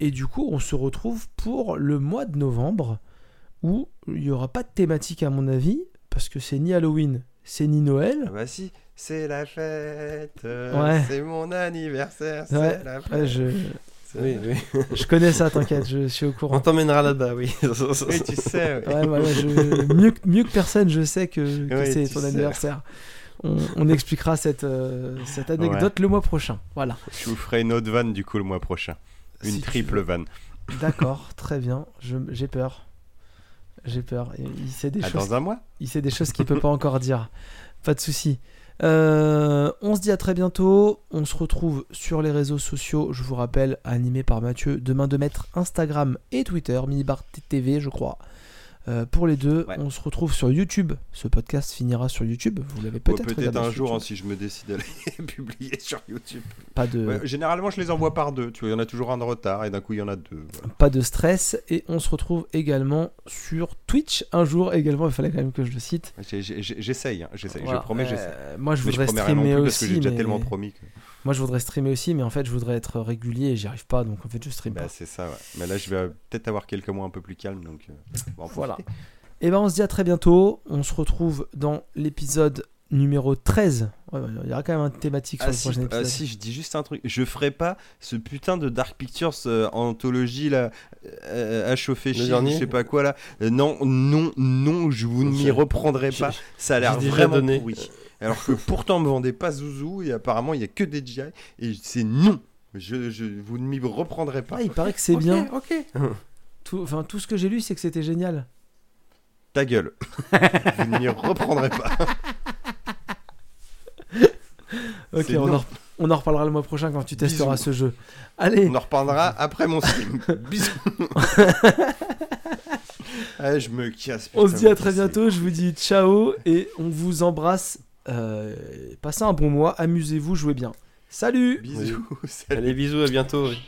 et du coup, on se retrouve pour le mois de novembre où il n'y aura pas de thématique à mon avis parce que c'est ni Halloween, c'est ni Noël. Ah bah si, c'est la fête. Ouais. C'est mon anniversaire. C'est Ouais, la fête. Ouais, je, Oui, oui. je connais ça, t'inquiète, je suis au On courant. t'emmènera là-bas, oui. <laughs> Oui, tu sais. <laughs> Ouais, je- mieux, que- mieux que personne, je sais que, c'est ton sais. anniversaire. On, on <laughs> expliquera cette, euh, cette anecdote le mois prochain. Voilà. Je vous ferai une autre vanne du coup le mois prochain. Une Si triple vanne. D'accord, très bien. J'ai peur. J'ai peur. Il sait des Ah, choses dans un mois il sait des choses qu'il peut pas encore dire. Pas de souci. Euh, on se dit à très bientôt. On se retrouve sur les réseaux sociaux. Je vous rappelle, animé par Mathieu, demain de mettre Instagram et Twitter, Minibar TV, je crois. Euh, pour les deux, Ouais. on se retrouve sur YouTube. Ce podcast finira sur YouTube. Vous l'avez Ouais, peut-être Peut-être regardé un jour hein, si je me décide à <laughs> les publier sur YouTube. Pas de, Ouais, généralement je les envoie par deux. Tu vois, il y en a toujours un de retard et d'un coup il y en a deux. voilà. pas de stress. Et on se retrouve également sur Twitch un jour. Également, il fallait quand même que je le cite. J'essaye, hein, j'essaye. Voilà. Je promets, Euh, j'essaye. moi, je Mais voudrais streamer aussi. parce que j'ai déjà mais- tellement promis. que- Moi, je voudrais streamer aussi, mais en fait, je voudrais être régulier et j'y arrive pas, donc en fait, je stream Bah, pas. c'est ça, ouais. Mais là je vais euh, peut-être avoir quelques mois un peu plus calmes donc. euh, on va en Voilà. Et ben, on se dit à très bientôt. On se retrouve dans l'épisode numéro 13 Ouais, ouais, il y aura quand même un thématique sur Ah le si, prochain ah, épisode. si, je dis juste un truc. Je ferai pas ce putain de Dark Pictures euh, anthologie là, euh, à chauffer dernier je sais pas quoi là. Euh, non, non, non, je vous ne m'y J'ai- reprendrai pas. Ça a l'air vraiment donné. pourri. Alors que pourtant, on me vendait pas Zouzou et apparemment, il y a que des GI et c'est non. Je, je, vous ne m'y reprendrez pas. Ah, il paraît que c'est bien. Ok. <laughs> Tout, enfin, tout ce que j'ai lu, c'est que c'était génial. Ta gueule. vous ne m'y reprendrez pas. <laughs> Ok, on en, on en reparlera le mois prochain quand tu testeras ce jeu. Allez, On en reparlera après mon stream. <laughs> Bisous. Ah, je me casse. on se dit à très bientôt. Je vous dis ciao et on vous embrasse. Euh, passez un bon mois, amusez-vous, jouez bien. Salut Bisous. Salut. Allez, bisous, à bientôt. oui.